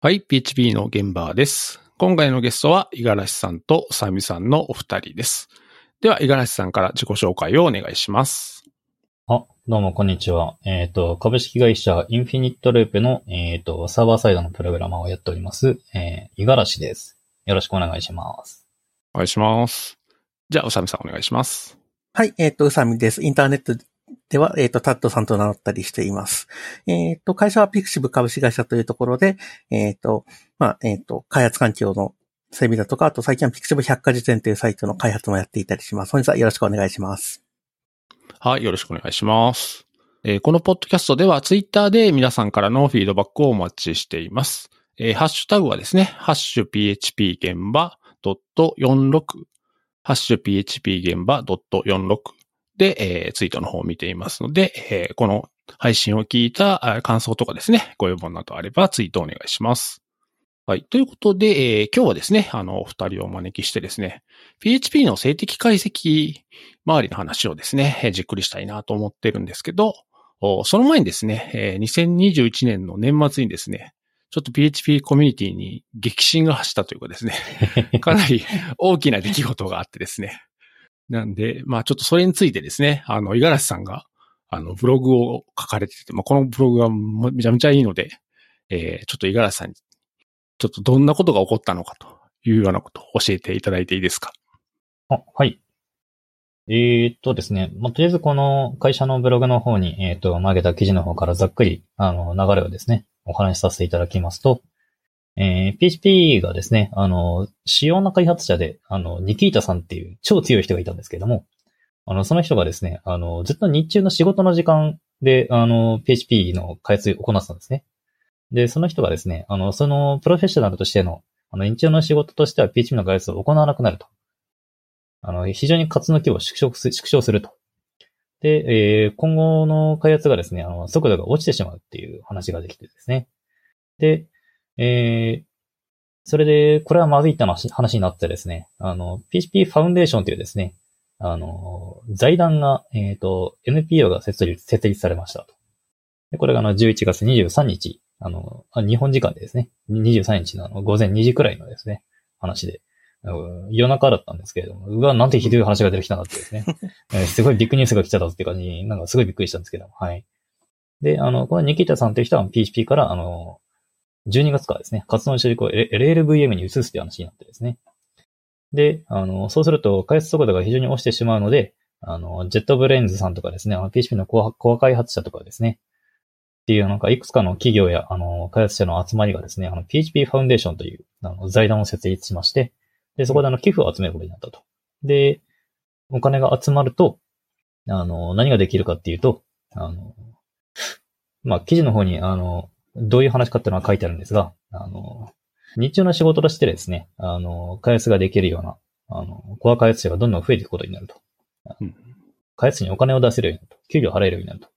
はい、PHP の現場です。今回のゲストは、五十嵐さんとさみさんのお二人です。では、五十嵐さんから自己紹介をお願いします。あ、どうも、こんにちは。えっ、ー、と、株式会社インフィニットループの、えっ、ー、と、サーバーサイドのプログラマーをやっております、えー、五十嵐です。よろしくお願いします。お願いします。じゃあ、うさみさんお願いします。はい、えっ、ー、と、うさみです。インターネットでは、えっ、ー、と、タットさんと名乗ったりしています。えっ、ー、と、会社はピクシブ株式会社というところで、えっ、ー、と、まあ、えっ、と、開発環境の整備だとか、あと最近はピクシブ百科事典というサイトの開発もやっていたりします。本日はよろしくお願いします。はい、よろしくお願いします。えー、このポッドキャストではツイッターで皆さんからのフィードバックをお待ちしています。えー、ハッシュタグはですね、ハッシュ PHP 現場 .46 ハッシュ PHP 現場 .46 で、えー、ツイートの方を見ていますので、えー、この配信を聞いた感想とかですね、ご要望などあればツイートお願いします。はい。ということで、えー、今日はですね、あの、お二人をお招きしてですね、PHP の静的解析周りの話をですね、じっくりしたいなと思ってるんですけど、その前にですね、えー、2021年の年末にですね、ちょっと PHP コミュニティに激震が走ったというかですね、かなり大きな出来事があってですね、なんで、まあちょっとそれについてですね、あの、五十嵐さんが、あの、ブログを書かれてて、まあこのブログはめちゃめちゃいいので、えー、ちょっと五十嵐さんに、ちょっとどんなことが起こったのかというようなことを教えていただいていいですか？あ、はい。えー、っとですね、まあ、とりあえずこの会社のブログの方に、えー、っと、曲げた記事の方からざっくり、あの、流れをですね、お話しさせていただきますと、えー、PHP がですね、あの、主要な開発者で、あの、ニキータさんっていう超強い人がいたんですけども、あの、その人がですね、あの、ずっと日中の仕事の時間で、あの、PHP の開発を行ってたんですね。で、その人がですね、あの、そのプロフェッショナルとしての、あの、日中の仕事としては PHP の開発を行わなくなると。あの、非常に活の規模を縮小す縮小すると。で、えー、今後の開発がですね、あの、速度が落ちてしまうっていう話ができてですね。で、えー、それで、これはまずいって話になってですね、あの、PHP ファウンデーションというですね、あの、財団が、えっ、ー、と、NPO が設立、設立されましたと。でこれがあの、11月23日、あの、日本時間でですね、23日のあの午前2時くらいのですね、話で、夜中だったんですけれども、うわ、なんてひどい話が出てきたんだってですね、すごいビッグニュースが来ちゃったっていう感じに、なんかすごいびっくりしたんですけども、はい。で、あの、このニキタさんという人は PHP から、あの、12月からですね、活動の主軸を LLVM に移すっていう話になってですね。で、あの、そうすると開発速度が非常に落ちてしまうので、あの、ジェットブレンズさんとかですね、PHP のコアコア開発者とかですね、っていうなんかいくつかの企業や、あの、開発者の集まりがですね、あの、PHP ファウンデーションという、あの、財団を設立しまして、で、そこであの、寄付を集めることになったと。で、お金が集まると、あの、何ができるかっていうと、あの、まあ、記事の方に、あの、どういう話かっていうのは書いてあるんですが、あの、日中の仕事としてですね、あの、開発ができるような、あの、コア開発者がどんどん増えていくことになると。うん、開発にお金を出せるようになると。給料払えるようになると。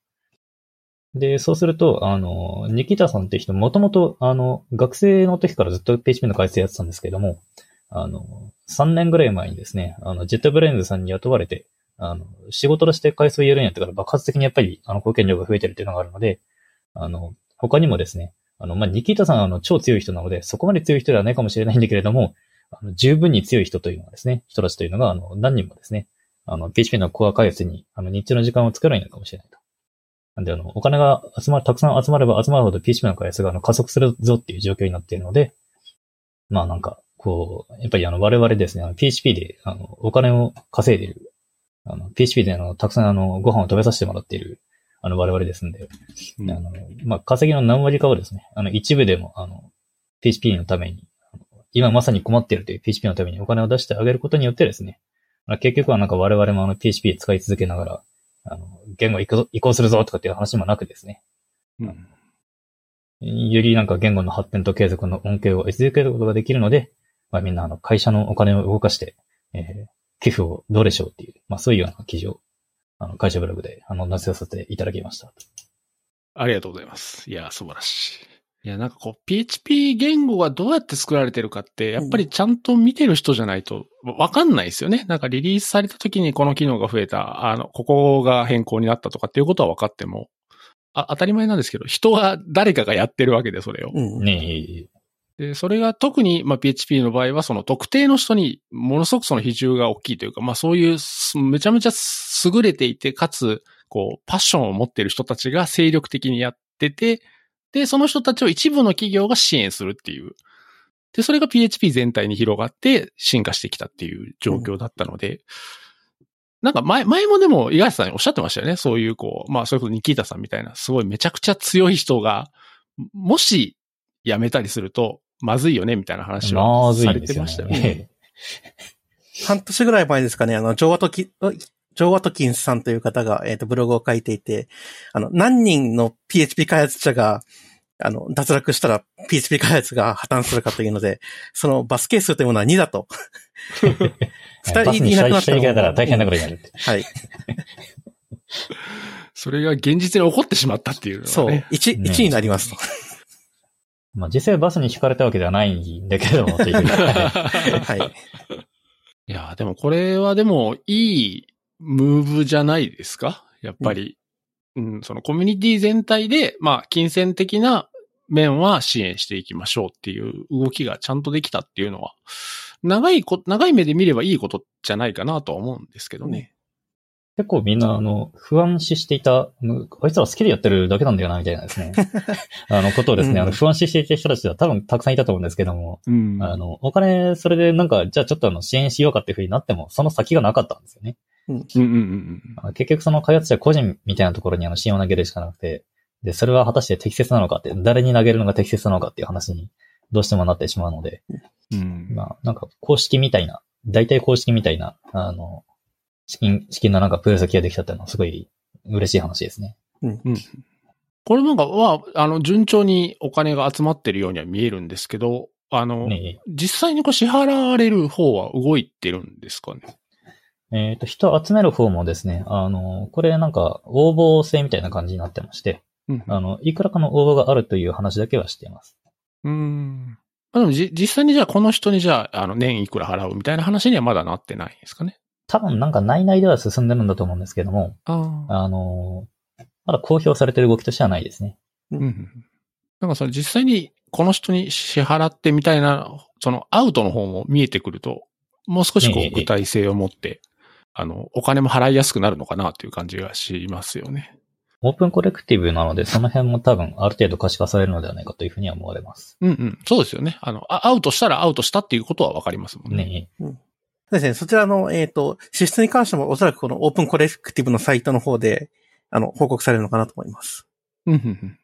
で、そうすると、あの、ニキタさんって人、もともと、あの、学生の時からずっと PHP の開発やってたんですけども、あの、3年ぐらい前にですね、あの、 JetBrains さんに雇われて、あの、仕事として開発をやるようになってから爆発的にやっぱり、あの、貢献量が増えてるっていうのがあるので、あの、他にもですね、あの、まあ、ニキータさんはあの、超強い人なので、そこまで強い人ではないかもしれないんだけれども、あの、十分に強い人というのはですね、人たちというのが、あの、何人もですね、あの、PHP のコア開発に、あの、日中の時間を作らないのかもしれないと。なんで、あの、お金が集まる、たくさん集まれば集まるほど PHP の開発が、あの、加速するぞっていう状況になっているので、まあなんか、こう、やっぱりあの、我々ですね、あの、PHP で、あの、お金を稼いでいる、あの、PHP であの、たくさんあの、ご飯を食べさせてもらっている、あの、我々ですんで、うん、あの、まあ、稼ぎの何割かをですね、あの、一部でも、あの、PHP のために、今まさに困っているという PHP のためにお金を出してあげることによってですね、結局はなんか我々もあの PHP 使い続けながら、あの、言語移行移行するぞとかっていう話もなくですね、うん、よりなんか言語の発展と継続の恩恵を得続けることができるので、まあみんなあの会社のお金を動かして、えー、寄付をどうでしょうっていう、まあそういうような記事をあの、会社ブログで、あの、載せさせていただきました。ありがとうございます。いや、素晴らしい。いや、なんかこう、PHP 言語がどうやって作られてるかって、やっぱりちゃんと見てる人じゃないと、わかんないですよね。なんかリリースされた時にこの機能が増えた、あの、ここが変更になったとかっていうことは分かっても、あ、当たり前なんですけど、人は誰かがやってるわけで、それを。うん、ねで、それが特に、まあ、PHP の場合は、その特定の人にものすごくその比重が大きいというか、まあ、そういうめちゃめちゃ優れていて、かつ、こう、パッションを持っている人たちが精力的にやってて、で、その人たちを一部の企業が支援するっていう。で、それが PHP 全体に広がって進化してきたっていう状況だったので、なんか前、前もでも、五十嵐さんおっしゃってましたよね。そういう、こう、まあ、それこそニキータさんみたいな、すごいめちゃくちゃ強い人が、もし辞めたりすると、まずいよね、みたいな話はされてましたよね。半年ぐらい前ですかね、あの、ジョーワトキ、ジョーワトキンスさんという方が、えっ、と、ブログを書いていて、あの、何人の PHP 開発者が、あの、脱落したら PHP 開発が破綻するかというので、そのバスケ数というものは2だと。二バス人いなくなったに行けたら大変なことになる。はい。それが現実に起こってしまったっていうね。そう。1、ね1になりますと。まあ実際バスに引かれたわけではないんだけれども、という。はい。いや、でもこれはでもいいムーブじゃないですか？やっぱり。うん、そのコミュニティ全体で、まあ、金銭的な面は支援していきましょうっていう動きがちゃんとできたっていうのは、長いこ、長い目で見ればいいことじゃないかなとは思うんですけどね。結構みんな、あの、不安視していた、あのあいつら好きでやってるだけなんだよな、みたいなですね。あの、ことをですね、うんあの、不安視していた人たちは多分たくさんいたと思うんですけども、うん。あの、お金、それでなんか、じゃあちょっとあの、支援しようかっていう風になっても、その先がなかったんですよね。うんうんうんあの結局その開発者個人みたいなところにあの、支援を投げるしかなくて、で、それは果たして適切なのかって、誰に投げるのが適切なのかっていう話に、どうしてもなってしまうので、うん。うん。まあ、なんか、公式みたいな、大体公式みたいな、あの、資金、資金のなんかプロセスができたっていうのはすごい嬉しい話ですね。これなんかは、あの、順調にお金が集まってるようには見えるんですけど、あの、ね実際にこう支払われる方は動いてるんですかね？えっ、と、人を集める方もですね、あの、これなんか応募制みたいな感じになってまして、うん。あの、いくらかの応募があるという話だけはしています。うん。まあでもじ、実際にじゃあこの人にじゃあ、あの、年いくら払うみたいな話にはまだなってないんですかね？多分なんか内々では進んでるんだと思うんですけども、ああ。あの、まだ公表されてる動きとしてはないですね。うんうん。なんかそれ実際にこの人に支払ってみたいな、そのアウトの方も見えてくると、もう少しこええう具体性を持って、あの、お金も払いやすくなるのかなという感じがしますよね。オープンコレクティブなので、その辺も多分ある程度可視化されるのではないかというふうには思われます。うんうん。そうですよね。あの、あアウトしたらアウトしたっていうことはわかりますもんね。ねそうですね。そちらの、えっ、と、支出に関してもおそらくこのオープンコレクティブのサイトの方で、あの、報告されるのかなと思います。うんうんうん。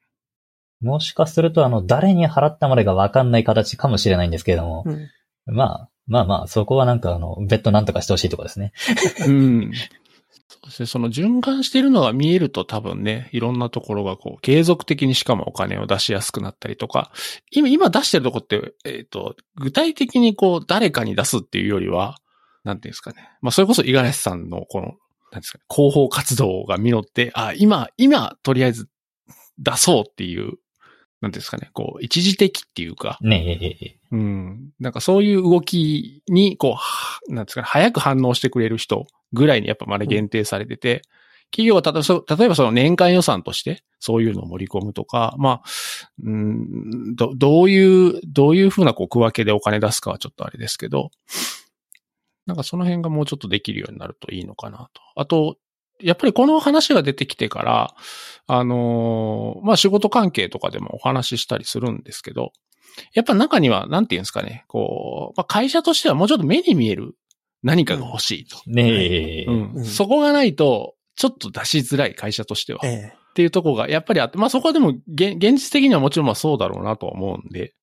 もしかすると、あの、誰に払ったまでがわかんない形かもしれないんですけれども、うん。まあ、まあまあ、そこはなんかあの、別途なんとかしてほしいところですね。うん。そうですね。その循環しているのが見えると多分ね、いろんなところがこう、継続的にしかもお金を出しやすくなったりとか、今、今出してるとこって、えっ、と、具体的にこう、誰かに出すっていうよりは、なんていうんですかね。まあ、それこそ五十嵐さんのこの、なんですかね、広報活動が実って、あ、今、今、とりあえず出そうっていう、なんですかね、こう、一時的っていうか、ねえ。うん。なんかそういう動きに、こうは、なんですかね、早く反応してくれる人ぐらいにやっぱまだ限定されてて、企業は例えばその年間予算としてそういうのを盛り込むとか、まあ、うん、どどういう、どういうふうなこう区分けでお金出すかはちょっとあれですけど、なんかその辺がもうちょっとできるようになるといいのかなと。あと、やっぱりこの話が出てきてから、あのーまあ、仕事関係とかでもお話ししたりするんですけど、やっぱ中には、なんていうんですかね、こう、まあ、会社としてはもうちょっと目に見える何かが欲しいと。ねえ、うんうんそこがないと、ちょっと出しづらい会社としては。っえていうところがやっぱりあって、まあそこはでも現現実的にはもちろんまあそうだろうなとは思うんで、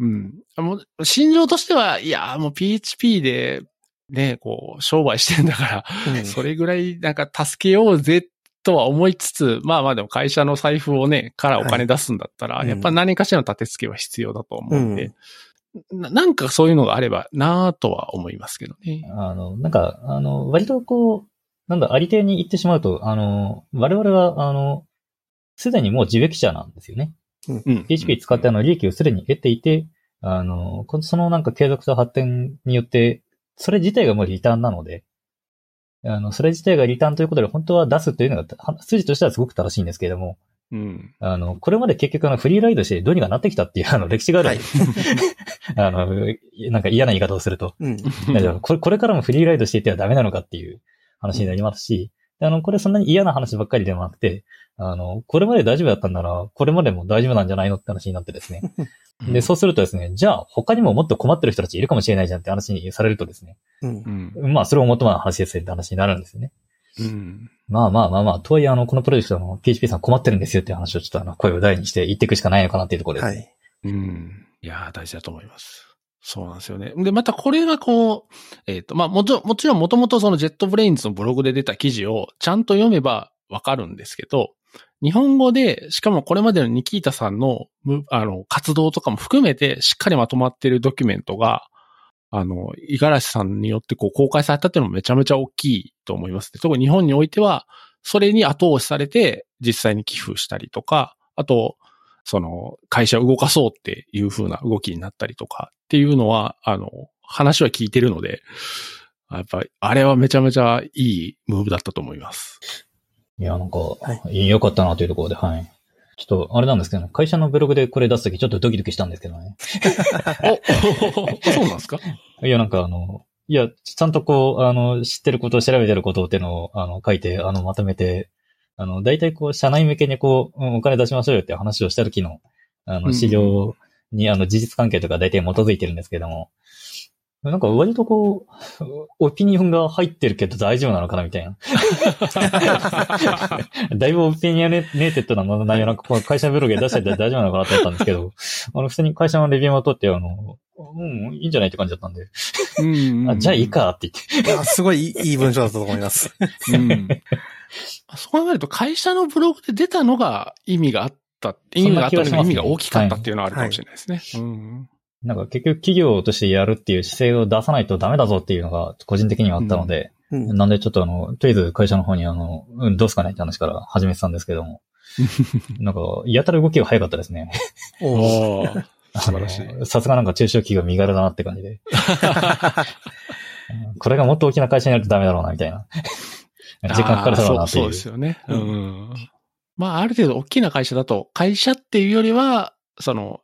うん。もう、心情としては、いや、もう PHP で、ね、こう、商売してんだから、えうんそれぐらいなんか助けようぜとは思いつつ、まあまあでも会社の財布をね、からお金出すんだったら、はいやっぱ何かしらの立て付けは必要だと思うんで、ななんかそういうのがあればなぁとは思いますけどね。あの、なんか、あの、割とこう、なんだ、ありていに言ってしまうと、あの、我々は、あの、すでにもう自益者なんですよね。うん。PHP 使ってあの、利益をすでに得ていて、あの、こそのなんか継続と発展によって、それ自体がもうリターンなので、あの、それ自体がリターンということで、本当は出すというのが、は筋としてはすごく正しいんですけれども、うん。あの、これまで結局あのフリーライドしてどうにかなってきたっていうあの歴史がある。はい あの、なんか嫌な言い方をすると。うん。これ、これからもフリーライドしていってはダメなのかっていう話になりますし、であの、これそんなに嫌な話ばっかりではなくて、あの、これまで大丈夫だったんなら、これまでも大丈夫なんじゃないのって話になってですね。で、そうするとですね、じゃあ他にももっと困ってる人たちいるかもしれないじゃんって話にされるとですね、うんう。ん。まあそれを求まる話ですよって話になるんですよね。うん。まあまあまあまあ、とはいえあの、このプロジェクトの PHP さん困ってるんですよっていう話をちょっとあの、声を大にして言っていくしかないのかなっていうところですね。はい。うん。いやー、大事だと思います。そうなんですよね。で、またこれがこう、えっ、と、まあ、もちろん、もちろんもともとその JetBrains のブログで出た記事をちゃんと読めばわかるんですけど、日本語で、しかもこれまでのニキータさんの、あの、活動とかも含めてしっかりまとまっているドキュメントが、あの、五十嵐さんによってこう公開されたっていうのもめちゃめちゃ大きいと思います。特に日本においては、それに後押しされて実際に寄付したりとか、あと、その、会社を動かそうっていう風な動きになったりとかっていうのは、あの、話は聞いてるので、やっぱり、あれはめちゃめちゃいいムーブだったと思います。いや、なんか、はい良かったなというところで、はい。ちょっと、あれなんですけどね、会社のブログでこれ出すときちょっとドキドキしたんですけどね。おそうなんですか？いや、なんかあの、いや、ちゃんとこう、あの、知ってること、調べてることっていうのを、あの、書いて、あの、まとめて、あの、大体こう、社内向けにこう、うんお金出しましょうよっていう話をした時の、あの、うん市場に、あの、事実関係とか大体基づいてるんですけども、なんか割とこう、オピニオンが入ってるけど大丈夫なのかなみたいな。だいぶ opinionated な内容なんかこの会社ブログで出してて大丈夫なのかなと思ったんですけど、あの、普通に会社のレビューも取って、あの、うん、いいんじゃないって感じだったんで、うんあじゃあいい。かって言って。いやすごいいいいい文章だったと思います。うん。そう考えると会社のブログで出たのが意味があった、意味があった意味が大きかったっていうのはあるかもしれないですね。うん。なんか結局企業としてやるっていう姿勢を出さないとダメだぞっていうのが個人的にはあったので、うん。なんでちょっとあの、とりあえず会社の方にあの、うん、どうすかねって話から始めてたんですけども、なんか、やたら動きが早かったですね。おー素晴らしいさすがなんか中小企業身軽だなって感じで。う んこれがもっと大きな会社になるとダメだろうな、みたいな。時間かかるだろうなっていう。そうそうですよね。うん。まあ、ある程度大きな会社だと、会社っていうよりは、その、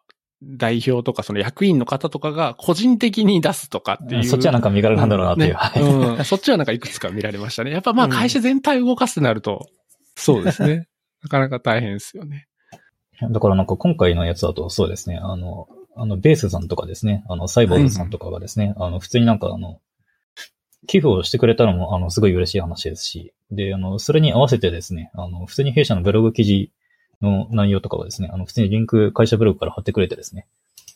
代表とかその役員の方とかが個人的に出すとかっていう。そっちはなんか身軽なんだろうなっていう。ねはいうん。そっちはなんかいくつか見られましたね。やっぱまあうん会社全体を動かすとなると、そうですね。なかなか大変ですよね。だからなんか今回のやつだとそうですね、あの、あの、ベースさんとかですね、あの、サイボーズさんとかがですね、あの、普通になんかあの、寄付をしてくれたのも、あの、すごい嬉しい話ですし、で、あの、それに合わせてですね、あの、普通に弊社のブログ記事の内容とかはですね、あの、普通にリンク会社ブログから貼ってくれてですね、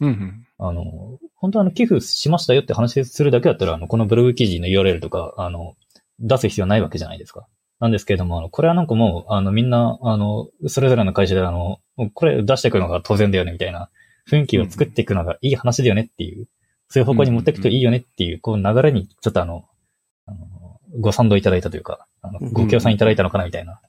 うんうん。あの、本当はあの、寄付しましたよって話するだけだったら、あの、このブログ記事の URL とか、あの、出す必要ないわけじゃないですか。なんですけれども、あの、これはなんかもう、あの、みんな、あの、それぞれの会社で、あの、これ出していくのが当然だよね、みたいな雰囲気を作っていくのがいい話だよねっていう、そういう方向に持っていくといいよねっていう、こう、流れに、ちょっとあの、あのご賛同いただいたというか、あのうんご協賛いただいたのかな、みたいな、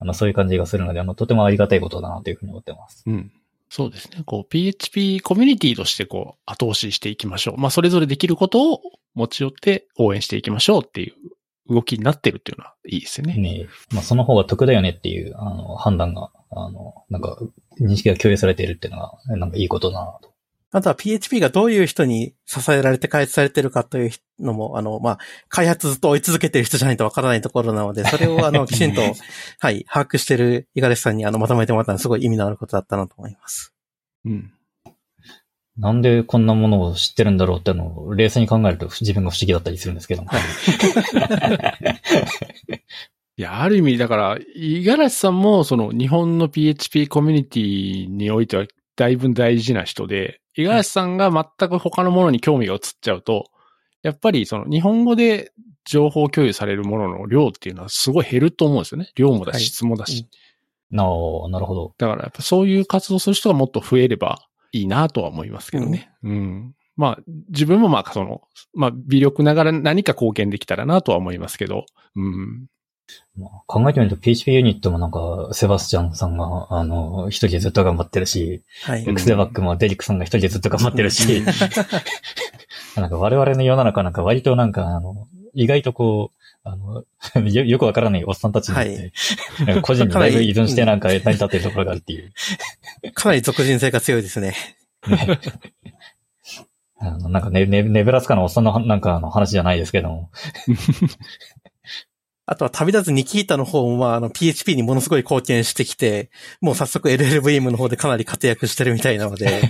あの、そういう感じがするので、あの、とてもありがたいことだな、というふうに思ってます。うん。そうですね。こう、PHP コミュニティとしてこう、後押ししていきましょう。まあ、それぞれできることを持ち寄って応援していきましょうっていう動きになってるっていうのはいいですよね。ねまあ、その方が得だよねっていう、あの、判断が、あの、なんか、認識が共有されているっていうのが、なんかいいことだなと。あとは PHP がどういう人に支えられて開発されてるかというのも、あの、まあ、開発ずっと追い続けてる人じゃないとわからないところなので、それをあの、きちんと、はい、把握してる五十嵐さんにあの、まとめてもらったのはすごい意味のあることだったなと思います。うん。なんでこんなものを知ってるんだろうってのを冷静に考えると自分が不思議だったりするんですけども。いや、ある意味、だから、五十嵐さんも、その、日本の PHP コミュニティにおいては、だいぶ大事な人で、五十嵐さんが全く他のものに興味が移っちゃうと、やっぱり、その、日本語で情報共有されるものの量っていうのはすごい減ると思うんですよね。量もだはいし、質もだし。なあ、なるほど。だから、やっぱそういう活動する人がもっと増えればいいなとは思いますけどね。うん。まあ、自分もまあ、その、まあ、微力ながら何か貢献できたらなとは思いますけど、うん。まあ考えてみると PHP ユニットもなんか、セバスチャンさんが、あの、一人でずっと頑張ってるし、はい。クスデバックもデリックさんが一人でずっと頑張ってるし、なんか我々の世の中なんか割となんか、あの、意外とこう、あの、よよくわからないおっさんたちになって、はい個人にだいぶ依存してなんか成り立ってるところがあるっていう。かなり俗人性が強いですね。ね あのなんかね、ね、ネブラスカのおっさんのはなんかあの話じゃないですけども。あとは旅立つニキータの方も、まあ、あの、PHP にものすごい貢献してきて、もう早速 LLVM の方でかなり活躍してるみたいなので、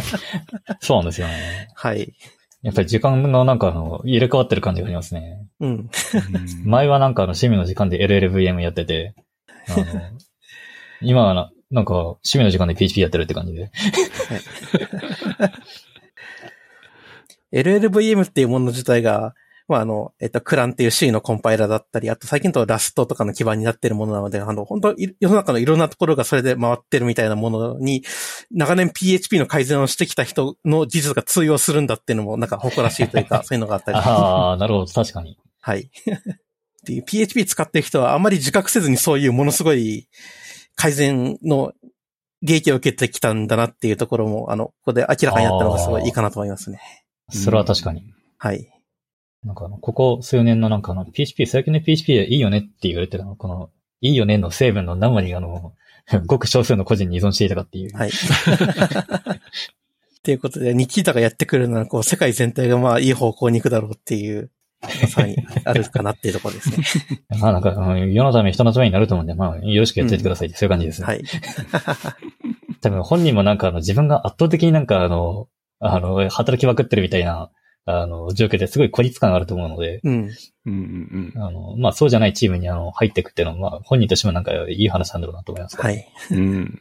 そうなんですよね。はい。やっぱり時間がなんかあの、入れ替わってる感じがありますね。うん。前はなんかあの、趣味の時間で LLVM やってて、あの、今はな、なんか、趣味の時間で PHP やってるって感じで。LLVM っていうもの自体が、まあ、あの、えっと、クランっていう C のコンパイラーだったり、あと最近とラストとかの基盤になってるものなので、あの、本当い世の中のいろんなところがそれで回ってるみたいなものに、長年 PHP の改善をしてきた人の技術が通用するんだっていうのも、なんか誇らしいというか、そういうのがあったり。ああ、なるほど、確かに。はい。っていう PHP 使ってる人はあんまり自覚せずにそういうものすごい改善の利益を受けてきたんだなっていうところも、あの、ここで明らかになったのがすごいいいかなと思いますね。それは確かに。はい。なんかあの、ここ数年のなんかあの、PHP、最近の PHP はいいよねって言われてるのは、この、いいよねの成分の何割があの、ごく少数の個人に依存していたかっていう。はい。っていうことで、ニキータがやってくるのは、こう、世界全体がまあ、いい方向に行くだろうっていう、まさにあるかなっていうところですね。まあなんか、世のため人のためになると思うんで、まあ、よろしくやっていってくださいって、そういう感じですね。はい。多分本人もなんかあの、自分が圧倒的になんかあの、あの、働きまくってるみたいな、あの、状況ですごい孤立感があると思うので、うん。うんうんあの、まあそうじゃないチームにあの、入っていくっていうのは、まあ本人としてもなんかいい話なんだろうなと思います。はい。うん。うん。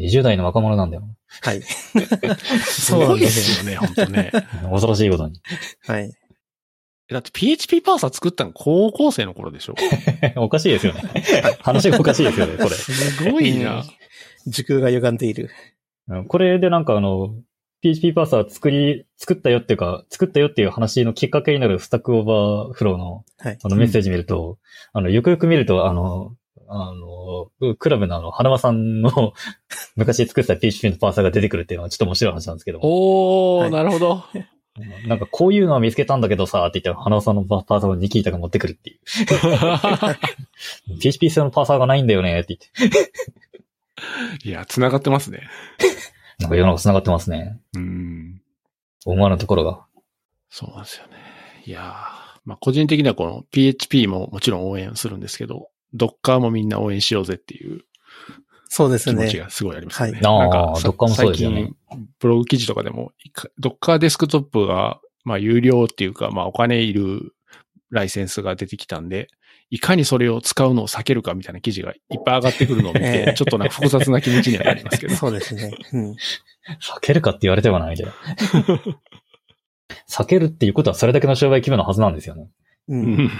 20代の若者なんだよ。はい。す そうなんですすよね、本当ね。恐ろしいことに。はい。だって PHP パーサー作ったの高校生の頃でしょ？おかしいですよね。話がおかしいですよね、これ。すごいな。時空が歪んでいる。うんこれでなんかあの、PHP パーサー作り、作ったよっていうか、作ったよっていう話のきっかけになる Stack Overflow のはい。あのメッセージ見ると、あの、よくよく見ると、あの、あの、クラブのあの、花輪さんの 昔作った PHP のパーサーが出てくるっていうのはちょっと面白い話なんですけど、おー、はいなるほど。なんかこういうのを見つけたんだけどさ、って言って花輪さんのパーサーをニキータが持ってくるっていう。PHP 製のパーサーがないんだよね、って言って。いや、繋がってますね。なんか世の中繋がってますね。うん。思わぬところが。そうなんですよね。いやーまあ個人的にはこの PHP ももちろん応援するんですけど、Docker もみんな応援しようぜっていうそうですね。気持ちがすごいありますよね。はいなんかさ Docker もそうですよね最近、ブログ記事とかでも、Docker デスクトップが、まあ有料っていうか、まあお金いるライセンスが出てきたんで、いかにそれを使うのを避けるかみたいな記事がいっぱい上がってくるのを見ええ、てちょっとなんか複雑な気持ちにはなりますけど。そうですね。うん。避けるかって言われてはないみたいな。避けるっていうことはそれだけの商売規模のはずなんですよね。う。うんん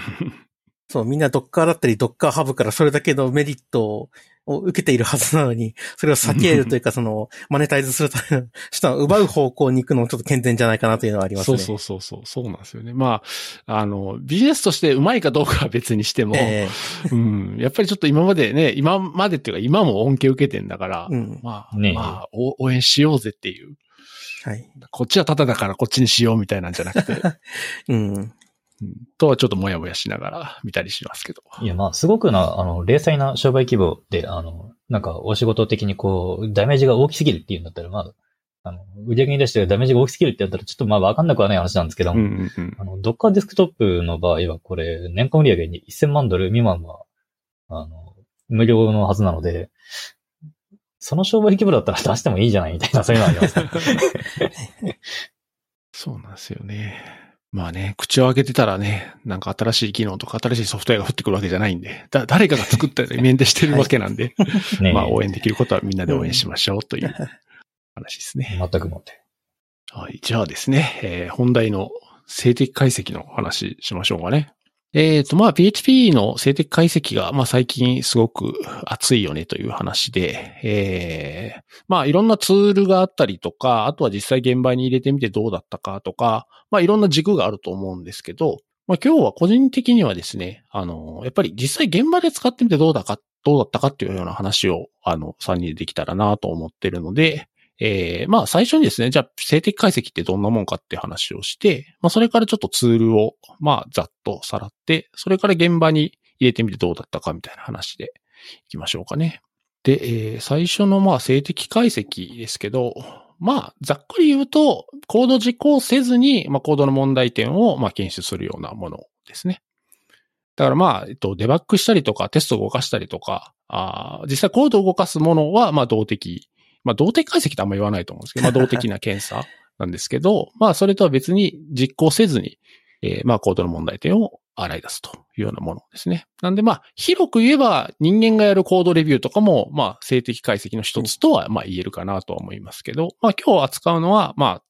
そう、みんなドッカーだったり、ドッカーハブからそれだけのメリットを受けているはずなのに、それを避けるというか、その、マネタイズするための手段を奪う方向に行くのもちょっと健全じゃないかなというのはありますね。そうそうそうそう、そうなんですよね。まあ、あの、ビジネスとしてうまいかどうかは別にしても、え うん、やっぱりちょっと今までね、今までっていうか今も恩恵受けてんだから、えうん。まあ、ねえまあお応援しようぜっていう、はい。こっちはタダだからこっちにしようみたいなんじゃなくて、うん。うんとはちょっともやもやしながら見たりしますけど。いや、まあ、すごくな、あの、零細な商売規模で、あの、なんか、お仕事的にこう、ダメージが大きすぎるっていうんだったら、まあ、あの、売り上げに出してダメージが大きすぎるってやったら、ちょっとまあ、わかんなくはない話なんですけども、うんうんうんあの、ドッカーデスクトップの場合は、これ、年間売上に1000万ドル未満は、あの、無料のはずなので、その商売規模だったら出してもいいじゃないみたいな、そういうのあります。そうなんですよね。まあね、口を開けてたらね、なんか新しい機能とか新しいソフトウェアが降ってくるわけじゃないんで、だ誰かが作ったイベントしてるわけなんで、ねまあ応援できることはみんなで応援しましょうという話ですね。全くもって。はい。じゃあですね、えー本題の静的解析の話しましょうかね。えっ、と、まあ、PHP の静的解析が、まあ、最近すごく熱いよねという話で、えーまあ、いろんなツールがあったりとか、あとは実際現場に入れてみてどうだったかとか、まあ、いろんな軸があると思うんですけど、まあ、今日は個人的にはですね、あの、やっぱり実際現場で使ってみてどうだか、どうだったかっていうような話を、あの、3人でできたらなと思ってるので、えー、まあ最初にですね、じゃあ静的解析ってどんなもんかって話をして、まあそれからちょっとツールを、まあざっとさらって、それから現場に入れてみてどうだったかみたいな話でいきましょうかね。で、えー、最初のまあ静的解析ですけど、まあ、ざっくり言うと、コード実行せずに、まあ、コードの問題点を、まあ、検出するようなものですね。だからまあ、えっと、デバッグしたりとか、テストを動かしたりとか、あ実際コードを動かすものは、まあ、動的。まあ、動的解析ってあんま言わないと思うんですけど、まあ、動的な検査なんですけど、まあ、それとは別に実行せずに、えー、まあ、コードの問題点を洗い出すというようなものですね。なんでまあ、広く言えば人間がやるコードレビューとかも、まあ、静的解析の一つとは、まあ言えるかなとは思いますけど、まあ今日扱うのは、まあ、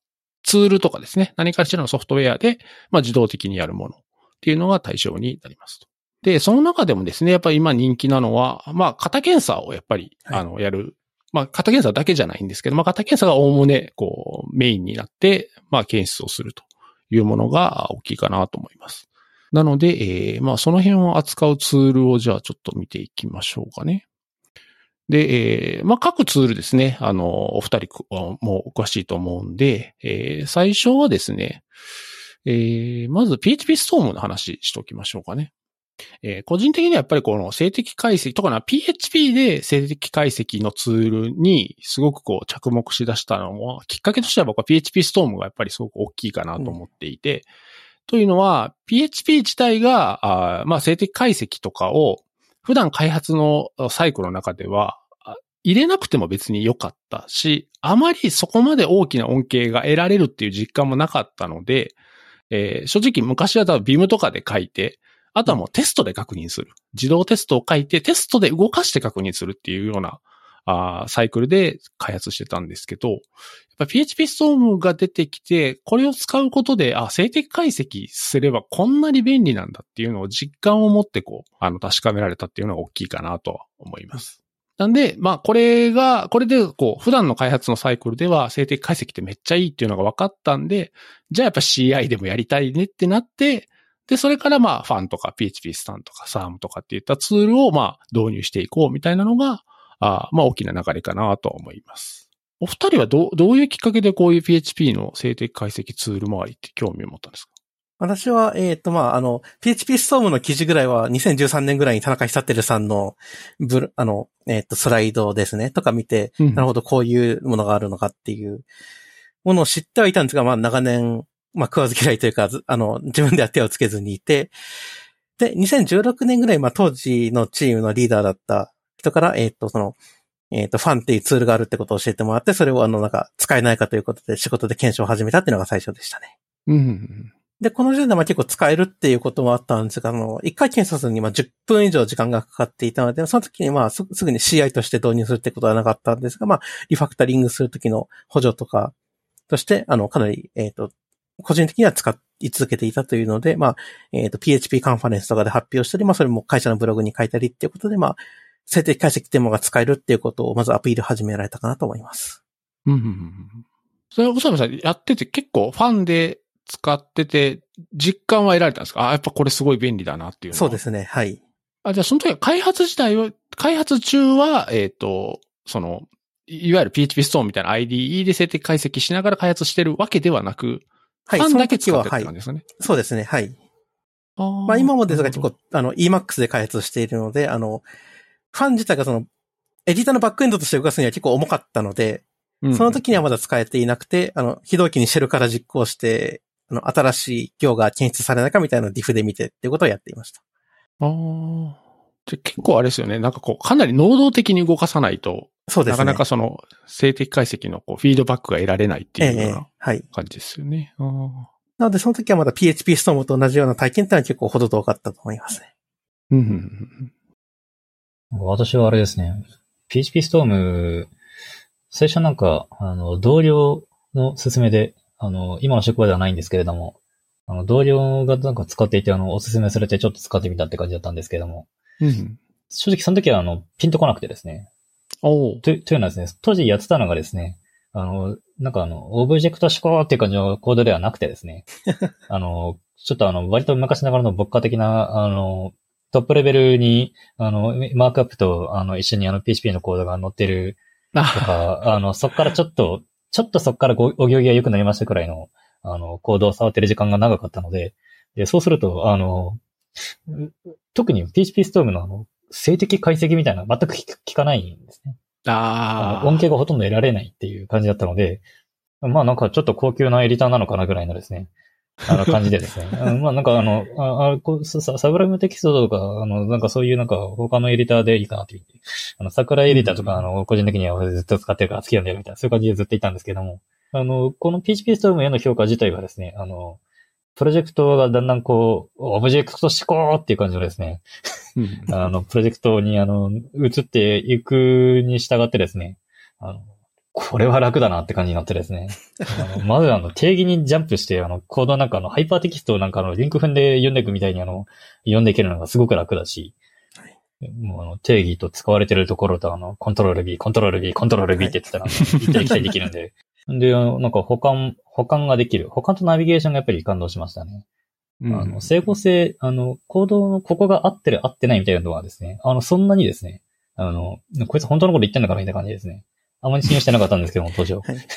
ツールとかですね。何かしらのソフトウェアで、まあ自動的にやるものっていうのが対象になりますと。で、その中でもですね、やっぱり今人気なのは、まあ、型検査をやっぱり、あの、やる。まあ、型検査だけじゃないんですけど、まあ、型検査がおおむね、こう、メインになって、まあ、検出をするというものが大きいかなと思います。なので、えー、まあその辺を扱うツールをじゃあちょっと見ていきましょうかね。で、えー、まあ各ツールですね、あの、お二人もお詳しいと思うんで、えー、最初はですね、えー、まず PHP ストームの話しておきましょうかね。えー、個人的にはやっぱりこの静的解析とかな PHP で静的解析のツールにすごくこう着目しだしたのも、きっかけとしては僕は PHP ストームがやっぱりすごく大きいかなと思っていて、というのは、PHP 自体が、あまあ、静的解析とかを、普段開発のサイクルの中では、入れなくても別に良かったし、あまりそこまで大きな恩恵が得られるっていう実感もなかったので、えー、正直昔は多分 BIM とかで書いて、あとはもうテストで確認する。自動テストを書いて、テストで動かして確認するっていうようなあサイクルで開発してたんですけど、やっぱ PHP ストームが出てきて、これを使うことで、あ、静的解析すればこんなに便利なんだっていうのを実感を持ってこう、あの、確かめられたっていうのが大きいかなとは思います。なんで、まあ、これが、これで、こう、普段の開発のサイクルでは、静的解析ってめっちゃいいっていうのが分かったんで、じゃあやっぱ CI でもやりたいねってなって、で、それからまあ、ファンとか PHP スタンとか SARM とかっていったツールをまあ、導入していこうみたいなのが、あまあ大きな流れかなと思います。お二人はどどういうきっかけでこういう PHP の静的解析ツール周りって興味を持ったんですか？私は、えっ、ー、と、まあ、あの、PHP ストームの記事ぐらいは2013年ぐらいに田中久照さんの、ブあの、えっ、ー、と、スライドですね、とか見て、うん、なるほど、こういうものがあるのかっていうものを知ってはいたんですが、まあ、長年、まあ、食わず嫌いというか、あの、自分では手をつけずにいて、で、2016年ぐらい、まあ、当時のチームのリーダーだった人から、えっ、ー、と、その、えっ、ー、と、ファンっていうツールがあるってことを教えてもらって、それをあの、なんか、使えないかということで仕事で検証を始めたっていうのが最初でしたね。うん。で、この時点でまあ結構使えるっていうこともあったんですが、あの、一回検査するにまあ10分以上時間がかかっていたので、その時にまあすぐに CI として導入するってことはなかったんですが、まあ、リファクタリングする時の補助とかとして、あの、かなり、えっ、ー、と、個人的には使い続けていたというので、まあ、えっ、ー、と、PHP カンファレンスとかで発表したり、まあ、それも会社のブログに書いたりっていうことで、まあ、静的解析デモが使えるっていうことをまずアピール始められたかなと思います。うん。それは、おさめさんやってて結構ファンで使ってて、実感は得られたんですか？あ、やっぱこれすごい便利だなっていうそうですね。はい。あ、じゃあその時は開発自体は、開発中は、えっ、ー、と、その、いわゆる PHP ストーンみたいな IDE で静的解析しながら開発してるわけではなく、はい。ファンだけ使ってる感じですね。そうですね。はい。あまあ今もですが結構、あの Emacs で開発しているので、あの、ファン自体がその、エディターのバックエンドとして動かすには結構重かったので、その時にはまだ使えていなくて、あの、非同期にシェルから実行して、あの、新しい行が検出されないかみたいなのをディフで見てっていうことをやっていました。ああ。じゃ結構あれですよね。なんかこう、かなり能動的に動かさないと、そうですね。なかなかその、静的解析のこうフィードバックが得られないっていうような感じですよね。ええ、はい。なので、その時はまだ PHP ストームと同じような体験ってのは結構ほど遠かったと思いますね。うん。私はあれですね。PHP ストーム、最初なんか、あの、同僚の勧めで、あの、今の職場ではないんですけれども、あの、同僚がなんか使っていて、あの、おすすめされてちょっと使ってみたって感じだったんですけれども、うん、正直その時は、あの、ピンとこなくてですね。おとというのはですね、当時やってたのがですね、あの、なんかあの、オブジェクト思考っていう感じのコードではなくてですね、あの、ちょっとあの、割と昔ながらの牧歌的な、あの、トップレベルに、あの、マークアップと、あの、一緒にあの、PHP のコードが載ってる、とあか、あの、そっからちょっと、ちょっとそっからごお行儀が良くなりましたくらいの、あの、コードを触ってる時間が長かったので、で、そうすると、あの、う特に PHP ストームのあの、静的解析みたいな全く聞聞かないんですね。ああの音形がほとんど得られないっていう感じだったので、まあなんかちょっと高級なエディターなのかなぐらいのですね、あの感じでですね。うんまあなんかあの、ああこうササブライムテキストとか、あの、なんかそういうなんか他のエディターでいいかなって言って、あの、サクラエディターとか、あの、個人的には俺ずっと使ってるから好きなんだよみたいな、そういう感じでずっといたんですけども、あの、この PHP ストームへの評価自体はですね、あの、プロジェクトがだんだんこう、オブジェクト指向っていう感じのですね、うんあの、プロジェクトに、あの、移っていくに従ってですね、あの、これは楽だなって感じになってですね。まずあの、定義にジャンプして、あの、コードなんかあの、ハイパーテキストをなんかあの、リンク踏んで読んでいくみたいにあの、読んでいけるのがすごく楽だし、もうあの、定義と使われてるところとあの、コントロール B、コントロール B、コントロール B って言ってたら、あの行ったり来たりできるんで、で、あのなんか保管、保管ができる。保管とナビゲーションがやっぱり感動しましたね。うんあの、整合性、あの、コードのここが合ってる合ってないみたいなのはですね、あの、そんなにですね、あの、こいつ本当のこと言ってんのかなみたいな感じですね。あんまり信用してなかったんですけども、当初。はい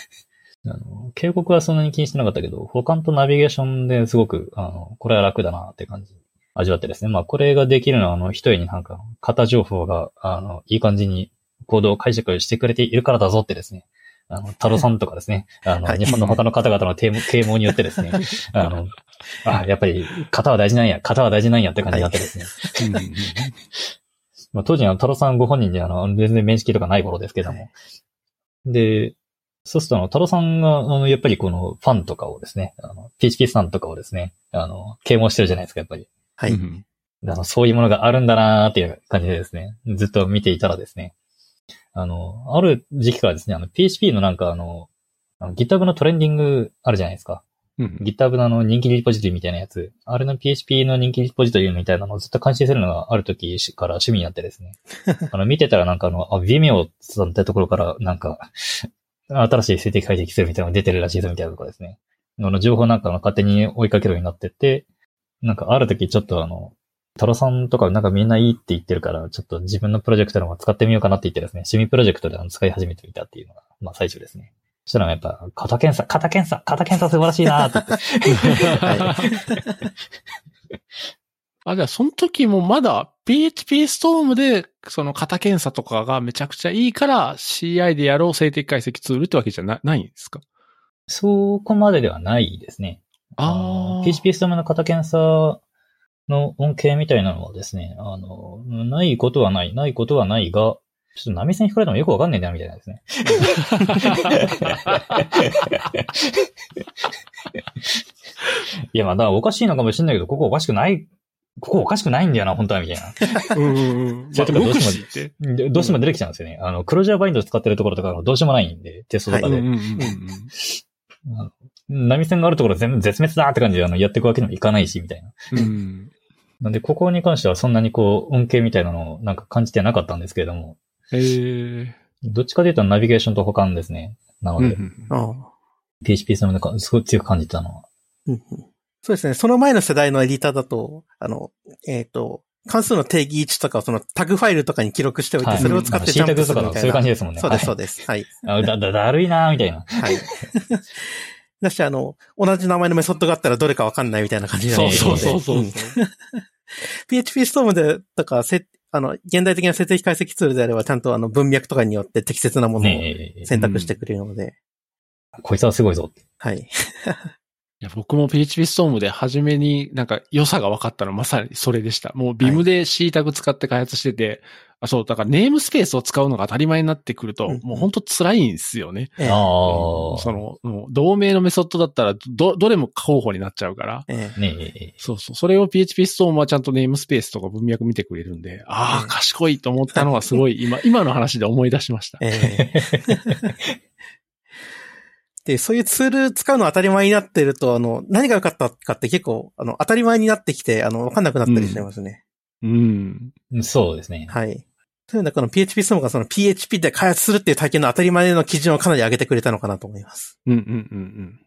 あの警告はそんなに気にしてなかったけど、保管とナビゲーションですごく、あの、これは楽だなって感じ。味わってですね。まあ、これができるのは、あの、一重になんか、型情報が、あの、いい感じにコードを解釈してくれているからだぞってですね。あの、タロさんとかですね。あの、はい日本の他の方々の啓蒙 啓蒙によってですね。あの、あ、やっぱり、型は大事なんや、型は大事なんやって感じになってですね。まあ、当時のタロさんご本人であの、全然面識とかない頃ですけども。で、そうするとあの、タロさんが、あの、やっぱりこのファンとかをですね、あの、PHP さんとかをですね、あの、啓蒙してるじゃないですか、やっぱり。はい。うんあの、そういうものがあるんだなーっていう感じでですね、ずっと見ていたらですね、あの、ある時期からですね、あの、PHP のなんかあの、あの GitHub のトレンディングあるじゃないですか。うん GitHub のあの人気リポジトリみたいなやつ。あれの PHP の人気リポジトリみたいなのをずっと監視するのがある時から趣味になってですね。あの、見てたらなんかあの、あ、Vimeo さんってところからなんか、新しい静的解析するみたいなのが出てるらしいぞみたいなところですね。あの、情報なんかの勝手に追いかけるようになってって、なんかある時ちょっとあの、タロさんとかなんかみんないいって言ってるから、ちょっと自分のプロジェクトでも使ってみようかなって言ってですね、趣味プロジェクトで使い始めてみたっていうのが、まあ最初ですね。そしたらやっぱ、型検査、型検査、型検査素晴らしいなーって言って。あ、じゃあ、その時もまだ PHP ストームで、その型検査とかがめちゃくちゃいいから CI でやろう静的解析ツールってわけじゃなないんですか？そこまでではないですね。あのあ。PHP ストームの型検査の恩恵みたいなのはですね、あの、ないことはない、ないことはないが、ちょっと波線引かれてもよくわかんねえな、みたいなですね。いや、まあ、だからおかしいのかもしれないけど、ここおかしくない、ここおかしくないんだよな、本当は、みたいな。うんうんうん。どうしてもどうしても出てきちゃうんですよね。あの、クロージャーバインド使ってるところとかどうしようもないんで、テストとかで。うんうんうん波線があるところ全部絶滅だって感じであのやっていくわけにもいかないし、みたいな。うん。うん。なんで、ここに関してはそんなにこう、恩恵みたいなのをなんか感じてなかったんですけれども、へえ。どっちかというとナビゲーションと保管ですね。なので、うんうんああ PHP その中すごい強く感じたのは。うんうんそうですね。その前の世代のエディターだと、あの、えっ、と、関数の定義位置とかをそのタグファイルとかに記録しておいて、はいそれを使ってジャンプするみたいな。そういう感じですもんねそうです、はいそうです。はい。あだ、だ、だるいなーみたいな。はい。だし、あの、同じ名前のメソッドがあったらどれかわかんないみたいな感じになそうるのでそうそうそう。ん PHP ストームで、とか、せ、あの、現代的な設定解析ツールであれば、ちゃんとあの文脈とかによって適切なものを選択してくれるので、こいつはすごいぞ。はい。いや、僕も PHP ストームで初めになんか良さが分かったのはまさにそれでした。もう Vim で C タグ使って開発してて、あ、そう、だからネームスペースを使うのが当たり前になってくると、うんもう本当辛いんですよね。ええああ。その、もう同名のメソッドだったら、ど、どれも候補になっちゃうから。ええねえ。そうそう。それを PHP ストームはちゃんとネームスペースとか文脈見てくれるんで、ああ、うん賢いと思ったのはすごい今、今の話で思い出しました。ええ で、そういうツール使うの当たり前になってると、あの、何が良かったかって結構、あの、当たり前になってきて、あの、わかんなくなったりしちゃいますね。うん。そうですね。はい。そういうのはこの PHP ストームがその PHP で開発するっていう体験の当たり前の基準をかなり上げてくれたのかなと思います。うんうんうんうん。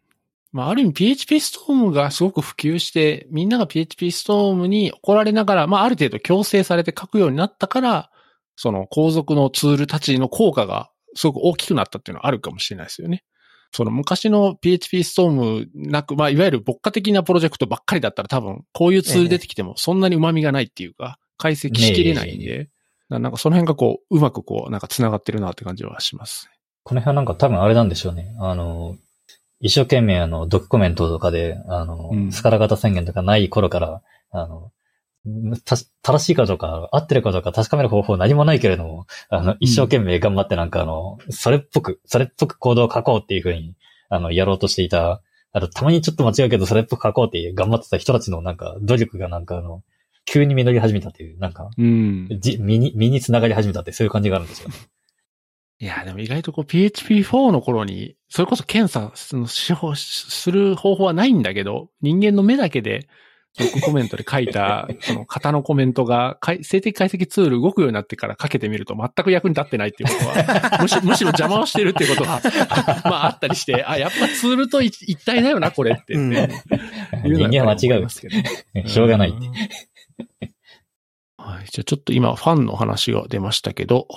まあ、ある意味 PHP ストームがすごく普及して、みんなが PHP ストームに怒られながら、まあ、ある程度強制されて書くようになったから、その後続のツールたちの効果がすごく大きくなったっていうのはあるかもしれないですよね。その昔の PHP ストームなく、まあ、いわゆる牧歌的なプロジェクトばっかりだったら多分、こういうツール出てきてもそんなに旨味がないっていうか、解析しきれないんで、なんかその辺がこう、うまくこう、なんか繋がってるなって感じはします。この辺はなんか多分あれなんでしょうね。あの、一生懸命あの、ドキュコメントとかで、あの、うんスカラ型宣言とかない頃から、あの、た正しいかどうか、合ってるかどうか確かめる方法何もないけれども、あの、一生懸命頑張ってなんかあの、それっぽく、それっぽく行動を書こうっていうふうに、あの、やろうとしていた、あと、たまにちょっと間違うけど、それっぽく書こうって頑張ってた人たちのなんか、努力がなんかあの、急に実り始めたっていう、なんか、うん。じ、身に、身に繋がり始めたってそういう感じがあるんですよね。いや、でも意外とこう PHP4 の頃に、それこそ検査する方法はないんだけど、人間の目だけで、ブックコメントで書いた、その型のコメントが、かい静的解析ツール動くようになってからかけてみると全く役に立ってないっていうことは、むしむしろ邪魔をしてるっていうことが、まああったりして、あ、やっぱツールと一一体だよな、これって、うんね。いうの人間は間違うやっぱり思いま。すけどねしょうがないって。はい。じゃあちょっと今ファンの話が出ましたけど、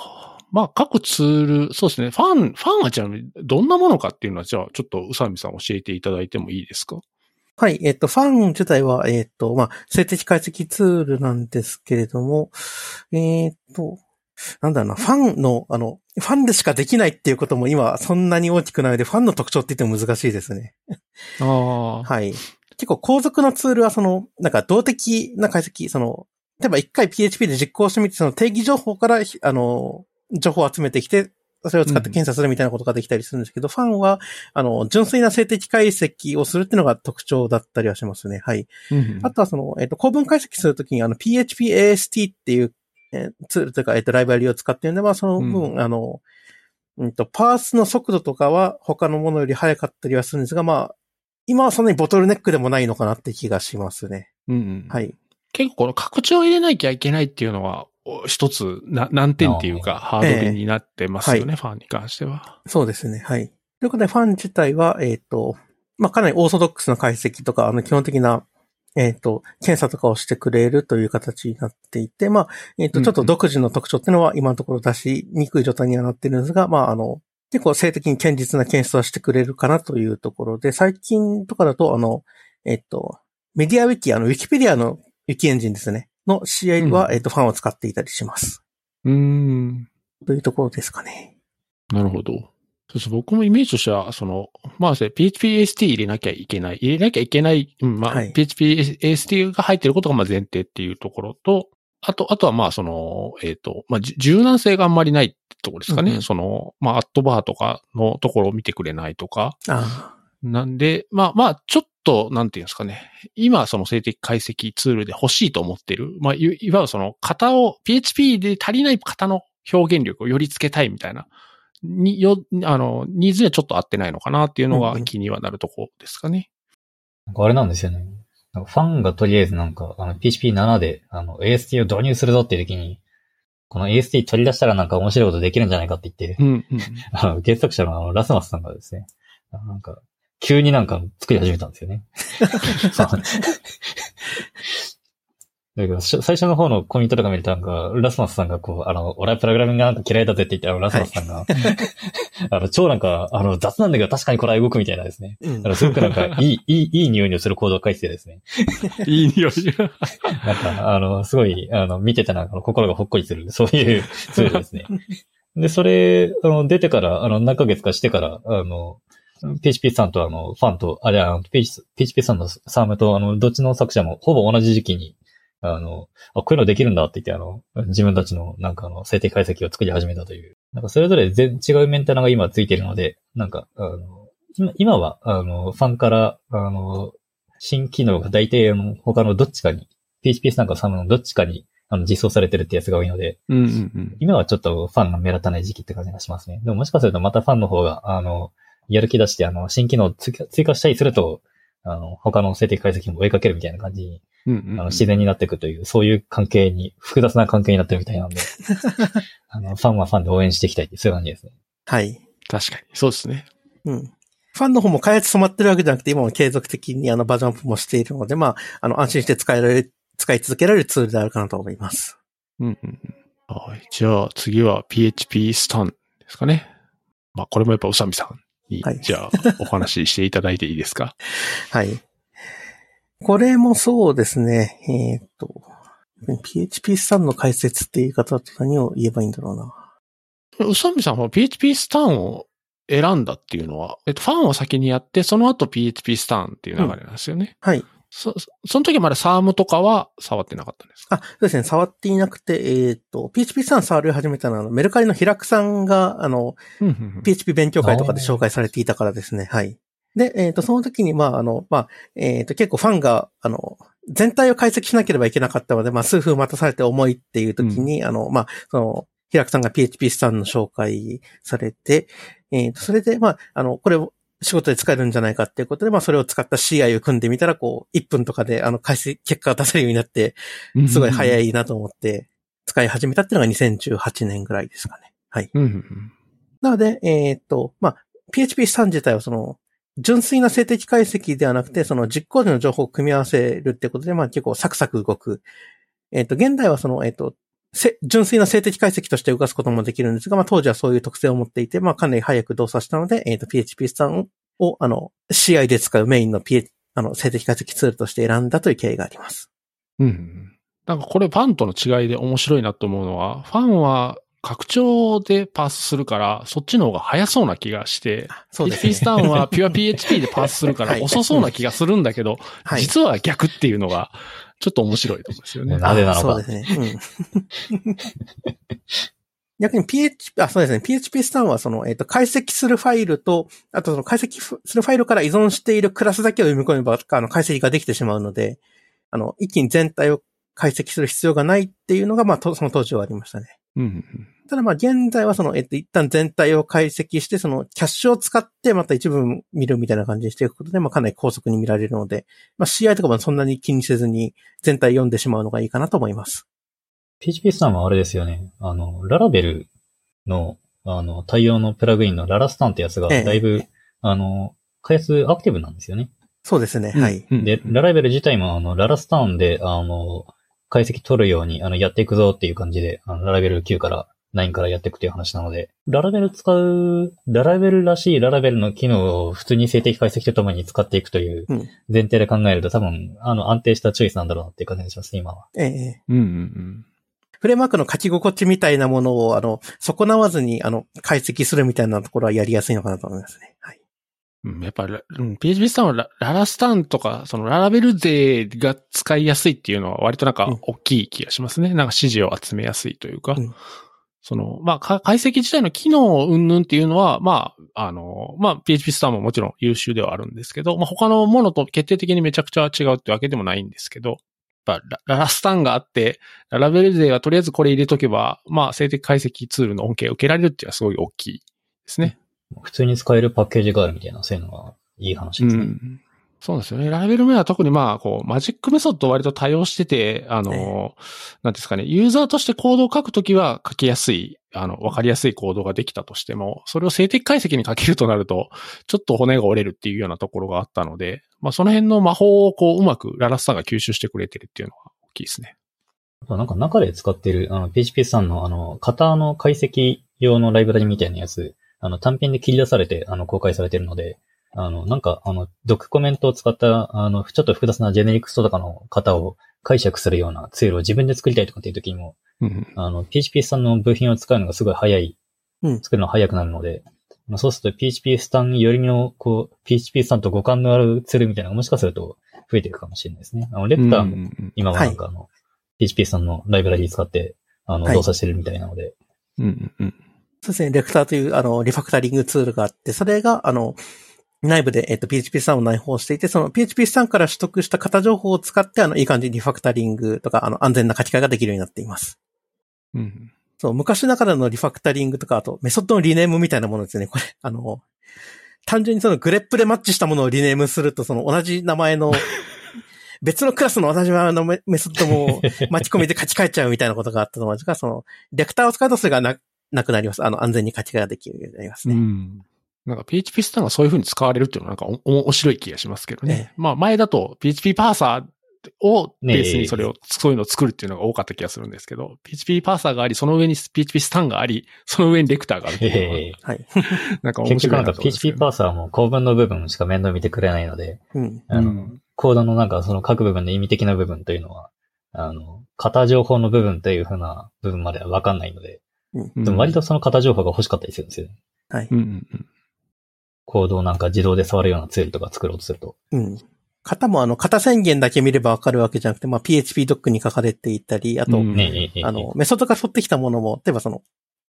まあ各ツール、そうですね。ファン、ファンはじゃあどんなものかっていうのはじゃあちょっと宇佐美さん教えていただいてもいいですか？はい。えっ、と、ファン自体は、えっ、と、まあ、静的解析ツールなんですけれども、えっ、と、なんだろうな、ファンの、あの、ファンでしかできないっていうことも今そんなに大きくないので、ファンの特徴って言っても難しいですね。ああ。はい。結構後続のツールはその、なんか動的な解析、その、例えば一回 PHP で実行してみて、その定義情報から、ひあの、情報を集めてきて、それを使って検査するみたいなことができたりするんですけど、ファンは、あの、純粋な静的解析をするっていうのが特徴だったりはしますね。はい。うんあとはその、えっ、と、構文解析するときに、あの、PHPAST っていう、えーツールというか、えっ、と、ライブラリを使っているので、まあ、その分、あの、うんと、パースの速度とかは他のものより速かったりはするんですが、まあ、今はそんなにボトルネックでもないのかなって気がしますね。うんうん。はい。結構この拡張を入れなきゃいけないっていうのは、お一つな難点っていうか、ハードルになってますよね、ファンに関しては。そうですね。はい。ということで、ファン自体は、えっ、と、まあ、かなりオーソドックスな解析とか、あの、基本的な、えっ、と、検査とかをしてくれるという形になっていて、まあ、えっ、と、ちょっと独自の特徴っていうのは今のところ出しにくい状態にはなってるんですが、まあ、あの、結構性的に堅実な検出はしてくれるかなというところで、最近とかだと、あの、えっ、と、メディアウィキ、あの、ウィキペディアのウィキエンジンですね。の試合は、うんえっ、と、ファンを使っていたりします。うーん。というところですかね。なるほど。そうです。僕もイメージとしては、その、まあ、PHPAST 入れなきゃいけない。入れなきゃいけない。うん、まあ、はい PHPAST が入ってることがまあ前提っていうところと、あと、あとはまあ、その、えっ、と、まあ、じ柔軟性があんまりないってところですかね。うんうんその、まあ、アットバーとかのところを見てくれないとか。あなんで、まあまあ、ちょっと、なんていうんですかね。今、その静的解析ツールで欲しいと思ってる。まあ、いいわゆるその型を、PHP で足りない型の表現力をよりつけたいみたいな、に、よ、あの、ニーズにはちょっと合ってないのかなっていうのが気にはなるところですかね。なんかあれなんですよね。ファンがとりあえずなんか、あの、PHP7 で、あの、AST を導入するぞっていう時に、この AST 取り出したらなんか面白いことできるんじゃないかって言って、うん、うん。あの、原作者のあの、ラスマスさんがですね、なんか、急になんか作り始めたんですよね。だけど、し最初の方のコメントとか見るとなんか、ラスマスさんがこう、あの、俺はプログラミングなんか嫌いだぜって言って、あの、ラスマスさんが、あの、超なんか、あの、雑なんだけど確かにこれは動くみたいなですね。うんあの、すごくなんか、いい、いい、いい匂いのするコードを書いててですね。いい匂い。なんか、あの、すごい、あの、見てたら、あの心がほっこりする、そういうツールですね。で、それ、あの、出てから、あの、何ヶ月かしてから、あの、PHP さんとあの、ファンと、あれ、あの、PHP さんのサームと、あの、どっちの作者もほぼ同じ時期に、あの、あ、こういうのできるんだって言って、あの、自分たちの、なんかあの、静的解析を作り始めたという。なんか、それぞれ全違うメンテナが今ついているので、なんか、あの、今今は、あの、ファンから、あの、新機能が大体、あの、他のどっちかに、PHP なんかサムのどっちかに、あの、実装されてるってやつが多いので、うん、うん、うん。今はちょっとファンが目立たない時期って感じがしますね。でももしかするとまたファンの方が、あの、やる気出して、あの、新機能を追加追加したりすると、あの、他の静的解析も追いかけるみたいな感じに、うん、うんうん。あの、自然になっていくという、そういう関係に、複雑な関係になってるみたいなんで、あの、ファンはファンで応援していきたいっていう、そういう感じですね。はい。確かに。そうですね。うん。ファンの方も開発止まってるわけじゃなくて、今も継続的にあのバージョンアップもしているので、まあ、あの、安心して使えられる、使い続けられるツールであるかなと思います。うん、うんうん。はい。じゃあ、次は PHP スタンですかね。まあ、これもやっぱ宇佐美さんに、はいじゃあ、お話ししていただいていいですか？はい。これもそうですね。えーっと、PHP スタンの解説っていう言い方だと何を言えばいいんだろうな。宇佐美さんは PHP スタンを選んだっていうのは、えっと、ファンを先にやって、その後 PHP スタンっていう流れなんですよね。はい。そ、そその時はまだサームとかは触ってなかったんですか？あ、そうですね。触っていなくて、えーっと、PHP スタン触り始めたのは、メルカリの平久さんが、あの、うんうんうん PHP 勉強会とかで紹介されていたからですね。はい。で、えっ、と、その時に、まあ、あの、まあ、えっ、と、結構ファンが、あの、全体を解析しなければいけなかったので、まあ、数分待たされて重いっていう時に、あの、まあ、その、平久さんが PHP スタンの紹介されて、えっ、と、それで、まあ、あの、これを仕事で使えるんじゃないかっていうことで、まあ、それを使った CI を組んでみたら、こう、1分とかで、あの、解析、結果が出せるようになって、すごい早い。いなと思って、使い始めたっていうのが2018年ぐらいですかね。はい。うんなので、えーっと、まあ、PHP 3自体はその、純粋な静的解析ではなくて、その実行時の情報を組み合わせるってことで、まあ結構サクサク動く。えーっと、現代はその、えーっと、せ純粋な静的解析として動かすこともできるんですが、まあ当時はそういう特性を持っていて、まあかなり早く動作したので、えーっと、PHP 3を、あの、CI で使うメインの P、あの、静的解析ツールとして選んだという経緯があります。うんうん。なんかこれファンとの違いで面白いなと思うのは、ファンは拡張でパースするから、そっちの方が早そうな気がして、そうです PHP ねス。タンはピュア PHP でパースするから はい遅そうな気がするんだけど、はい。実は逆っていうのが、ちょっと面白いところですよね。なぜなのかそうですね。うん。逆に PHP、あ、そうですね。PHP スタンはその、えっ、と、解析するファイルと、あとその解析するファイルから依存しているクラスだけを読み込めば、あの、解析ができてしまうので、あの、一気に全体を解析する必要がないっていうのが、まあ、とその当時はありましたね。うんうんただまあ、現在はその、えっ、と、一旦全体を解析して、その、キャッシュを使ってまた一部見るみたいな感じにしていくことで、まあ、かなり高速に見られるので、まあ、CI とかもそんなに気にせずに全体読んでしまうのがいいかなと思います。PHP スタンはあれですよね。あの、ララベルの、あの、対応のプラグインのララスタンってやつが、ええだいぶ、あの、開発アクティブなんですよね。そうですね。うん。はい。うんで、ララベル自体も、あの、ララスタンで、あの、解析取るように、あの、やっていくぞっていう感じで、あの、ララベル9から9からやっていくという話なので、ララベル使う、ララベルらしいララベルの機能を普通に静的解析とともに使っていくといううん前提で考えると多分、あの、安定したチョイスなんだろうなっていう感じがします、今は。ええうんうんうん。フレームワークの書き心地みたいなものを、あの、損なわずに、あの、解析するみたいなところはやりやすいのかなと思いますね。はい。うんやっぱり、うん、PHP スタンはラララスタンとか、そのララベル勢が使いやすいっていうのは割となんかうん大きい気がしますね。なんか指示を集めやすいというか。うんその、まあ、か解析自体の機能云々っていうのは、まあ、あの、まあ、PHP スタンももちろん優秀ではあるんですけど、まあ、他のものと決定的にめちゃくちゃ違うってわけでもないんですけど、ラララスタンがあって、ララベル勢はとりあえずこれ入れとけば、まあ、静的解析ツールの恩恵を受けられるっていうのはすごい大きいですね。普通に使えるパッケージがあるみたいな、そういうのがいい話ですね。うんそうですよね。ラベルメは特にまあ、こう、マジックメソッドを割と多用してて、あの、えなんですかね、ユーザーとしてコードを書くときは書きやすい、あの、わかりやすいコードができたとしても、それを静的解析に書けるとなると、ちょっと骨が折れるっていうようなところがあったので、まあ、その辺の魔法をこう、うまくララスタンが吸収してくれてるっていうのは大きいですね。なんか中で使ってる、あの、PHP さんの、あの、型の解析用のライブラリみたいなやつ、あの、単品で切り出されて、あの、公開されてるので、あの、なんか、あの、ドックコメントを使った、あの、ちょっと複雑なジェネリクストとかの型を解釈するようなツールを自分で作りたいとかっていう時にも、うんあの、PHP さんの部品を使うのがすごい早い、うん。作るのが早くなるので、まあそうすると PHP スタンよりの、こう、PHP スタンと互換のあるツールみたいなのがもしかすると増えていくかもしれないですね。あの、レプターも今はなんかあの、PHP さんのライブラリ使って、あの、はい。動作してるみたいなので、うんうんうん。そうですね。レクターという、あの、リファクタリングツールがあって、それが、あの、内部で、えっ、と、PHP スタンを内包していて、その PHP スタンから取得した型情報を使って、あの、いい感じにリファクタリングとか、あの、安全な書き換えができるようになっています。うんそう、昔ながらのリファクタリングとか、あと、メソッドのリネームみたいなものですね。これ、あの、単純にそのグレップでマッチしたものをリネームすると、その同じ名前の、別のクラスの同じ名前のメメソッドも巻き込みで書き換えちゃうみたいなことがあったのですが、その、レクターを使うとそれがな、なくなります。あの、安全に書き換えができるようになりますうね。ん。なんか PHP スタンがそういう風に使われるっていうのはなんかお面白い気がしますけどね。まあ前だと PHP パーサーをベねースにそれを、そういうのを作るっていうのが多かった気がするんですけど、PHP パーサーがあり、その上に PHP スタンがあり、その上にレクターがあるっていうのはい。なんか面結局なんか白いなと思うんです PHP パーサーも構文の部分しか面倒見てくれないので、うん。あの、うんコードのなんかその各部分で意味的な部分というのは、あの、型情報の部分というふうな部分まではわかんないので、うんでも割とその型情報が欲しかったりするんですよね。はい。うんうんうん。コードをなんか自動で触るようなツールとか作ろうとすると。うん。型もあの、型宣言だけ見ればわかるわけじゃなくて、まあ、PHP ドックに書かれていたり、あと、うんねえ、ええ、あの、メソッドから取ってきたものも、例えばその、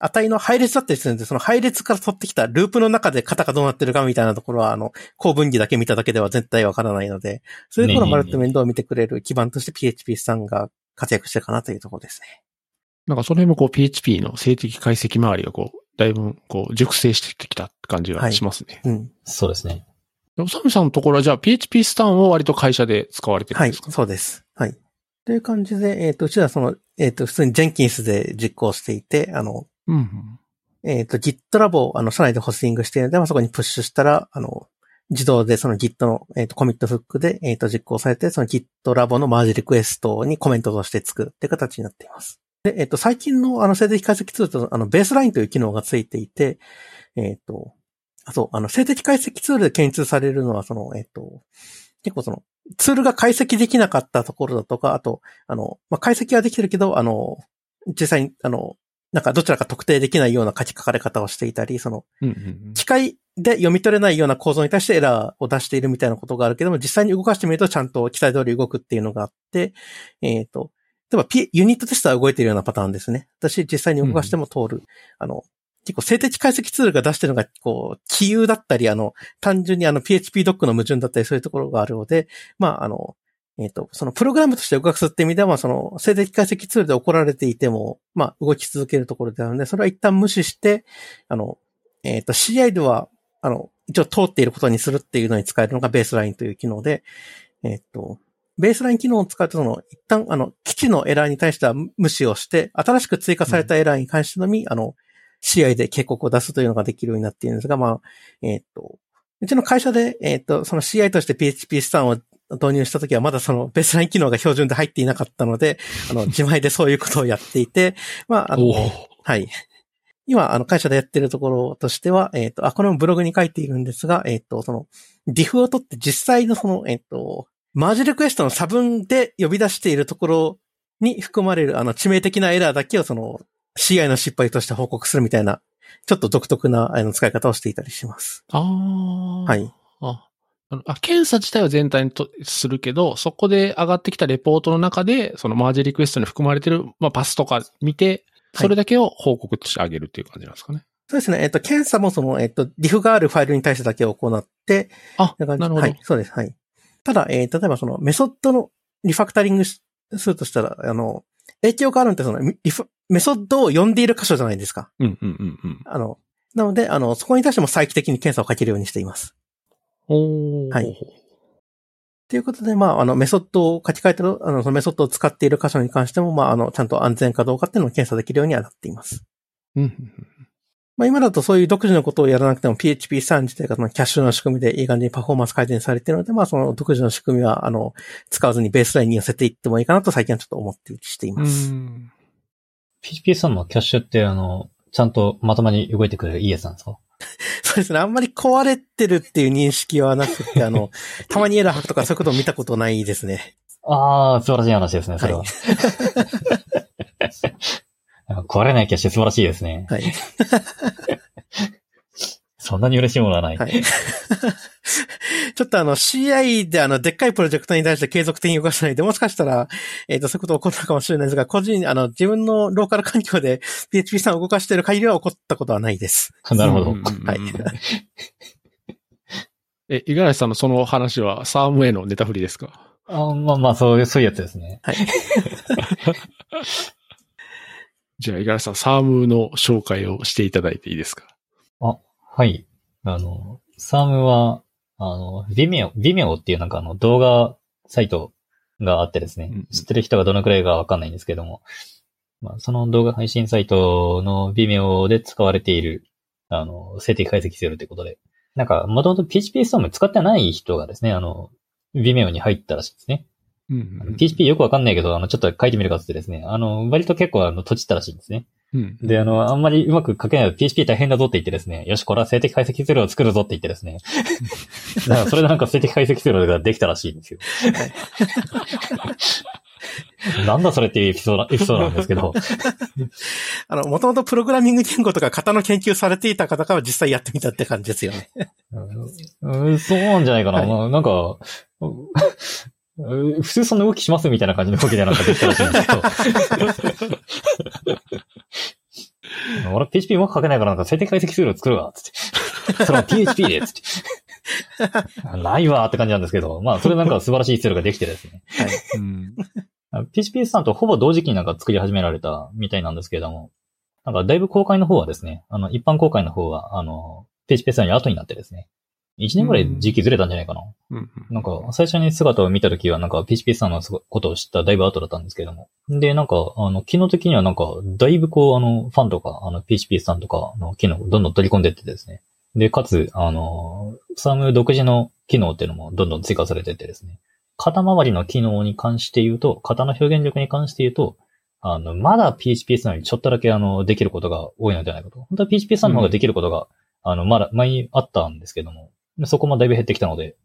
値の配列だったりするんで、その配列から取ってきたループの中で型がどうなってるかみたいなところは、あの、公分岐だけ見ただけでは絶対わからないので、そういうところをまるっと面倒を見てくれる基盤として PHP さんが活躍してるかなというところですね。なんかその辺もこう PHP の静的解析周りがこう、だいぶこう、熟成してきた感じがしますね。うん。そうですね。おさみさんのところはじゃあ PHP スタンを割と会社で使われてるんはい、ですか、そうです。はい。という感じで、えっ、と、うちはその、えっ、と、普通に Jenkins で実行していて、あの、うんうん。えっ、と、GitLab を、あの、社内でホスティングしているので、まあ、そこにプッシュしたら、あの、自動でその Git の、えっ、と、コミットフックで、えっ、と、実行されて、その GitLab のマージリクエストにコメントとしてつくっていう形になっています。で、えっ、と、最近のあの、静的解析ツールと、あの、ベースラインという機能がついていて、えっ、と、あ、そう、あの、静的解析ツールで検出されるのは、その、えっ、と、結構その、ツールが解析できなかったところだとか、あと、あの、まあ、解析はできてるけど、あの、実際に、あの、なんかどちらか特定できないような書き書かれ方をしていたり、その、機械で読み取れないような構造に対してエラーを出しているみたいなことがあるけども、実際に動かしてみるとちゃんと期待通り動くっていうのがあって、えっ、と、例えば P、ユニットテストは動いているようなパターンですね。私実際に動かしても通る。あの、結構静的解析ツールが出してるのが、こう、杞憂だったり、あの、単純にあの PHP ドックの矛盾だったりそういうところがあるので、まあ、あの、えっ、と、そのプログラムとして動かすって意味では、まあその、静的解析ツールで怒られていても、まあ、動き続けるところであるので、それは一旦無視して、あの、えっ、と、CI では、あの、一応通っていることにするっていうのに使えるのがベースラインという機能で、えっ、と、ベースライン機能を使うと、その、一旦、あの、基地のエラーに対しては無視をして、新しく追加されたエラーに関してのみ、あの、CI で警告を出すというのができるようになっているんですが、まあ、えっ、と、うちの会社で、えっ、と、その CI として PHP スタンを導入したときは、まだそのベースライン機能が標準で入っていなかったので、あの、自前でそういうことをやっていて、まあ、あの、はい。今、あの、会社でやってるところとしては、えっ、と、あ、これもブログに書いているんですが、えっ、と、その、ディフを取って実際のその、えっ、と、マージリクエストの差分で呼び出しているところに含まれる、あの、致命的なエラーだけをその、CI の失敗として報告するみたいな、ちょっと独特な、あの、使い方をしていたりします。ああ。はい。あ検査自体は全体にとするけど、そこで上がってきたレポートの中で、そのマージリクエストに含まれてる、まあ、パスとか見て、それだけを報告としてあげるっていう感じなんですかね。そうですね。えっ、と、検査もその、えっ、と、ディフがあるファイルに対してだけ行って、あ、ななるほど。はい、そうです。はい。ただ、えー例えばそのメソッドのリファクタリングしするとしたら、あの、影響があるのってそのリフメソッドを読んでいる箇所じゃないですか。うんうんうんうん。あの、なので、あの、そこに対しても再帰的に検査をかけるようにしています。おーはいということで、まあ、あの、メソッドを書き換えてる、あの、そのメソッドを使っている箇所に関しても、まあ、あの、ちゃんと安全かどうかっていうのを検査できるようにはなっています。うんまあ、今だとそういう独自のことをやらなくても PHP3 自体がそのキャッシュの仕組みでいい感じにパフォーマンス改善されているので、まあその独自の仕組みは、あの、使わずにベースラインに寄せていってもいいかなと最近はちょっと思ってしています。うん。PHP さんのキャッシュってあの、ちゃんとまともに動いてくれるいいやつなんですか？そうですね。あんまり壊れてるっていう認識はなくて、あの、たまにエラー吐くとかそういうことを見たことないですね。ああ、素晴らしい話ですね、それは。はい 壊れないキャッシュ素晴らしいですね。はい。そんなに嬉しいものはない。はい。ちょっとあの CI であのでっかいプロジェクトに対して継続的に動かさないで、もしかしたら、えっ、と、そういうこと起こったかもしれないですが、個人、あの、自分のローカル環境で PHP さんを動かしている限りは起こったことはないです。なるほど。はい。え、五十嵐さんのその話はサームへのネタ振りですか？あまあまあ、そういう、そういうやつですね。はい。じゃあ、五十嵐さん、サームの紹介をしていただいていいですか？はい。あの、サームは、あの、ビメオ、ビメオっていうなんかあの動画サイトがあってですね、うんうん。知ってる人がどのくらいかわかんないんですけども、まあ、その動画配信サイトのビメオで使われている、あの、静的解析ツールということで、なんか、もともと PHP ストーム使ってない人がですね、あの、ビメオに入ったらしいですね。うん。PHP よくわかんないけど、あの、ちょっと書いてみるかってですね、あの、割と結構あの、閉じったらしいんですね。うん。で、あの、あんまりうまく書けないと PHP 大変だぞって言ってですね、よし、これは静的解析ツールを作るぞって言ってですね。だからそれでなんか静的解析ツールができたらしいんですよ。なんだそれっていうエピソード、エピソードなんですけど。あの、もともとプログラミング言語とか型の研究されていた方から実際やってみたって感じですよね。うん、そうなんじゃないかな。はいまあ、なんか、うん普通そんな動きしますみたいな感じの動きでなんかできたらしいんですけど。俺 PHP うまく書けないからなんか静的解析ツールを作るわ、つって。それは PHP で、つって。ないわーって感じなんですけど、まあ、それなんか素晴らしいツールができてですね。はい。うん。PHP さんとほぼ同時期になんか作り始められたみたいなんですけれども、なんかだいぶ公開の方はですね、あの、一般公開の方は、あの、PHP さんより後になってですね、1年ぐらい時期ずれたんじゃないかな。うん。なんか、最初に姿を見たときは、なんか、PHP さんのことを知っただいぶ後だったんですけども。で、なんか、あの、機能的にはなんか、だいぶこう、あの、ファンとか、あの、PHP さんとかの機能をどんどん取り込んでってですね。で、かつ、あの、サム独自の機能っていうのもどんどん追加されてってですね。肩周りの機能に関して言うと、肩の表現力に関して言うと、あの、まだ PHP さんよりちょっとだけあの、できることが多いのではないかと。本当は PHP さんの方ができることが、あの、まだ前にあったんですけども、そこもだいぶ減ってきたので、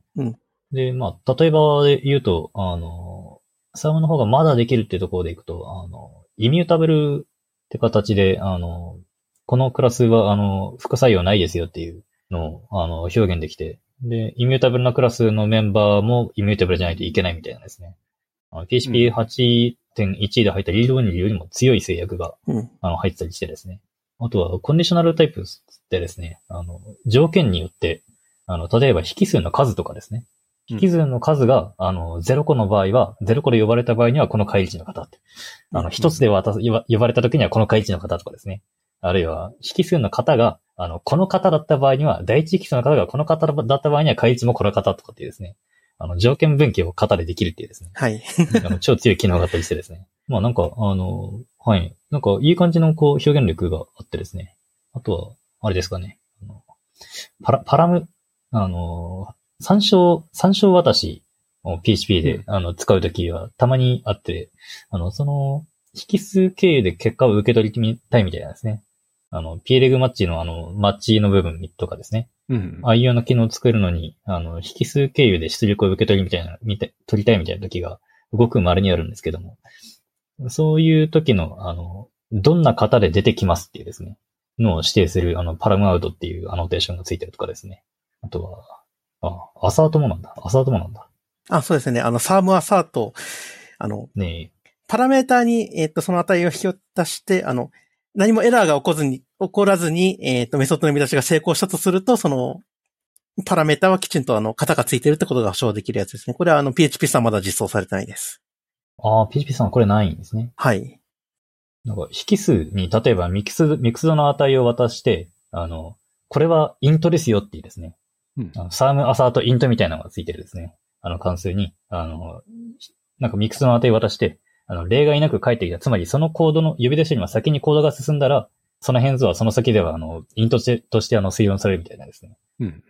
で、まあ、例えばで言うと、あの、サムの方がまだできるっていうところでいくと、あの、イミュータブルって形で、あの、このクラスは、あの、副作用ないですよっていうのを、あの、表現できて、で、イミュータブルなクラスのメンバーもイミュータブルじゃないといけないみたいなんですね。あの PHP8.1 で入ったリードオンリーよりも強い制約が、うん。あの、入ってたりしてですね。あとは、コンディショナルタイプってですね、あの、条件によって、あの、例えば引数の数とかですね。うん引数の数が、あの、0個の場合は、0個で呼ばれた場合にはこの回値の方って。あの、一つで渡す、呼ばれた時にはこの回値の方とかですね。あるいは、引数の方が、あの、この方だった場合には、第一引数の方がこの方だった場合には回値もこの方とかっていうですね。あの、条件分岐を型でできるっていうですね。はい。あの 超強い機能があったりしてですね。まあなんか、あの、はい。なんかいい感じのこう表現力があってですね。あとは、あれですかね。あのパラ、パラム、あの、参照、参照渡しを PHP で、うんあの使うときはたまにあって、あの、その、引数経由で結果を受け取りたいみたいなんですね。あの、ピエレグマッチのあの、マッチの部分とかですね。うん。ああいうような機能を作るのに、あの、引数経由で出力を受け取りみたいな、見て、取りたいみたいな時が、ごく稀にあるんですけども、そういう時の、あの、どんな型で出てきますっていうですね、のを指定する、あの、パラムアウトっていうアノテーションがついてるとかですね。あとは、あ、アサートもなんだ。アサートもなんだ。あ、そうですね。あの、サームアサート、あの、ねパラメーターに、えっ、と、その値を引き出して、あの、何もエラーが起こずに、起こらずに、えっ、と、メソッドの生み出しが成功したとすると、その、パラメーターはきちんとあの、型がついてるってことが保証できるやつですね。これはあの、PHP さんまだ実装されてないです。ああ、PHP さんはこれないんですね。はい。なんか、引数に、例えばミックス、ミックスドの値を渡して、あの、これはイントですよっていうですね。うんサーム、アサート、イントみたいなのがついてるですね。あの関数に、あの、なんかミックスの値を渡して、あの、例外なく書いてきた。つまりそのコードの、呼び出しよりも先にコードが進んだら、その変数はその先では、あの、イントとしてあの、推論されるみたいなですね。うん。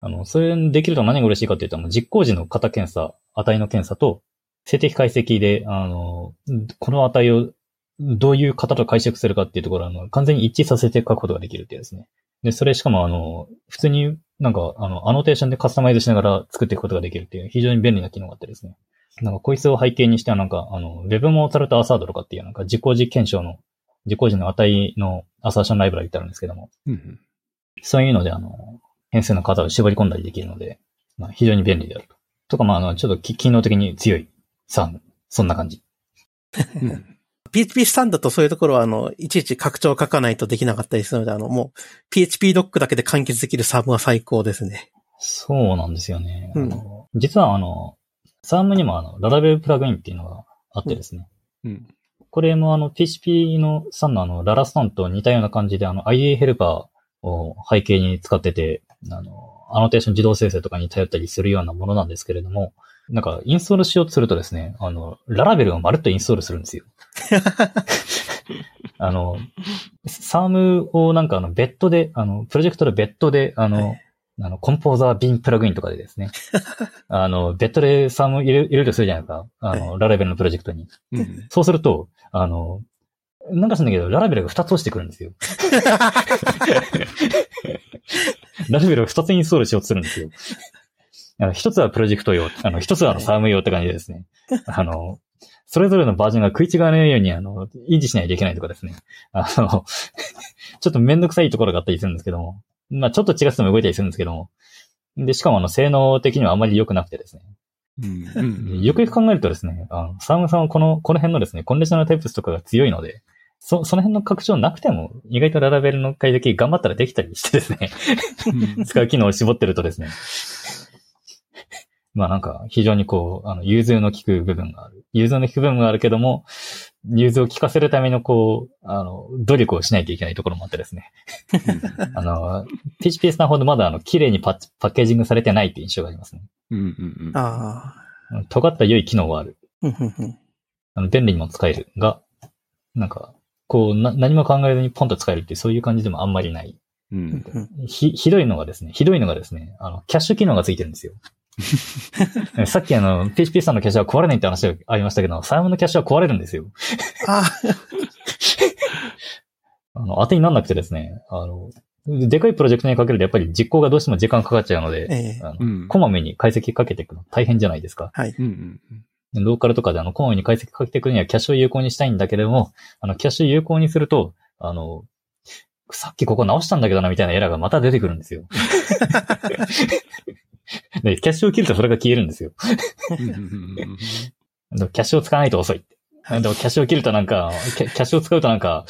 あの、それできると何が嬉しいかというと、実行時の型検査、値の検査と、静的解析で、あの、この値をどういう型と解釈するかっていうところは、あの、完全に一致させて書くことができるっていうですね。で、それしかもあの、普通になんか、あの、アノテーションでカスタマイズしながら作っていくことができるっていう非常に便利な機能があってですね。なんか、こいつを背景にしてはなんか、あの、Web モータルとアサードとかっていうなんか、実行時検証の、実行時の値のアサーションライブラリってあるんですけども、うん。そういうので、あの、変数の型を絞り込んだりできるので、まあ、非常に便利であると。とか、まあ、あの、ちょっとき機能的に強い。さあ、そんな感じ。うん。PHP スタンドとそういうところは、あの、いちいち拡張を書かないとできなかったりするので、あの、もう、PHP ドックだけで完結できるサームは最高ですね。そうなんですよね。うん実は、あの、サームにもあの、ララベルプラグインっていうのがあってですね。うん。これもあの、PHP のさんのあの、ララスタンと似たような感じで、あの、IA ヘルパーを背景に使ってて、あの、アノテーション自動生成とかに頼ったりするようなものなんですけれども、なんか、インストールしようとするとですね、あの、ララベルをまるっとインストールするんですよ。あの、サームをなんかあの、別途で、あの、プロジェクトで別途で、あの、はいあの、コンポーザービンプラグインとかでですね、あの、ベッドでサム入れ入れるとするじゃないですか。あの、ララベルのプロジェクトに。うん。そうすると、あの、なんか知んだけど、ララベルが2つ落ちてくるんですよ。ララベルを2つインストールしようとするんですよ。あの一つはプロジェクト用、あの、一つはあのサーム用って感じでですね。あの、それぞれのバージョンが食い違わないように、あの、維持しないといけないとかですね。あの、ちょっとめんどくさいところがあったりするんですけども。まあちょっと違っても動いたりするんですけども。で、しかもあの、性能的にはあまり良くなくてですね。うん。よくよく考えるとですね、あの、サームさんはこの、この辺のですね、コンディショナルタイプスとかが強いので、そ、その辺の拡張なくても、意外とララベルの解析頑張ったらできたりしてですね、うん使う機能を絞ってるとですね、まあなんか、非常にこう、あの、融通の効く部分がある。融通の効く部分があるけども、融通を効かせるためのこう、あの、努力をしないといけないところもあってですね。あの、PHP さんほどまだあの、綺麗にパッパッケージングされてないっていう印象がありますね。うんうんうん。ああ。尖った良い機能はある。うんうんうんあの、便利にも使えるが、なんか、こう、な、何も考えずにポンと使えるっていう、そういう感じでもあんまりない。う。うんんうんひ、ひどいのがですね、ひどいのがですね、あの、キャッシュ機能がついてるんですよ。さっきあの、PHP さんのキャッシュは壊れないって話がありましたけど、サームのキャッシュは壊れるんですよ。あ あの、当てになんなくてですね、あの、でかいプロジェクトにかけるとやっぱり実行がどうしても時間かかっちゃうのあ、で、ええあのうん。こまめに解析かけていくの大変じゃないですか。はい。うんうんうん。ローカルとかであの、コマに解析かけていくにはキャッシュを有効にしたいんだけれども、あの、キャッシュを有効にすると、あの、さっきここ直したんだけどなみたいなエラーがまた出てくるんですよ。で、キャッシュを切るとそれが消えるんですよ。でもキャッシュを使わないと遅い。でもキャッシュを切るとなんか、キャッシュを使うとなんか、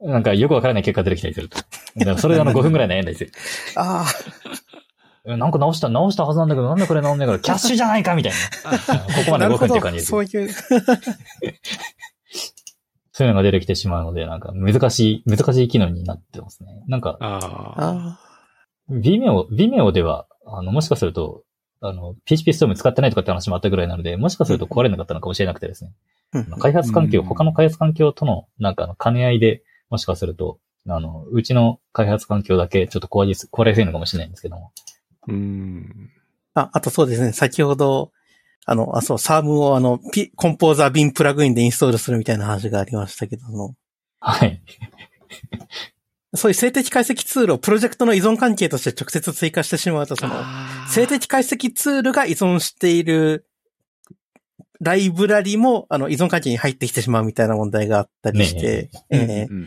なんかよくわからない結果が出てきたりすると。だからそれであの5分くらい悩んだりする。あえなんか直した、直したはずなんだけど、なんでこれ直んないから、キャッシュじゃないかみたいな。ここあ。まで5なるほど分っていう感じ。ですそういう。そういうのが出てきてしまうので、なんか難しい、難しい機能になってますね。なんか、ああ。あ Vimeo、Vimeo では、あの、もしかすると、あの、PHP ストーム使ってないとかって話もあったぐらいなので、もしかすると壊れなかったのかもしれなくてですね。あ。うん開発環境、うん他の開発環境との、なんか兼ね合いで、もしかすると、あの、うちの開発環境だけちょっと壊れす、壊れやすいのかもしれないんですけども。うん。あ、あとそうですね。先ほど、あの、あ、そう、サームをあの、ピ、コンポーザービンプラグインでインストールするみたいな話がありましたけども、はい。そういう静的解析ツールをプロジェクトの依存関係として直接追加してしまうと、その、静的解析ツールが依存しているライブラリも、あの、依存関係に入ってきてしまうみたいな問題があったりして、えうんー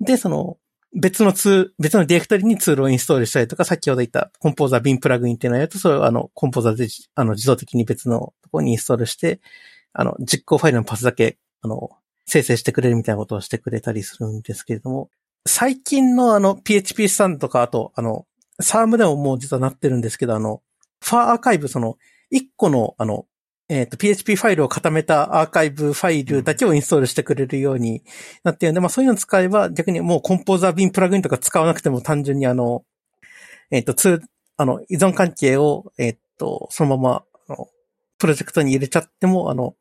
で、その、別のツール、別のディレクトリにツールをインストールしたりとか、先ほど言ったコンポーザービンプラグインっていうのをやると、それをあの、コンポーザーで、あの、自動的に別のところにインストールして、あの、実行ファイルのパスだけ、あの、生成してくれるみたいなことをしてくれたりするんですけれども、最近のあの、PHP スタンドとか、あと、あの、サームでももう実はなってるんですけど、あの、ファーアーカイブ、その、一個の、あの、えっ、と、PHP ファイルを固めたアーカイブファイルだけをインストールしてくれるようになってるんで、まあそういうのを使えば逆にもう Composer bin plugin とか使わなくても単純にあの、えっ、と、ツー、あの、依存関係を、えっ、と、そのまま、あの、プロジェクトに入れちゃっても、あの、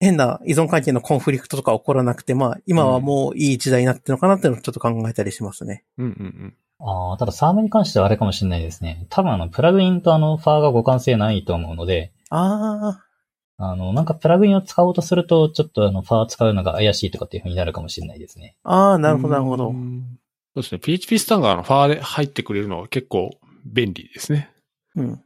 変な依存関係のコンフリクトとか起こらなくて、まあ今はもういい時代になってるのかなっていうのをちょっと考えたりしますね。うんうんああ、ただ Psalm に関してはあれかもしれないですね。多分あの、プラグインとあの、ファーが互換性ないと思うので、ああの、なんかプラグインを使おうとすると、ちょっとあの、ファー使うのが怪しいとかっていう風になるかもしれないですね。あ、ああ、うん。なるほど、なるほどう。んそうですね。PHP スタンガーのファーで入ってくれるのは結構便利ですね。うん。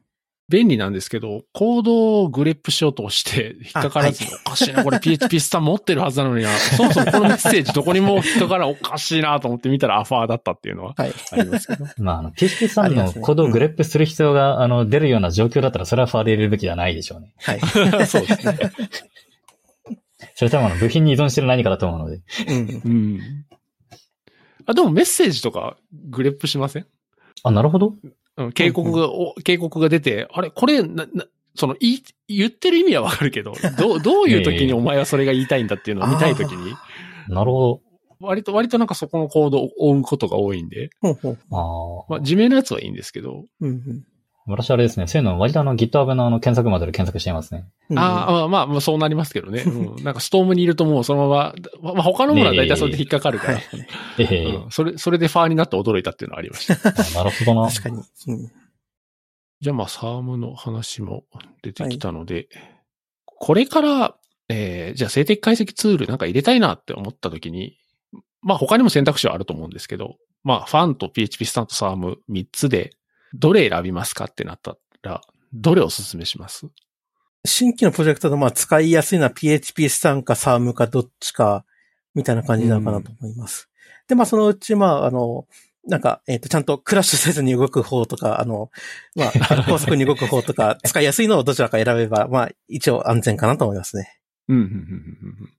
便利なんですけど、コードをグレップしようとして引っかからずに、おかしいな、これ PHP スタン持ってるはずなのにな、そもそもこのメッセージどこにも引っかからんおかしいなと思って見たらアファーだったっていうのははい。ありますけど。まあ、あの、PHP さんのありますねコードをグレップする必要が、あの、出るような状況だったら、それはファーで入れるべきではないでしょうね。はい。そうですね。それ多分あの、部品に依存してる何かだと思うので。うん。うん。あ、でもメッセージとかグレップしません？あ、なるほど。うん警告が、お警告が出て、あれ、これ、な、な、その、い、言ってる意味はわかるけど、どう、どういう時にお前はそれが言いたいんだっていうのを見たい時に、なるほ割と、割となんかそこのコードを追うことが多いんで、ほうほう。まあ、地名のやつはいいんですけど、うんうん。私あれですね、そういうの割とあの GitHub のあの検索窓で検索していますね。うんああ、まあまあ、まあ、そうなりますけどね。うん、なんかストームにいるともうそのまま、まあ他のものは大体それで引っかかるから、はい。ええうんそれ、それでファーになって驚いたっていうのはありました。あなるほどな。確かに。うん。じゃあまあ、サームの話も出てきたので、これから、えー、じゃあ静的解析ツールなんか入れたいなって思った時に、まあ他にも選択肢はあると思うんですけど、まあファンと PHP スタンとサーム3つで、どれ選びますかってなったら、どれをお勧めします？新規のプロジェクトでまあ使いやすいのは PHP スタンか SARM かどっちか、みたいな感じなのかなと思います。で、まあそのうちまああの、なんか、えっ、と、ちゃんとクラッシュせずに動く方とか、あの、まあ、あ の高速に動く方とか、使いやすいのをどちらか選べば、まあ、一応安全かなと思いますね。うん、うん、うん、うん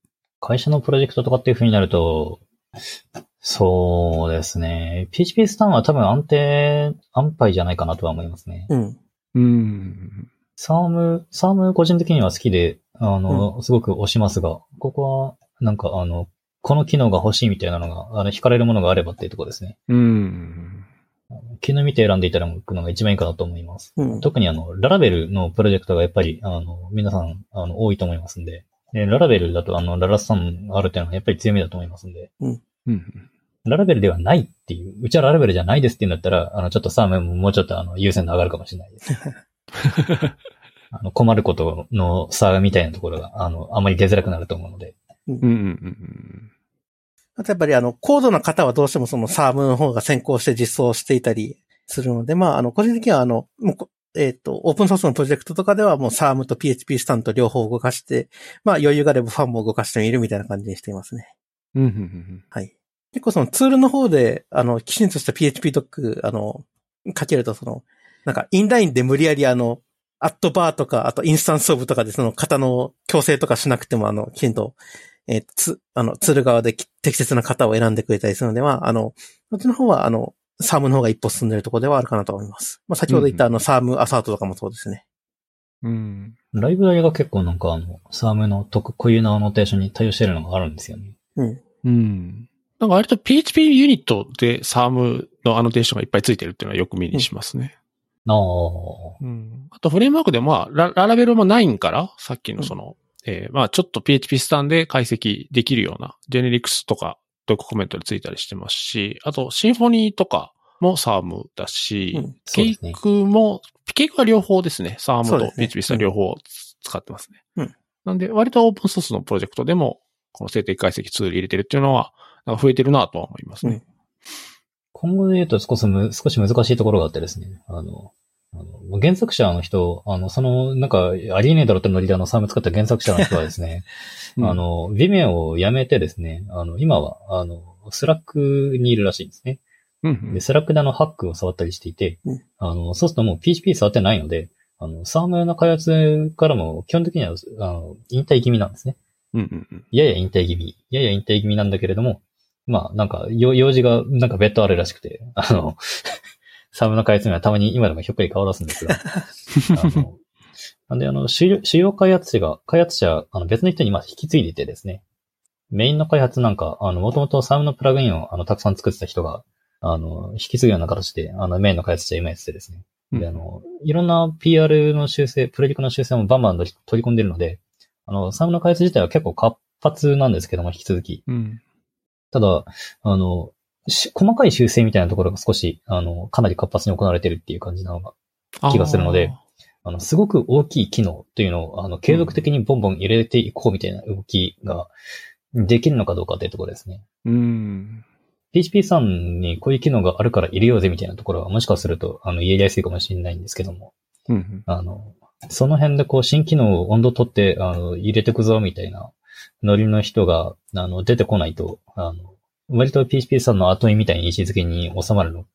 会社のプロジェクトとかっていう風になると、そうですね。PHP スタンは多分安定、安牌じゃないかなとは思いますね。うん。うん。うん。サーム、サーム個人的には好きで、あの、すごく押しますが、ここは、なんかあの、この機能が欲しいみたいなのが、あの、惹かれるものがあればっていうところですね。うん。機能見て選んでいただくのが一番いいかなと思います。うん。特にあの、ララベルのプロジェクトがやっぱり、あの、皆さん、あの、多いと思いますんで、でララベルだとあの、ララスさんあるっていうのはやっぱり強みだと思いますんで、うん。ララベルではないっていう、うちはララベルじゃないですって言うんだったら、あの、ちょっとサームももうちょっとあの、優先度上がるかもしれないです。あの、困ることの差みたいなところが、あの、あまり出づらくなると思うので。うん。うん。うん。あとやっぱりあの、高度な方はどうしてもその SARM の方が先行して実装していたりするので、まあ、あの、個人的にはあの、もうこえっ、と、オープンソースのプロジェクトとかではもう SARM と PHP スタンド両方動かして、まあ余裕があればファンも動かしてみるみたいな感じにしていますね。うん。うん。はい。結構そのツールの方で、あの、きちんとした PHP ドック、あの、かけるとその、なんかインラインで無理やりあの、アットバーとか、あとインスタンスオブとかでその型の強制とかしなくても、あの、きちんと、えーつ、あの、ツール側でき適切な型を選んでくれたりするのでは、あの、そっちの方は、あの、サームの方が一歩進んでるところではあるかなと思います。まあ、先ほど言ったあの、サームアサートとかもそうですね。うん。ライブラリが結構なんかあの、サームの特固有なアノテーションに対応してるのがあるんですよね。うん。うん。なんか割と PHP ユニットで SARM のアノテーションがいっぱいついてるっていうのはよく目にしますね。ああ。うん。あとフレームワークでまあ、ラララベルも9から、さっきのその、えーまあちょっと PHP スタンで解析できるような、ジェネリクスとか、ドックコメントでついたりしてますし、あとシンフォニーとかも SARM だし、うんケイ。クも、ケイクは両方ですね。SARM と PHP スタン両方使ってますね。うんなんで、割とオープンソースのプロジェクトでも、この静的解析ツール入れてるっていうのは、なんか増えてるなとは思いますね。今後で言うと少しむ少し難しいところがあってですね。あの、あの原作者の人、あの、その、なんか、ありえねえだろってノリであの、サーム使った原作者の人はですね、うんあの、 Vimeo をやめてですね、あの、今は、あの、 Slack にいるらしいんですね。うんで、 Slack であの、 Hack を触ったりしていてうん、あの、そうするともう PHP 触ってないので、あの、 Psalm の開発からも基本的には、あの、引退気味なんですね。うんうんうんやや引退気味。やや引退気味なんだけれども、まあ、なんか、よ用事が、なんか別途あるらしくて、あの、Psalm の開発にはたまに今でもひょっくり顔を出すんですが、あの、なんで、あの、主要開発者が、開発者、あの、別の人に今引き継いでいてですね、メインの開発なんか、あの、もともとサムのプラグインを、あの、たくさん作ってた人が、あの、引き継ぐような形で、あの、メインの開発者今やっててですね、で、あの、いろんな PR の修正、プロジェクトの修正もバンバン取り取り込んでるので、あの、サムの開発自体は結構活発なんですけども、引き続き。うん。ただ、あの、し細かい修正みたいなところが少し、あの、かなり活発に行われてるっていう感じなのが、気がするのであの、すごく大きい機能というのを、あの、継続的にボンボン入れていこうみたいな動きができるのかどうかっていうところですね。うん。PHP さんにこういう機能があるから入れようぜみたいなところはもしかすると、あの、言えやすいかもしれないんですけども、うん。あの、その辺でこう新機能を温度取って、あの、入れてくぞみたいなノリの人が、あの、出てこないと、あの、割と PHP さんの後にみたいに位置づけに収まるの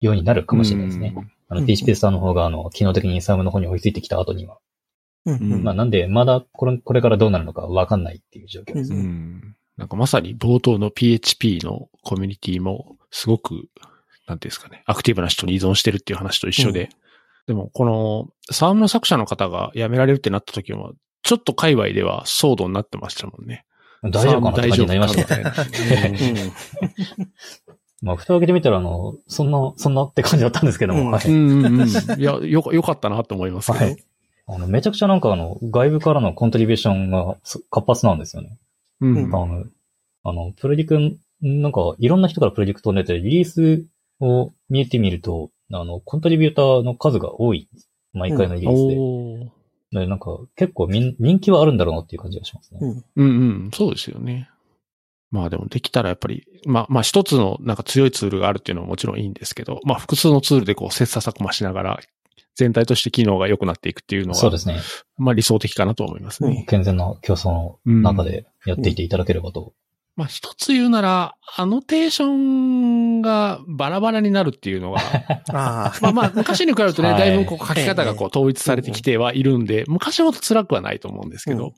ようになるかもしれないですね。あの、うん PHP さんの方が、あの、機能的にサムの方に追いついてきた後には。うんうんまあ、なんで、まだ、これ、これからどうなるのかわかんないっていう状況ですうね。ん。なんかまさに冒頭の PHP のコミュニティもすごく、なんていうんですかね、アクティブな人に依存してるっていう話と一緒で、うんでもこのサームの作者の方が辞められるってなった時は、ちょっと界隈では騒動になってましたもんね。大丈夫かなって感じになりましたサーム大丈夫かみたいなうんまあ、蓋を開けてみたら、あの、そんな、そんなって感じだったんですけども、うんはい。うんうんうん。いや、よか、よかったなと思いますけど。はいあの、めちゃくちゃなんかあの、外部からのコントリビューションがす活発なんですよね。うんうんあの、あの、プロジェクト、なんか、いろんな人からプロジェクトを出て、リリースを見てみると、あの、コントリビューターの数が多い。毎回のリリースで。おーでなんか結構みん人気はあるんだろうなっていう感じがしますね。うん。うんうん、そうですよね。まあでもできたらやっぱり、まあまあ一つのなんか強いツールがあるっていうのはもちろんいいんですけど、まあ複数のツールでこう切磋琢磨しながら、全体として機能が良くなっていくっていうのが、そうですね。まあ理想的かなと思いますね。健全な競争の中でやっていていただければと。まあ一つ言うなら、アノテーションがバラバラになるっていうのが、ああ。まあまあ昔に比べるとね、はいだいぶこう書き方がこう統一されてきてはいるんで、昔ほど辛くはないと思うんですけど、うん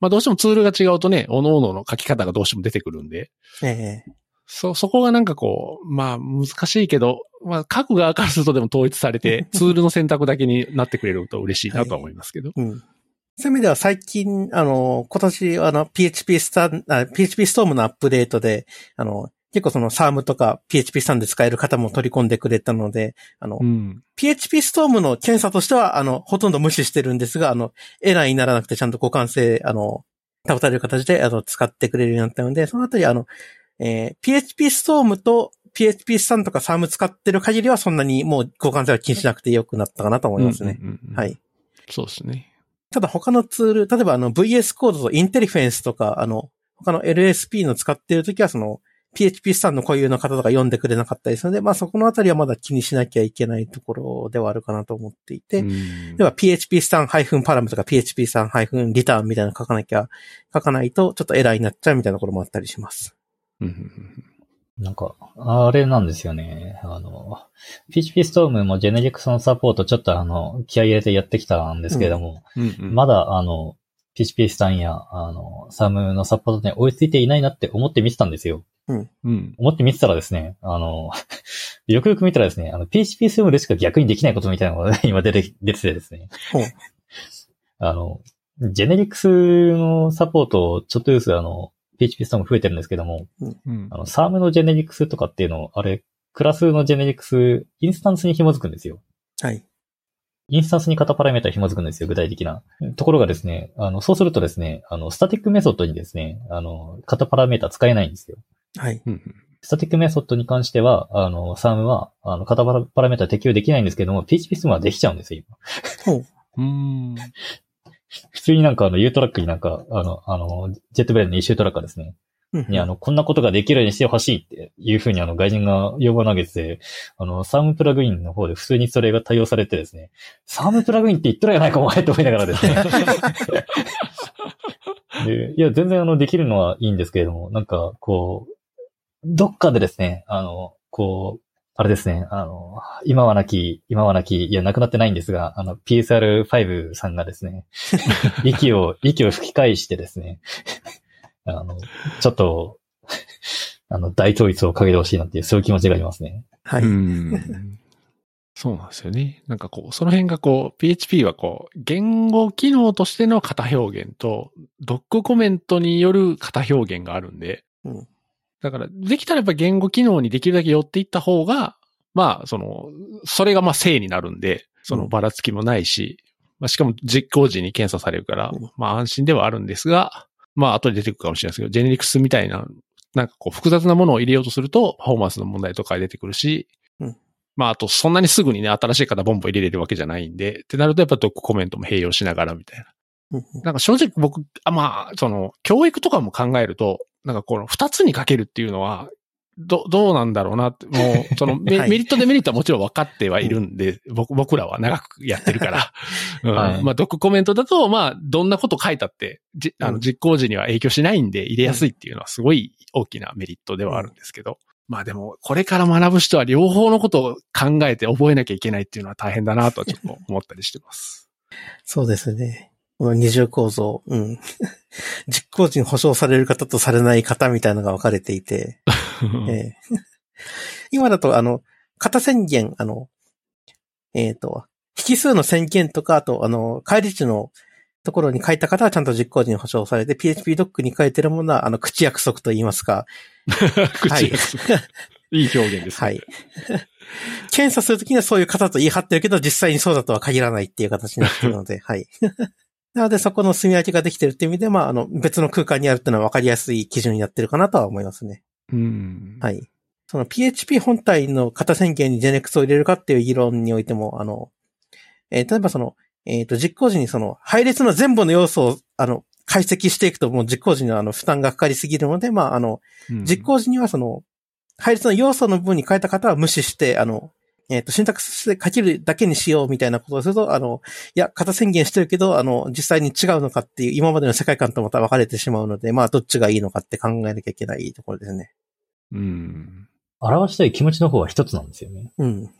まあどうしてもツールが違うとね、各々の書き方がどうしても出てくるんで、ええそ、そこがなんかこう、まあ難しいけど、まあ書く側からするとでも統一されて、ツールの選択だけになってくれると嬉しいなとは思いますけど。うん。そういう意味では最近、あの、今年、あの、PHP スタン、あ PHP ストームのアップデートで、あの、結構その SARM とか PHP スタンで使える方も取り込んでくれたので、あの、うん。PHP ストームの検査としては、あの、ほとんど無視してるんですが、あの、エラーにならなくてちゃんと互換性、あの、保たれる形で、あの、使ってくれるようになったので、そのあたり、あの、えー PHP ストームと PHP スタンとか SARM 使ってる限りはそんなにもう互換性は気にしなくてよくなったかなと思いますね。はい。そうですね。ただ他のツール、例えばあの VS コードとインテリフェンスとか、あの、他の LSP の使ってるときはその PHP スタンの固有の方とか読んでくれなかったりするので、まあそこのあたりはまだ気にしなきゃいけないところではあるかなと思っていて、うんでは PHP スタンパラムとか PHP スタンリターンみたいなの書かなきゃ、書かないとちょっとエラーになっちゃうみたいなところもあったりします。なんか、あれなんですよね。あの、PHP ストームもジェネリクスのサポートちょっとあの、気合い入れてやってきたんですけれども、うんうんまだあの、PHP スタンや、あの、サムのサポートに追いついていないなって思って見てたんですよ。うん。思って見てたらですね、あの、よくよく見たらですね、あの、PHP ストームでしか逆にできないことみたいなのが 今出て、出ててですね。あの、ジェネリクスのサポートをちょっとずつあの、PHP ストーム増えてるんですけども、うんあの、 Psalm のジェネリクスとかっていうのを、あれ、クラスのジェネリクス、インスタンスに紐づくんですよ。はい。インスタンスに型パラメータ紐づくんですよ、具体的な。ところがですね、あの、そうするとですね、あの、スタティックメソッドにですね、あの、型パラメータ使えないんですよ。はい。うんスタティックメソッドに関しては、あの、 Psalm は、あの、型パラパラメータ適用できないんですけども、PHP ストームはできちゃうんですよ、今。ほう。うん。普通になんかあの、U トラックになんか、あの、あの、ジェットブレードのイシュートラッカーですね。うんに、あの、こんなことができるようにしてほしいっていうふうにあの、外人が要望を投げてて、あの、サームプラグインの方で普通にそれが対応されてですね、サームプラグインって言ったらやないかお前と思いながらですね。でいや、全然あの、できるのはいいんですけれども、なんか、こう、どっかでですね、あの、こう、あれですね、あの、今はなき、今はなき、いや、亡くなってないんですが、あの、PSR5 さんがですね、息を、息を吹き返してですね、あの、ちょっと、あの、大統一をかけてほしいなっていう、そういう気持ちがありますね。はい。うんそうなんですよね。なんかこう、その辺がこう、PHP はこう、言語機能としての型表現と、ドックコメントによる型表現があるんで、うんだから、できたらやっぱ言語機能にできるだけ寄っていった方が、まあ、その、それがまあ正になるんで、そのばらつきもないし、まあしかも実行時に検査されるからうん、まあ安心ではあるんですが、まあ後で出てくるかもしれないですけど、ジェネリクスみたいな、なんかこう複雑なものを入れようとすると、パフォーマンスの問題とか出てくるし、うん。まああとそんなにすぐにね、新しい方ボンボン入れれるわけじゃないんで、ってなるとやっぱドックコメントも併用しながらみたいな。うん。なんか正直僕、あまあ、その、教育とかも考えると、なんかこの二つにかけるっていうのは、ど、どうなんだろうなって、もう、その メ,、はいメリットデメリットはもちろん分かってはいるんで、僕、僕らは長くやってるから。うんはいまあ、ドックコメントだと、まあ、どんなこと書いたって、じあの、うん実行時には影響しないんで入れやすいっていうのはすごい大きなメリットではあるんですけど。まあでも、これから学ぶ人は両方のことを考えて覚えなきゃいけないっていうのは大変だなとはちょっと思ったりしてます。そうですね。この二重構造。うん。実行時に保証される方とされない方みたいなのが分かれていて。ええ 今だと、あの、型宣言、あの、えっ、と、引数の宣言とか、あと、あの、返り値のところに書いた方はちゃんと実行時に保証されて、PHP ドックに書いてるものは、あの、口約束と言いますか。口約束いい表現ですね。はい。検査するときにはそういう方と言い張ってるけど、実際にそうだとは限らないっていう形になってるので、はい。なので、そこの住み分けができてるっていう意味で、まあ、あの、別の空間にあるっていうのは分かりやすい基準になってるかなとは思いますね。うん。はい。その PHP 本体の型宣言に JNX を入れるかっていう議論においても、あの、えー例えばその、えっ、と、実行時にその、配列の全部の要素を、あの、解析していくともう実行時にはあの、負担がかかりすぎるので、まあ、あの、うん実行時にはその、配列の要素の部分に変えた方は無視して、あの、えっ、と、選択して書けるだけにしようみたいなことをすると、あの、いや、型宣言してるけど、あの、実際に違うのかっていう、今までの世界観とまた分かれてしまうので、まあ、どっちがいいのかって考えなきゃいけないところですね。うん。表したい気持ちの方は一つなんですよね。うん。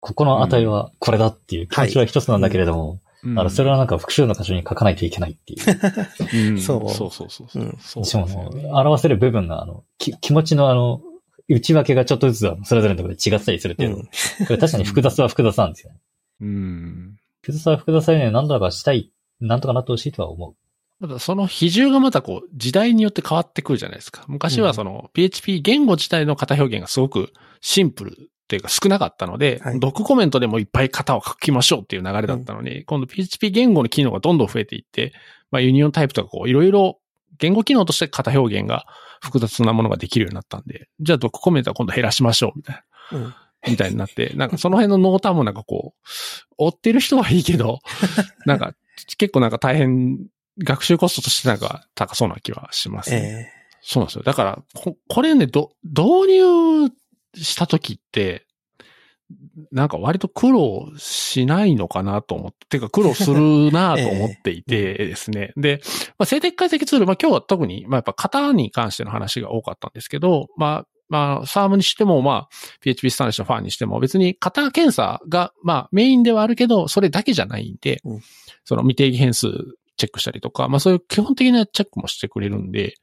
ここの値はこれだっていう気持ちは一つなんだけれども、あの、それはなんか複数の箇所に書かないといけないっていう。うんそうそうそうそうそううんそうね、表せる部分が、あの、き気持ちのあの、内訳がちょっとずつそれぞれのところで違ったりするっていうの、うんこれ確かに複雑は複雑なんですよね。うん。複雑は複雑はね、何とかしたい、なんとかなってほしいとは思う。ただその比重がまたこう、時代によって変わってくるじゃないですか。昔はその PHP 言語自体の型表現がすごくシンプルっていうか少なかったので、はいドックコメントでもいっぱい型を書きましょうっていう流れだったのに、今度 PHP 言語の機能がどんどん増えていって、まあユニオンタイプとかこういろいろ言語機能として型表現が複雑なものができるようになったんで、じゃあドックコメントは今度減らしましょうみたいな。うん。みたいになって、なんかその辺の濃淡もなんかこう、追ってる人はいいけど、なんか結構なんか大変、学習コストとしてなんか高そうな気はしますね。えそうなんですよ。だから、ここれね、ど、導入した時って、なんか割と苦労しないのかなと思って、てか苦労するなと思っていて ですね。で、まあ、静的解析ツール、まあ今日は特に、まあやっぱ型に関しての話が多かったんですけど、まあ、まあ、サームにしても、まあ、PHP スタンレッシュのファンにしても、別に型検査が、まあ、メインではあるけど、それだけじゃないんで、うんその未定義変数チェックしたりとか、まあそういう基本的なチェックもしてくれるんで、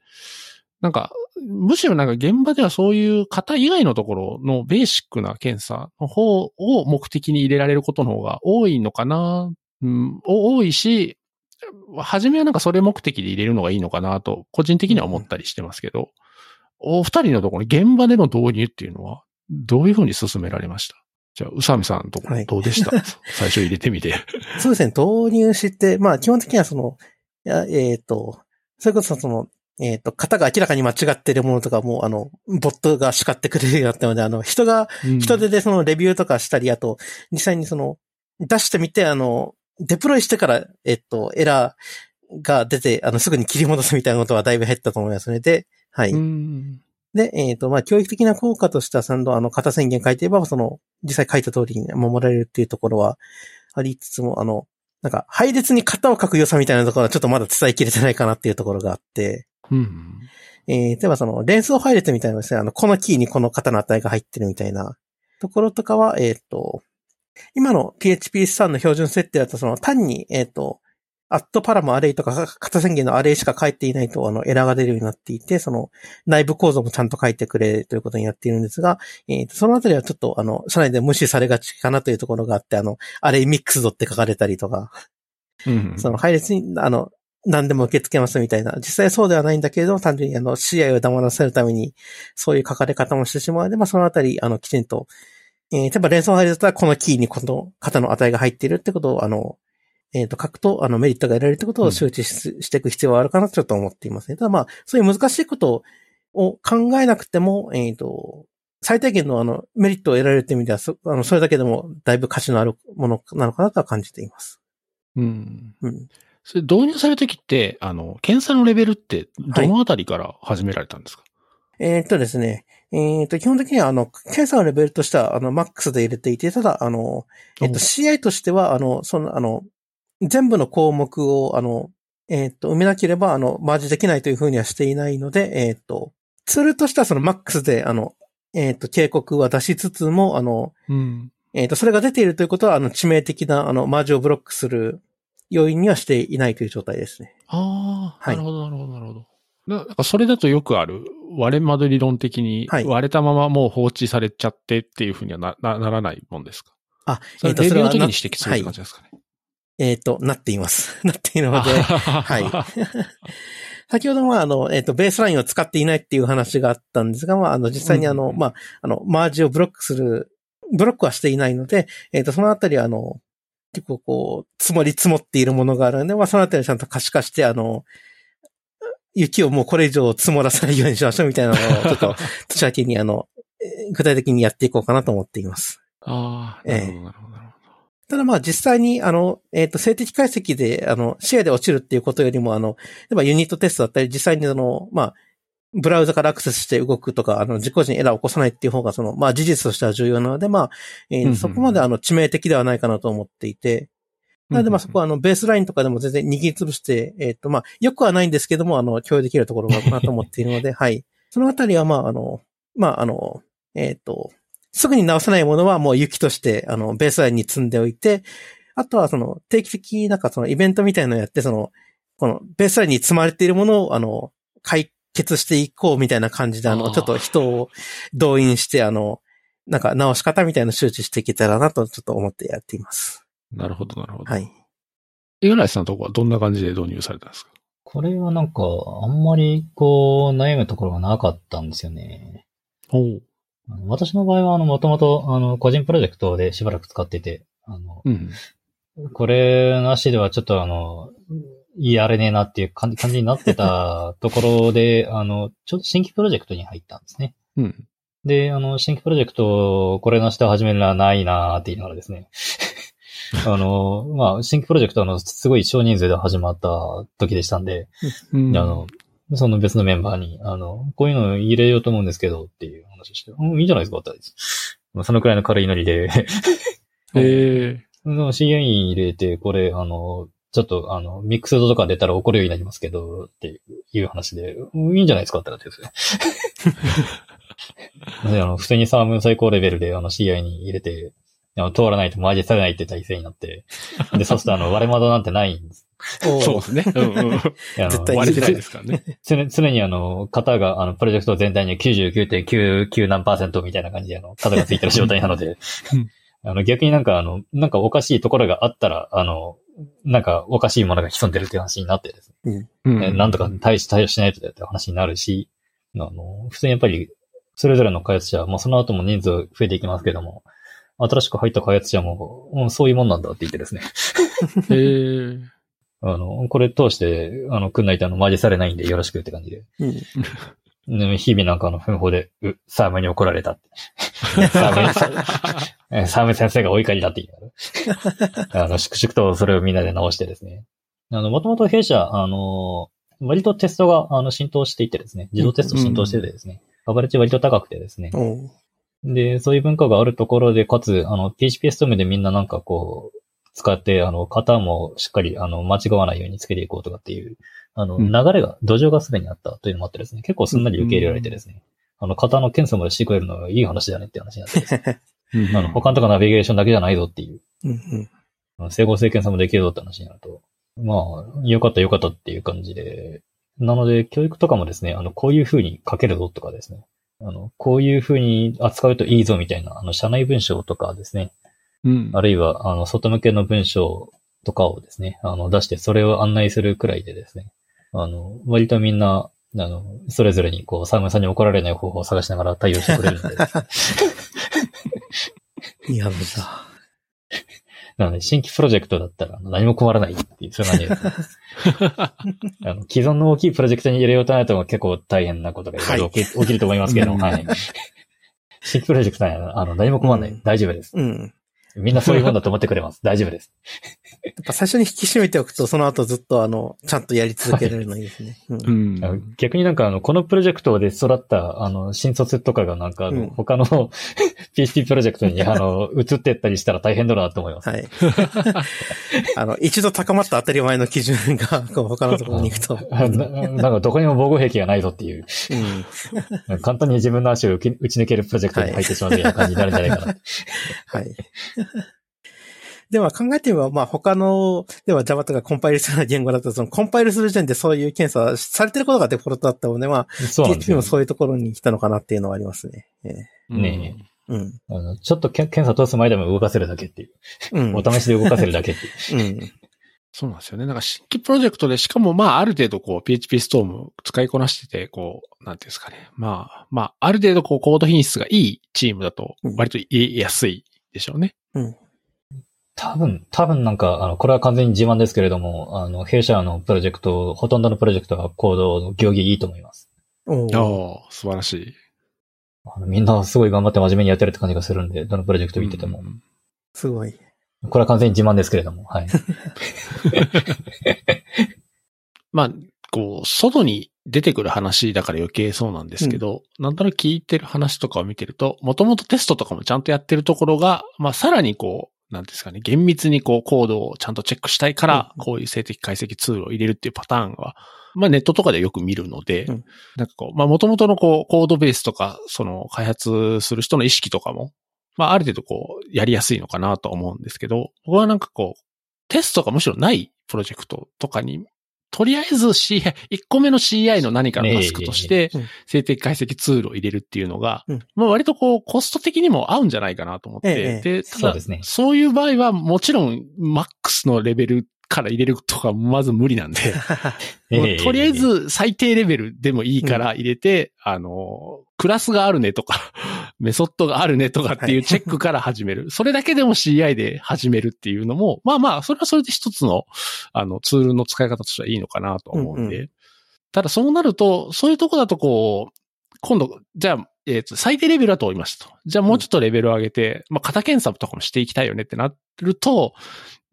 なんか、むしろなんか現場ではそういう型以外のところのベーシックな検査の方を目的に入れられることの方が多いのかな、うん、お多いし、初めはなんかそれ目的で入れるのがいいのかなと、個人的には思ったりしてますけど、お二人のところに現場での導入っていうのは、どういうふうに進められました？じゃあ、宇佐美さんのとこどうでした、最初入れてみて。そうですね、導入して、まあ基本的にはその、いやえっ、と、それこそその、えっ、と、型が明らかに間違っているものとかも、あの、ボットが叱ってくれるようになったので、あの、人が、人手でそのレビューとかしたり、あと、実際にその、出してみて、あの、デプロイしてから、えっと、エラーが出て、あの、すぐに切り戻すみたいなことはだいぶ減ったと思いますね。で、はい。うん。で、えっ、と、まあ、教育的な効果としては、ちゃんとあの、型宣言書いていれば、その、実際書いた通りに守られるっていうところはありつつも、あの、なんか、配列に型を書く良さみたいなところはちょっとまだ伝えきれてないかなっていうところがあって、うん。えー、例えばその、連想配列みたいなのですね、あの、このキーにこの型の値が入ってるみたいなところとかは、えっ、と、今の PHP3 の標準設定だと、その、単に、えっ、と、アットパラムアレイとか型宣言のアレイしか書いていないと、あの、エラーが出るようになっていて、その、内部構造もちゃんと書いてくれということになっているんですが、えーとそのあたりはちょっと、あの、社内で無視されがちかなというところがあって、あの、アレイミックスドって書かれたりとか、うん。その配列に、あの、何でも受け付けますみたいな。実際そうではないんだけれども、単純にあの、試合を黙らせるために、そういう書かれ方もしてしまうので、まあそのあたり、あの、きちんと、えー、例えば連想配列だったらこのキーにこの型の値が入っているってことを、あの、えっ、と、書くと、あの、メリットが得られるってことを周知し,、していく必要はあるかなとちょっと思っていますね。ただまあ、そういう難しいことを考えなくても、えっ、と、最低限のあの、メリットを得られるって意味では、そあの、それだけでもだいぶ価値のあるものなのかなとは感じています。うん。うん。それ導入されるときって、あの、検査のレベルってどのあたりから始められたんですか、えーっとですね。えーっと、基本的には、あの、検査のレベルとしては、あの、マックスで入れていて、ただ、あの、えっと、CI としては、あの、その、あの、全部の項目を、あの、えーっと、埋めなければ、あの、マージできないというふうにはしていないので、えーっと、ツールとしてはそのマックスで、あの、えーっと、警告は出しつつも、あの、うん。えーっと、それが出ているということは、あの、致命的な、あの、マージをブロックする要因にはしていないという状態ですね。ああ、はいなるほど、なるほど、なるほど。ななんかそれだとよくある割れ窓理論的にはい割れたままもう放置されちゃってっていうふうにはななならないもんですか？あ、それえーっと、レビューの時に指摘するって感じですかね。えーっと、なっています。なっているので、は。はい 先ほどは、あの、えっ、と、ベースラインを使っていないっていう話があったんですが、まあ、あの、実際にあの、うんまあ、あの、マージをブロックする、ブロックはしていないので、えっ、と、そのあたりは、あの、結構こう、積もり積もっているものがあるので、まあ、そのあたりはちゃんと可視化して、あの、雪をもうこれ以上積もらせないようにしましょうみたいなのを、ちょっと、年明けにあの、えー具体的にやっていこうかなと思っています。ああ、なるほど、なるほど、たただまあ実際に、あの、えっ、と、静的解析で、あの、シェアで落ちるっていうことよりも、あの、例えばユニットテストだったり、実際にあの、まあ、ブラウザからアクセスして動くとか、あの、自己時にエラーを起こさないっていう方が、その、まあ事実としては重要なので、まあ、えーそこまであの、致命的ではないかなと思っていて、なのでまあそこはあの、ベースラインとかでも全然握りつぶして、えっ、とまあ、よくはないんですけども、あの、共有できるところがあるかなと思っているので、はい。そのあたりはまあ、あの、まあ、あの、えっ、と、すぐに直せないものはもう雪として、あの、ベースラインに積んでおいて、あとはその、定期的なんかそのイベントみたいなのをやって、その、このベースラインに積まれているものを、あの、解決していこうみたいな感じで、あの、ちょっと人を動員して、あの、なんか直し方みたいなのを周知していけたらなと、ちょっと思ってやっています。なるほど、なるほど。はい。五十嵐さんのとこはどんな感じで導入されたんですか？これはなんか、あんまりこう、悩むところがなかったんですよね。おう。私の場合は、あの、もともと、あの、個人プロジェクトでしばらく使ってて、あの、うん。これなしではちょっとあの、やれねえなっていう感じ感じになってた ところで、あの、ちょっと新規プロジェクトに入ったんですね。うん。で、あの、新規プロジェクト、これなしで始めるのはないなーって言いながらですね。あの、まあ、新規プロジェクトはあの、すごい少人数で始まった時でしたんで、うんあの、その別のメンバーに、あの、こういうの入れようと思うんですけど、っていう話をして、うん、いいんじゃないですかってそのくらいの軽いノリで、ええその CA に入れて、これ、あの、ちょっと、あの、ミックスドとか出たら怒るようになりますけど、っていう話で、うんいいんじゃないですかってなってですね。であの普通にサーム最高レベルで、あの、CI に入れて、あの通らないとマージされないって体制になって、で、そうすると、あの、割れ窓なんてないんです。そうですね。うんうん。絶対割れてないですからね。常 常にあの、型が、あの、プロジェクト全体に99.99何パーセントみたいな感じで、あの、型がついてる状態なのでうん、あの、逆になんかあの、なんかおかしいところがあったら、あの、なんかおかしいものが潜んでるっていう話になってですね、うんえなんとか対し、対応しないとだって話になるし、あの、普通にやっぱり、それぞれの開発者、まあその後も人数増えていきますけども、新しく入った開発者も、うん、そういうもんなんだって言ってですね。ええ あの、これ通して、あの、くんないとあの、マージされないんでよろしくって感じで。うん。で日々なんかあの、奮法で、う、サームに怒られたって。サーム サーム先生がお怒りだって言いながら。あの、粛々とそれをみんなで直してですね。あの、もともと弊社、あの、割とテストが、あの、浸透していてですね、自動テスト浸透しててですね、カバレッジ割と高くてですね。で、そういう文化があるところで、かつ、あの、PHPSTOM でみんななんかこう、使って、あの、型もしっかり、あの、間違わないようにつけていこうとかっていう、あの、うん。流れが、土壌がすでにあったというのもあってですね、結構すんなり受け入れられてですね、あの、型の検査までしてくれるのはいい話だねって話になって。ですね、うん。あの、他のとこナビゲーションだけじゃないぞっていう、うんうん。あの整合性検査もできるぞって話になると、まあ、よかったよかったっていう感じで、なので、教育とかもですね、あの、こういう風に書けるぞとかですね、あの、こういう風に扱うといいぞみたいな、あの、社内文章とかですね、うん。あるいは、あの、外向けの文章とかをですね、あの、出して、それを案内するくらいでですね、あの、割とみんな、あの、それぞれに、こう、サームさんに怒られない方法を探しながら対応してくれるのでですね、いい話だ。なので、新規プロジェクトだったら何も困らないっていう、そういう感じ。あの既存の大きいプロジェクトに入れようとなると結構大変なことがいろいろ起き,、ると思いますけど、うんはい。新規プロジェクトはあの何も困らない、うん大丈夫です。うん。みんなそういうもんだと思ってくれます。大丈夫です。やっぱ最初に引き締めておくと、その後ずっとあの、ちゃんとやり続けられるのいいですね。うんうん。逆になんかあの、このプロジェクトで育った、あの、新卒とかがなんかあの、うん他の PHP プロジェクトにあの、移ってったりしたら大変だなと思います。はい。あの、一度高まった当たり前の基準が、こう他のところに行くと。あななんかどこにも防護壁がないぞっていう、うん。簡単に自分の足を打ち打ち抜けるプロジェクトに入ってしまうような感じになるんじゃないかな。はい。では考えてみれば、まあ他の、では Java とかコンパイルするような言語だと、そのコンパイルする時点でそういう検査されてることがデフォルトだったので、まあ、PHP よも。そういうところに来たのかなっていうのはありますね。えねえうん。あのちょっとけ検査通す前でも動かせるだけっていう。うん。お試しで動かせるだけっていう。うん。そうなんですよね。なんか新規プロジェクトで、しかもまあある程度こう PHP ストーム使いこなしてて、こう、なんていうんですかね。まあ、まあ、ある程度こうコード品質がいいチームだと割と言いやすいでしょうね。多分、多分なんか、あの、これは完全に自慢ですけれども、あの、弊社のプロジェクト、ほとんどのプロジェクトはコードの行儀いいと思います。おーああ、素晴らしい。あのみんなすごい頑張って真面目にやってるって感じがするんで、どのプロジェクト見てても。うんすごい。これは完全に自慢ですけれども、はい。まあ、こう、外に出てくる話だから余計そうなんですけど、なんとなく聞いてる話とかを見てると、もともとテストとかもちゃんとやってるところが、まあさらにこう、なんですかね、厳密にこうコードをちゃんとチェックしたいから、うん。こういう静的解析ツールを入れるっていうパターンは、まあネットとかでよく見るので、うん。なんかこう、まあもともとのこう、コードベースとか、その開発する人の意識とかも、まあある程度こう、やりやすいのかなと思うんですけど、僕はなんかこう、テストがむしろないプロジェクトとかに、とりあえず CI、1個目の CI の何かのタスクとして静的解析ツールを入れるっていうのが、うん。まあ割とこう、コスト的にも合うんじゃないかなと思って、ええで、ただそういう場合はもちろん、マックスのレベルから入れるとかまず無理なんで、とりあえ、ず最低レベルでもいいから入れて、あの、クラスがあるねとか、メソッドがあるねとかっていうチェックから始める。それだけでも CI で始めるっていうのも、まあまあ、それはそれで一つの、あの、ツールの使い方としてはいいのかなと思うんで。うんただそうなると、そういうとこだとこう、今度、じゃあ、えっ、と、最低レベルだと思いましたと。じゃあもうちょっとレベルを上げて、まあ、型検査とかもしていきたいよねってなると、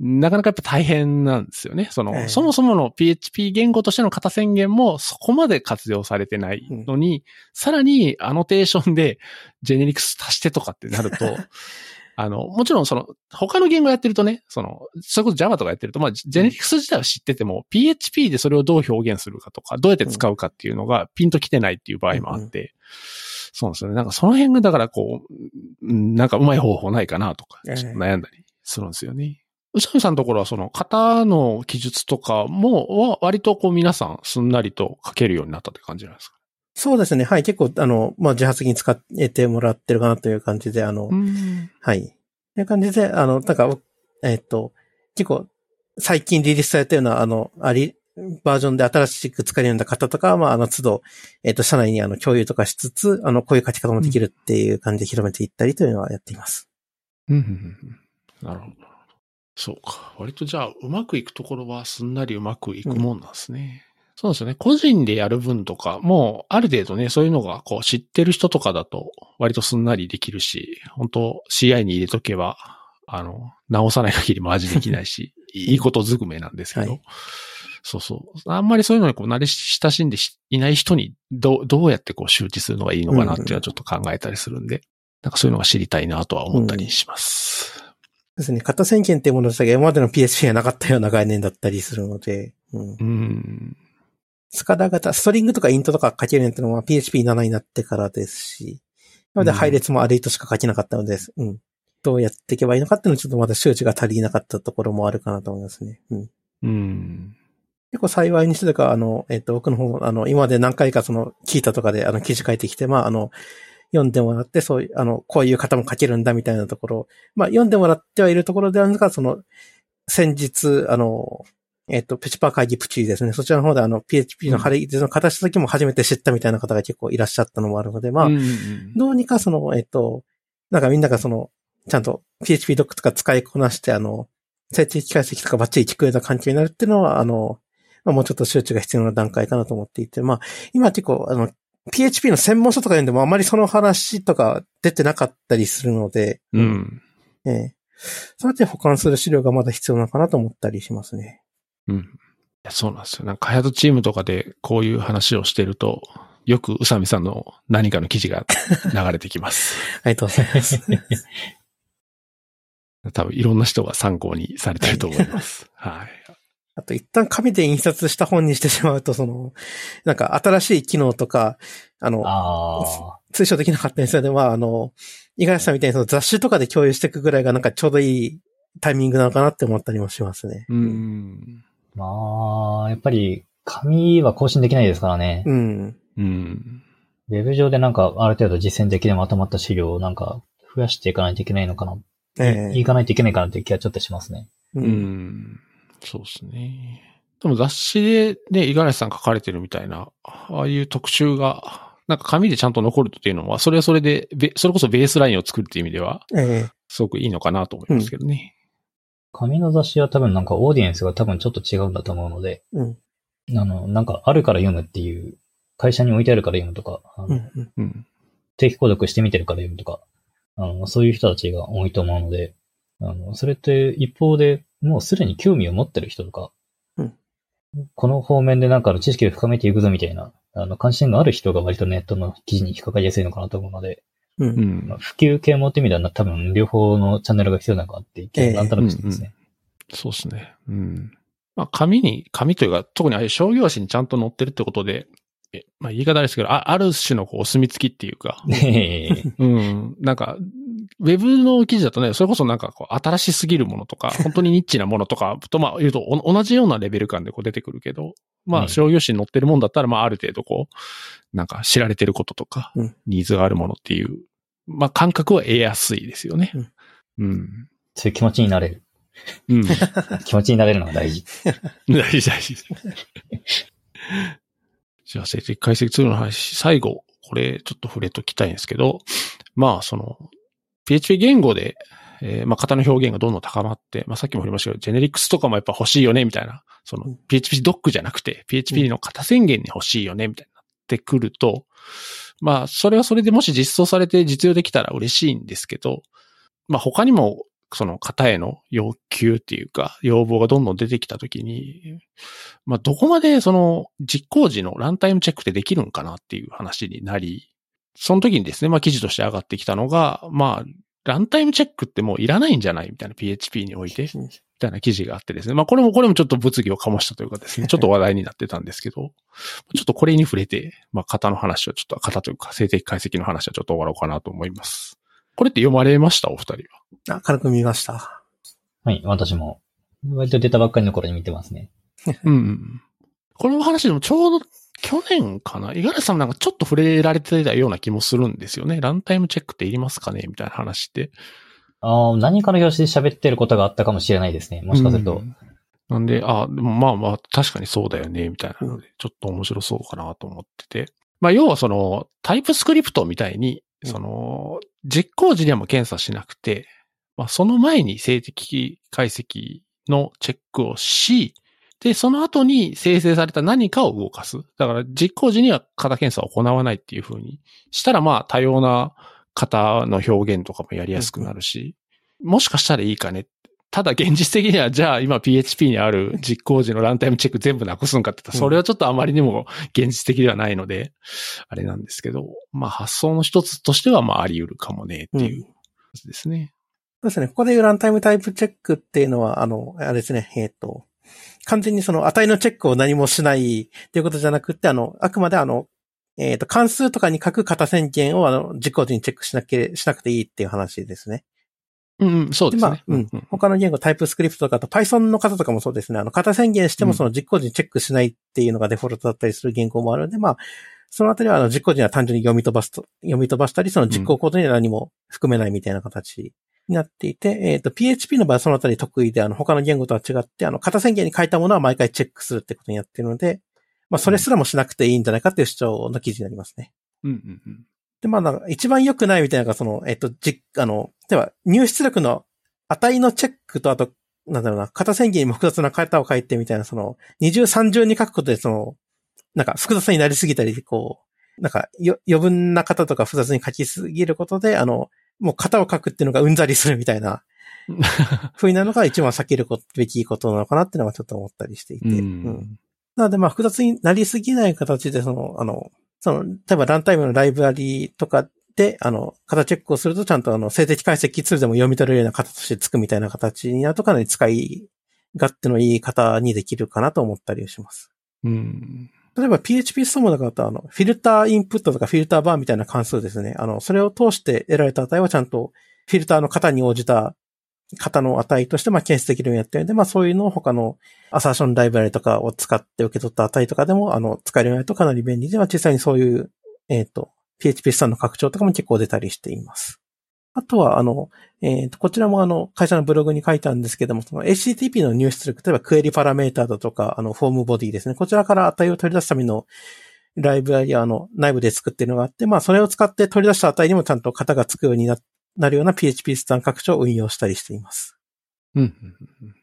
なかなかやっぱ大変なんですよね。その、ええそもそもの PHP 言語としての型宣言もそこまで活用されてないのに、さらにアノテーションでジェネリクス足してとかってなると、あの、もちろんその、他の言語やってるとね、その、それこそ Java とかやってると、まあ、ジェネリクス自体は知ってても、PHP でそれをどう表現するかとか、どうやって使うかっていうのがピンと来てないっていう場合もあって、そうなんですよね。なんかその辺がだからこう、うんなんかうまい方法ないかなとか、ちょっと悩んだりするんですよね。宇佐美さんのところはその型の記述とかも、は割とこう皆さんすんなりと書けるようになったって感じなんですか？そうですね。はい。結構、あの、まあ、自発的に使えてもらってるかなという感じで、あの、うん。はい。という感じで、あの、なんか、えっと、結構、最近リリースされたような、あの、あり、バージョンで新しく使えるような方とかは、まあ、あの、都度、えっと、社内にあの、共有とかしつつ、あの、こういう書き方もできるっていう感じで広めていったりというのはやっています。うんうんうんうんなるほど。なるほどそうか。割とじゃあ、うまくいくところはすんなりうまくいくもんなんですね。そうですよね。個人でやる分とか、もう、ある程度ね、そういうのが、こう、知ってる人とかだと、割とすんなりできるし、本当 CI に入れとけば、あの、直さない限りも味できないし、いいことずくめなんですけど、はいそうそう。あんまりそういうのにこう慣れ親しんでしいない人にどう、どうやってこう周知するのがいいのかなっていうのはちょっと考えたりするんで、なんかそういうのが知りたいなとは思ったりします。ですね。型宣言っていうもの自体が今までの PHP がなかったような概念だったりするので、うん。うん。スカダ型、ストリングとかイントとか書けるようになったのは PHP7 になってからですし、なのでうん配列もアレイトしか書けなかったのです。うん。どうやっていけばいいのかっていうのはちょっとまだ周知が足りなかったところもあるかなと思いますね。うん。うん。結構幸いにしてとか、あの、えっ、と、僕の方も、あの、今まで何回かその、聞いたとかで、あの、記事書いてきて、まあ、あの、読んでもらって、そういう、あの、こういう方も書けるんだみたいなところ、まあ、読んでもらってはいるところであるんですが、その、先日、あの、えっ、と、プチパー会議プチですね。そちらの方であの、PHP の貼り図の形した時も初めて知ったみたいな方が結構いらっしゃったのもあるので、まあ、うんうんどうにかその、えっ、と、なんかみんながその、ちゃんと PHP ドックとか使いこなして、あの、静的解析とかバッチリ聞くような環境になるっていうのは、あの、まあ、もうちょっと周知が必要な段階かなと思っていて、まあ、今結構、あの、PHP の専門書とか読んでもあまりその話とか出てなかったりするので、うん。ええそうやって保管する資料がまだ必要なのかなと思ったりしますね。うん。いやそうなんですよ。なんか開発チームとかでこういう話をしてると、よく宇佐美さんの何かの記事が 流れてきます。ありがとうございます。多分いろんな人が参考にされてると思います。はい。あと一旦紙で印刷した本にしてしまうと、その、なんか新しい機能とか、あの、ああ。通称できなかったんですよね。まあ、あの、五十嵐さんみたいにその雑誌とかで共有していくぐらいがなんかちょうどいいタイミングなのかなって思ったりもしますね。うん。まあ、やっぱり、紙は更新できないですからね。うん。うん。ウェブ上でなんか、ある程度実践的でまとまった資料をなんか、増やしていかないといけないのかな。えいかないといけないかなっていう気はちょっとしますね。えう。ん。そうですね。でも雑誌でね、五十嵐さん書かれてるみたいな、ああいう特集が、なんか紙でちゃんと残るっていうのは、それはそれで、べそれこそベースラインを作るっていう意味では、ええすごくいいのかなと思いますけどね。紙の雑誌は多分なんかオーディエンスが多分ちょっと違うんだと思うので、うん。あの、なんかあるから読むっていう、会社に置いてあるから読むとか、あのうん。うん。うん。定期購読してみてるから読むとか、あの、そういう人たちが多いと思うので、あの、それって一方でもうすでに興味を持ってる人とか、うんこの方面でなんかの知識を深めていくぞみたいな、あの、関心がある人が割とネットの記事に引っかかりやすいのかなと思うので、う。うんんまあ、。普及系もって意味では多分両方のチャンネルが必要なのかなって一ええ見なんとなくしてますね。そうですね。うん。まあ、紙に、紙というか、特にああいう商業誌にちゃんと載ってるってことで、えまあ、言い方ですけど、あある種のこうお墨付きっていうか、ね えうん。なんか、ウェブの記事だとね、それこそなんかこう、新しすぎるものとか、本当にニッチなものとか、とまあ言うとお同じようなレベル感でこう出てくるけど、まうんあ商業誌に載ってるもんだったら、まあある程度こう、なんか知られてることとかうん、ニーズがあるものっていう、まあ感覚は得やすいですよね。うん。そういう気持ちになれる。うん。気持ちになれるのが大事。大事大事。じゃあ、解析ツールの話、最後、これちょっと触れときたいんですけど、まあ、その、PHP 言語で、えーまあ、型の表現がどんどん高まって、まあ、さっきも言いましたけど、ジェネリックスとかもやっぱ欲しいよね、みたいな、そのうん、PHP ドックじゃなくて、PHP の型宣言に欲しいよね、みたいになってくると、まあ、それはそれでもし実装されて実用できたら嬉しいんですけど、まあ、他にも、その型への要求っていうか、要望がどんどん出てきたときに、まあ、どこまでその実行時のランタイムチェックってできるんかなっていう話になり、その時にですね、まあ記事として上がってきたのが、まあ、ランタイムチェックってもういらないんじゃないみたいな PHP において、みたいな記事があってですね。まあこれもこれもちょっと物議を醸したというかですね、ちょっと話題になってたんですけど、ちょっとこれに触れて、まあ型の話はちょっと、型というか静的解析の話はちょっと終わろうかなと思います。これって読まれました？お二人は。あ、軽く見ました。はい、私も。割と出たばっかりの頃に見てますね。うんうん。この話でもちょうど去年かな？五十嵐さんもなんかちょっと触れられてたような気もするんですよね。ランタイムチェックっていりますかね？みたいな話って。ああ、何かの表紙で喋ってることがあったかもしれないですね。もしかすると。うんなんで、あ、でもまあまあ、確かにそうだよね、みたいなので、ちょっと面白そうかなと思ってて。まあ、要はその、タイプスクリプトみたいに、うんその、実行時にはもう検査しなくて、まあ、その前に静的解析のチェックをし、で、その後に生成された何かを動かす。だから、実行時には型検査を行わないっていう風にしたら、まあ、多様な型の表現とかもやりやすくなるし、もしかしたらいいかね。ただ現実的には、じゃあ今 PHP にある実行時のランタイムチェック全部なくすんかって言ったら、それはちょっとあまりにも現実的ではないので、あれなんですけど、まあ発想の一つとしては、まああり得るかもねっていうですね。そうですね。ここでいうランタイムタイプチェックっていうのは、あの、あれですね、えっ、と、完全にその値のチェックを何もしないっていうことじゃなくて、あの、あくまであの、えっ、と、関数とかに書く型宣言をあの、実行時にチェックしなけれ、しなくていいっていう話ですね。うん、うん、そうですね。まあ、うん。他の言語、タイプスクリプトとか、あと Python の方とかもそうですね。あの、型宣言してもその実行時にチェックしないっていうのがデフォルトだったりする言語もあるので、まあ、そのあたりはあの実行時には単純に読み飛ばすと、読み飛ばしたり、その実行コードには何も含めないみたいな形になっていて、えっ、と、PHP の場合はそのあたり得意で、あの、他の言語とは違って、あの、型宣言に書いたものは毎回チェックするってことにやってるので、まあ、それすらもしなくていいんじゃないかっていう主張の記事になりますね。うん、うん、うん。で、まあ、なんか一番良くないみたいなのが、その、えっと、じ、あの、例えば、入出力の値のチェックと、あと、なんだろうな、型宣言にも複雑な型を書いてみたいな、その、二重三重に書くことで、その、なんか複雑になりすぎたり、こう、なんか、よ、余分な型とか複雑に書きすぎることで、あの、もう型を書くっていうのがうんざりするみたいな、風なのが一番避けるべきことなのかなっていうのはちょっと思ったりしていて。うんうんなので、まあ、複雑になりすぎない形で、その、あの、その、例えばランタイムのライブラリとかで、あの、型チェックをすると、ちゃんとあの、静的解析ツールでも読み取れるような型としてつくみたいな形になるとかなり使い勝手のいい方にできるかなと思ったりします。うん。例えば PHP ストームだと、あの、フィルターインプットとかフィルターバーみたいな関数ですね。あの、それを通して得られた値はちゃんとフィルターの型に応じた型の値として、ま、検出できるようにやってるんで、まあ、そういうのを他のアサーションライブラリとかを使って受け取った値とかでも、あの、使えるようになるとかなり便利で、まあ、実際にそういう、えっ、と、PHP スタンの拡張とかも結構出たりしています。あとは、あの、えっ、と、こちらもあの、会社のブログに書いたんですけども、その HTTP の入出力、例えばクエリパラメータだとか、あの、フォームボディですね。こちらから値を取り出すためのライブラリは、あの、内部で作っているのがあって、まあ、それを使って取り出した値にもちゃんと型がつくようにななるような PHP スタン拡張を運用したりしています。うん、うん。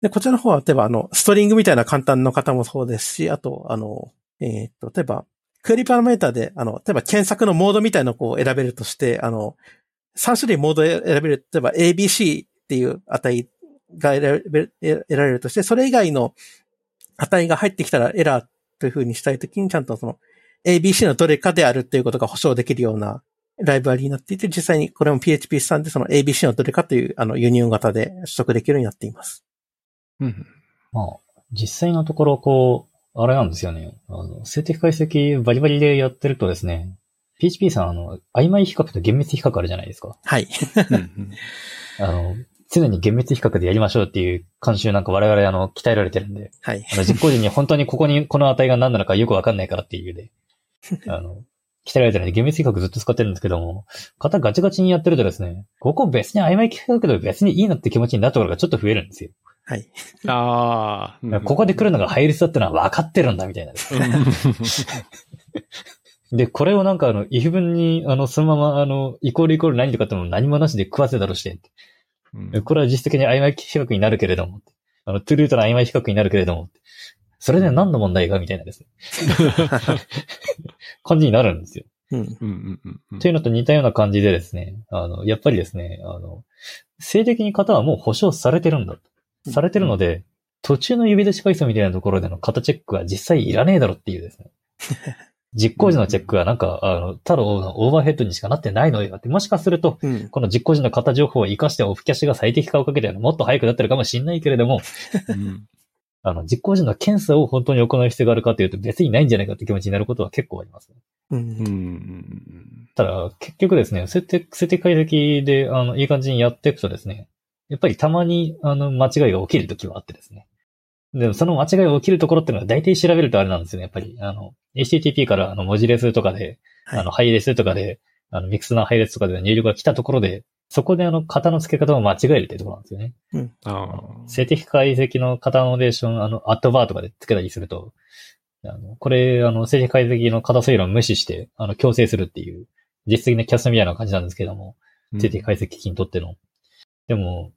で、こちらの方は、例えば、あの、ストリングみたいな簡単な方もそうですし、あと、あの、えーっと、例えば、クエリパラメータで、あの、例えば検索のモードみたいなのをこう選べるとして、あの、3種類モード選べる。例えば ABC っていう値が得られる得られるとして、それ以外の値が入ってきたらエラーという風にしたいときにちゃんとその ABC のどれかであるっていうことが保証できるようなライブラリになっていて、実際にこれも PHP 3でその ABC のどれかというあの輸入型で取得できるようになっています。うん。まあ、実際のところ、こう、あれなんですよね。あの、静的解析バリバリでやってるとですね、PHP さん、あの、曖昧比較と厳密比較あるじゃないですか。はい。うん あの、常に厳密比較でやりましょうっていう慣習なんか我々あの、鍛えられてるんで、はい。あの実行時に本当にここにこの値が何なのかよくわかんないからっていうで、あの、鍛えられてるんで厳密比較ずっと使ってるんですけども、型ガチガチにやってるとですね、ここ別に曖昧比較で別にいいなって気持ちになったところがちょっと増えるんですよ。はい。ああ。うんここで来るのが配列だってのは分かってるんだみたいな。で、これをなんかあの、if 文に、あの、そのまま、あの、イコールイコール何とかっても何もなしで食わせたとして、うんこれは実質的に曖昧比較になるけれども、あの、トゥルートの曖昧比較になるけれども、それで何の問題がみたいなですね。感じになるんですよ。うん。うんうんうんうんというのと似たような感じでですね、あの、やっぱりですね、あの、性的に型はもう保証されてるんだと。されてるので、途中の指出し回数みたいなところでの型チェックは実際いらねえだろっていうですね。実行時のチェックはなんか、あの、ただのオーバーヘッドにしかなってないのよって、もしかすると、うん。この実行時の型情報を活かしてオフキャッシュが最適化をかけてもっと早くなってるかもしれないけれども、うんあの、実行時の検査を本当に行う必要があるかというと別にないんじゃないかって気持ちになることは結構ありますね。うんただ、結局ですね、設定、設定解析で、あの、いい感じにやっていくとですね、やっぱりたまに、あの、間違いが起きるときはあってですね。でも、その間違いが起きるところっていうのは大体調べるとあれなんですよね、やっぱり。あの、HTTP から、あの、文字列とかで、はいあの、配列とかで、あの、ミックスな配列とかで入力が来たところで、そこであの、型の付け方を間違えるっていうところなんですよね。ああ。静的解析の型ノデーション、あの、アットバーとかで付けたりすると、あの、これ、あの、静的解析の型推論を無視して、あの、強制するっていう、実質的なキャストみたいな感じなんですけども、静的解析機器にとっての。でも、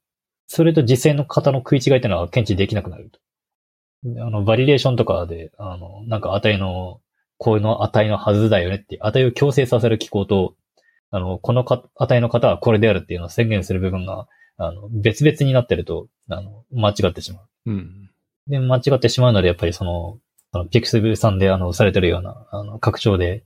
それと実際の型の食い違いっていうのは検知できなくなると。あの、バリデーションとかで、あの、なんか値の、この値のはずだよねって値を強制させる機構と、あの、このか値の型はこれであるっていうのを宣言する部分が、あの、別々になってると、あの、間違ってしまう。うん。で、間違ってしまうので、やっぱりその、あのピクセルさんで、あの、されてるような、あの、拡張で、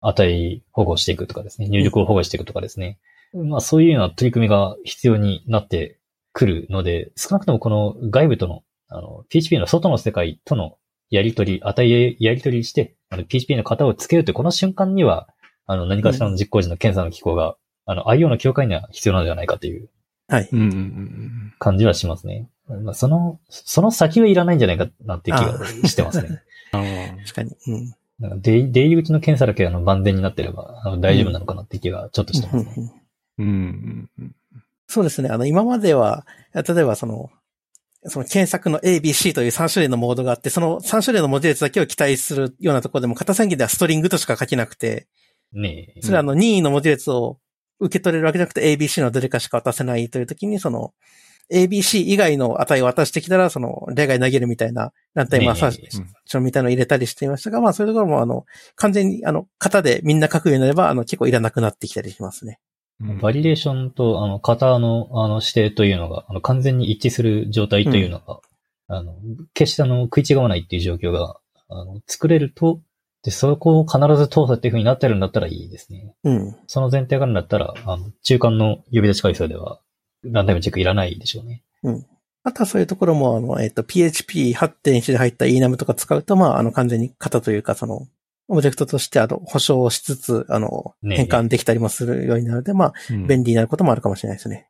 値保護していくとかですね、入力を保護していくとかですね。まあ、そういうような取り組みが必要になってくるので、少なくともこの外部との、あの、PHP の外の世界とのやり取り、値へやり取りして、あの、PHP の型をつけるというこの瞬間には、あの、何かしらの実行時の検査の機構が、あの、IO の境界には必要なのではないかというはい。うんうんうん感じはしますね。まあ、その、その先はいらないんじゃないかなっていう気がしてますね。うん。あ確かに。うん。なんか出出入り口の検査だけあの万全になってればあの大丈夫なのかなって気がちょっとしてますね。うんあ。うんうんうん。そうですね。あの、今までは、例えばその、その検索の A、B、C という3種類のモードがあって、その3種類の文字列だけを期待するようなところでも、型宣言ではストリングとしか書けなくて、ねえ。それはあの任意の文字列を受け取れるわけじゃなくて ABC のどれかしか渡せないという時に、その ABC 以外の値を渡してきたら、その例外投げるみたいな、ランタイムアサーションみたいなのを入れたりしていましたが、まあそういうところもあの、完全にあの、型でみんな書くようになれば、あの、結構いらなくなってきたりしますね。うんバリデーションとあの型のあの指定というのがあの完全に一致する状態というのが、あの、決してあの食い違わないっていう状況があの作れると、で、そこを必ず通すっていう風になってるんだったらいいですね。うん。その前提があるんだったら、あの、中間の呼び出し回数では、ランダムチェックいらないでしょうね。あとはそういうところも、あの、えっ、と、PHP8.1 で入った enum とか使うと、まあ、あの、完全に型というか、その、オブジェクトとして、あの、保証をしつつ、あの、変換できたりもするようになるので、まあ、うん便利になることもあるかもしれないですね。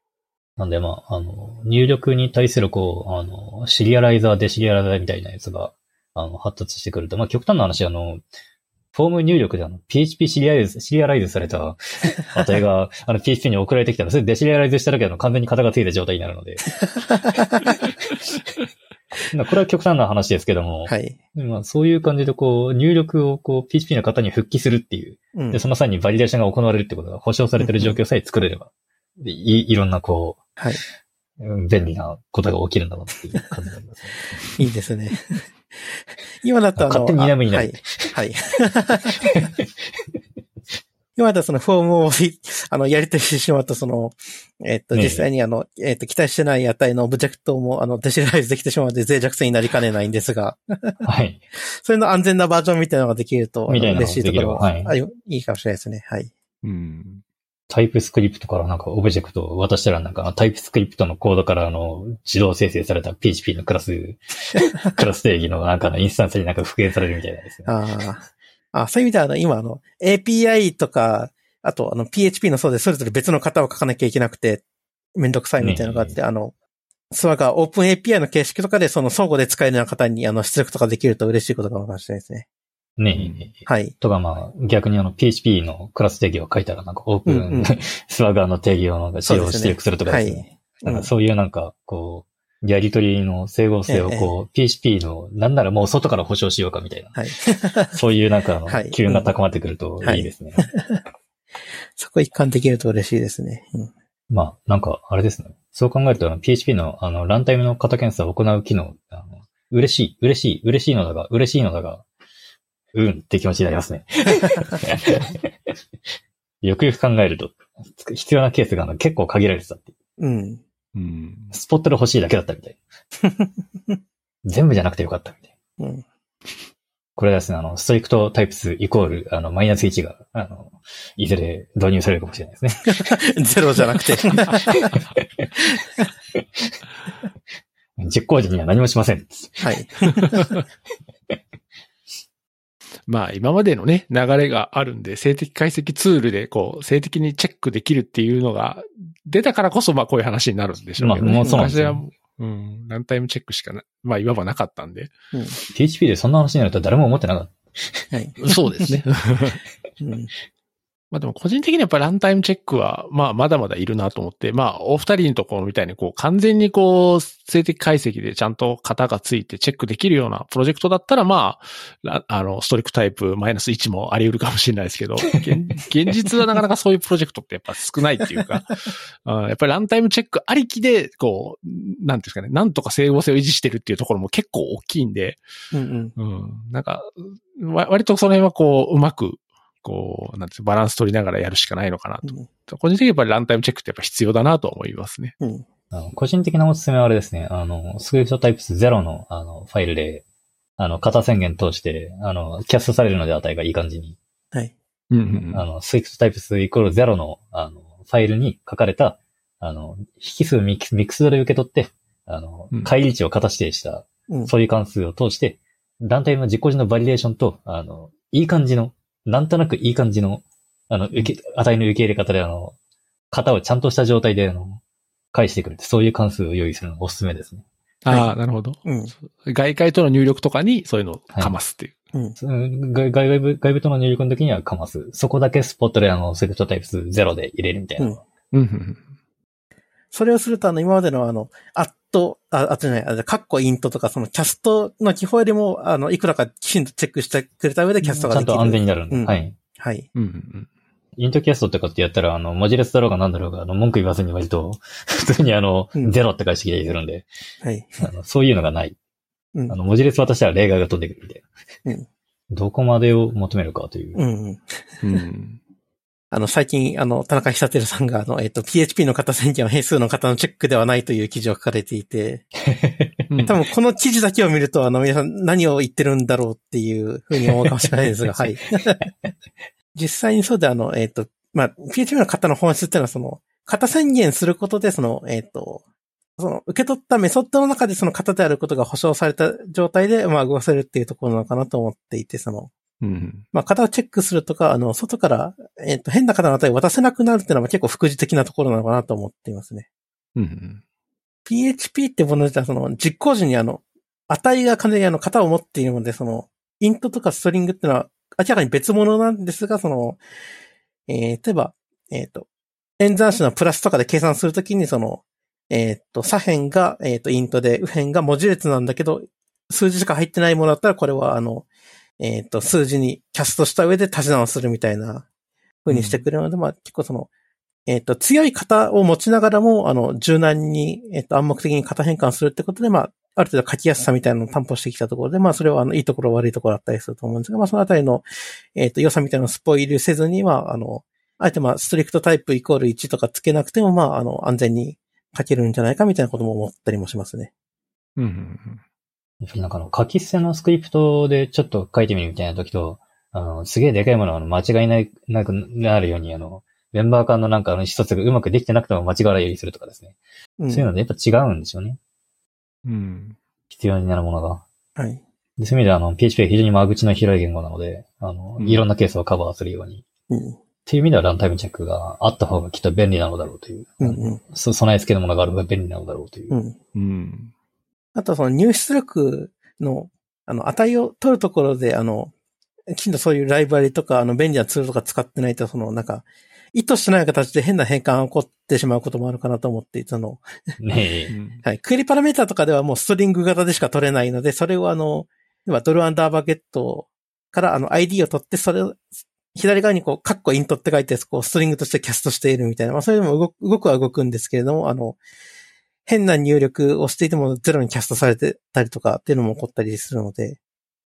なんで、まあ、あの、入力に対する、こう、あの、シリアライザー、デシリアライザーみたいなやつが、あの、発達してくると、まあ、極端な話、あの、フォーム入力であの、PHP シリアライズ、シリアライズされた 値が、あの、PHP に送られてきたら、それデシリアライズしただけであの完全に型がついた状態になるので。まあこれは極端な話ですけども、はい。まあ、そういう感じで、こう、入力を、こう、PHP の型に復帰するっていう、うんで、。その際にバリデーションが行われるってことが保証されてる状況さえ作れれば、でいいろんな、こはい。う、うん便利なことが起きるんだなっていう感じになりますね。いいですね。今だとあの、勝手に睨むになるあはい。はい。今まではそのフォームを、あの、やり取りしてしまうと、その、えっと、ねえ実際にあの、えっと、期待してない値のオブジェクトも、あの、デシリライズできてしまうので脆弱性になりかねないんですが、はい。それの安全なバージョンみたいなのができると、みたいな嬉しいところは、はいあいいかもしれないですね。はい。うん。タイプスクリプトからなんかオブジェクトを渡したらなんかタイプスクリプトのコードからあの自動生成された PHP のクラス、クラス定義のなんかのインスタンスになんか復元されるみたいなんですね。ああ。あそういう意味では、あの、今、あの、API とか、あと、あの、PHP のそうで、それぞれ別の型を書かなきゃいけなくて、めんどくさいみたいなのがあって、あの、スワがオープン API の形式とかで、その相互で使えるような方に、あの、出力とかできると嬉しいことかもしれないですね。ねえ。はい。とかまあ逆にあの PHP のクラス定義を書いたらなんかオープン、うんうんスワガーの定義をなんか使用出力するとかですね。はいなんかそういうなんかこう、やりとりの整合性をこう、PHP の、なんならもう外から保証しようかみたいな。はい。そういうなんかあのはい、機運が高まってくるといいですね。そこ一貫できると嬉しいですね。うんまあ、なんか、あれですね。そう考えると、PHP の、あの、ランタイムの型検査を行う機能、あの嬉しい、嬉しい、嬉しいのだが、嬉しいのだが、うんって気持ちになりますね。よくよく考えると、必要なケースが結構限られてたっていう。うん。うん。スポットで欲しいだけだったみたい。全部じゃなくてよかったみたい。うん。これはですね、あの、ストリクトタイプ数イコール、あの、マイナス1が、あの、いずれ導入されるかもしれないですね。ゼロじゃなくて。実行時には何もしません。はい。まあ今までのね、流れがあるんで、静的解析ツールでこう、静的にチェックできるっていうのが出たからこそ、まあこういう話になるんでしょうけど、ね。まあもうそうなんですよ昔はもう、うん、ランタイムチェックしかな、まあいわばなかったんで。PHP でそんな話になると誰も思ってなかった。はい。そうですね。うん。まあでも個人的にやっぱりランタイムチェックは、まあまだまだいるなと思って、まあお二人のところみたいにこう完全にこう静的解析でちゃんと型がついてチェックできるようなプロジェクトだったらまあ、らあの、ストリックタイプマイナス1もあり得るかもしれないですけど、現現実はなかなかそういうプロジェクトってやっぱ少ないっていうか、あ やっぱりランタイムチェックありきで、こう、なんですかね、なんとか整合性を維持してるっていうところも結構大きいんで、うんうん。うん。なんか、わ割とその辺はこう、うまく、こう、なんていうのバランス取りながらやるしかないのかなと。個人的にやっぱりランタイムチェックってやっぱ必要だなと思いますね。うん。あの個人的なおすすめはあれですね。あの、スクリプトタイプス0の、あの、ファイルで、あの、型宣言通して、あの、キャストされるので値がいい感じに。はい。うんうんうんあの、 strict types イコール0の、あの、ファイルに書かれた、あの、引数 mix mixed で受け取って、あのうん、返り値を型指定した、うん。そういう関数を通して、団体の実行時のバリデーションと、あの、いい感じの、なんとなくいい感じの、あの、受け、値の受け入れ方で、あの、型をちゃんとした状態で、あの、返してくれて、そういう関数を用意するのがおすすめですね。ああ、なるほど。うん。外界との入力とかにそういうのをかますっていう。うん。うん外外部、外部との入力の時にはかます。そこだけスポットであの、セクトタイプス0で入れるみたいな。うんうんそれをすると、あの、今までのあの、アット、あ、あとじゃない、あのカッコイントとか、そのキャストの記法よりも、あの、いくらかきちんとチェックしてくれた上でキャストができる。ちゃんと安全になるんで。うんはい。はい。うんうんイントキャストとかってやったら、あの、文字列だろうが何だろうが、あの、文句言わずに割と、普通にあの、うんゼロって返してきたりするんで、はい。あのそういうのがない。うんあ。の、文字列渡したら例外が飛んでくるみたいな。うんどこまでを求めるかという。うんうん。うん。うん。あの、最近、あの、田中久照さんが、あの、えっ、と、PHP の型宣言は変数の型のチェックではないという記事を書かれていて、うん多分この記事だけを見ると、あの、皆さん何を言ってるんだろうっていうふうに思うかもしれないですが、はい。実際にそうで、あの、えっ、と、まあ、PHP の型の本質っていうのは、その、型宣言することで、その、えっ、と、その、受け取ったメソッドの中でその型であることが保証された状態で、まあ、動かせるっていうところなのかなと思っていて、その、うん。まあ、型をチェックするとか、あの、外から、えっ、と、変な型の値を渡せなくなるっていうのは結構副次的なところなのかなと思っていますね。うん。PHP ってもの自体はその実行時にあの、値が完全にあの型を持っているので、その、イントとかストリングっていうのは明らかに別物なんですが、その、えー、例えば、えっ、と、演算子のプラスとかで計算するときにその、えっ、と、左辺が、えっ、と、イントで、右辺が文字列なんだけど、数字しか入ってないものだったら、これはあの、えっ、と、数字にキャストした上で足し算するみたいな風にしてくれるので、まあ結構その、えっ、と、強い型を持ちながらも、あの、柔軟に、えっ、と、暗黙的に型変換するってことで、まあ、ある程度書きやすさみたいなのを担保してきたところで、まあそれはあの、いいところ悪いところあったりすると思うんですが、まあそのあたりの、えっ、と、良さみたいなのをスポイルせずに、まああの、あえてまあ、ストリクトタイプイコール1とかつけなくても、まああの、安全に書けるんじゃないかみたいなことも思ったりもしますね。うんうんなんかあの、書き捨てのスクリプトでちょっと書いてみるみたいな時と、あの、すげえでかいものをあの間違いない、なくなるように、あの、メンバー間のなんかあの一つがうまくできてなくても間違わないようにするとかですね。うん、そういうのでやっぱ違うんですよね。うん。うん。必要になるものが。はい。でそういう意味ではあの、PHP は非常に間口の広い言語なので、あの、うんいろんなケースをカバーするように。うん。っていう意味ではランタイムチェックがあった方がきっと便利なのだろうという。うんうんそ備え付けのものがあれば便利なのだろうという。うん。うん。あとはその入出力の、あの、値を取るところで、あの、きちんとそういうライブラリとか、あの、便利なツールとか使ってないと、その、なんか、意図してない形で変な変換が起こってしまうこともあるかなと思っていて、その、ねえ。はい。クエリパラメータとかではもうストリング型でしか取れないので、それをあの、今ドルアンダーバーゲットからあの ID を取って、それを、左側にこう、カッコイントって書いて、こう、ストリングとしてキャストしているみたいな。まあ、それでも動く、動くは動くんですけれども、あの、変な入力をしていてもゼロにキャストされてたりとかっていうのも起こったりするので、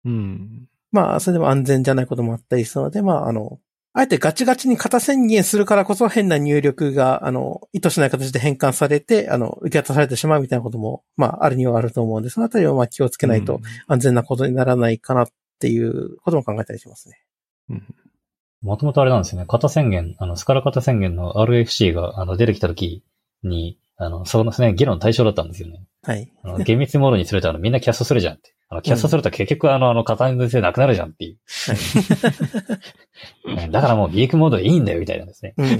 うん。まあ、それでも安全じゃないこともあったりするので、まあ、あの、あえてガチガチに型宣言するからこそ変な入力が、あの、意図しない形で変換されて、あの、受け渡されてしまうみたいなことも、まあ、あるにはあると思うんで、そのあたりをまあ気をつけないと安全なことにならないかなっていうことも考えたりしますね。うん。もともとあれなんですよね。型宣言、あの、スカラ型宣言の RFC が、あの、出てきた時に、あの、そのね、議論対象だったんですよね。はい。あの厳密モードにすると、あの、みんなキャストするじゃんって。あの、キャストすると結局、あの、あの、型の性なくなるじゃんっていう。うんだからもうビークモードでいいんだよ、みたいなんですね。うん。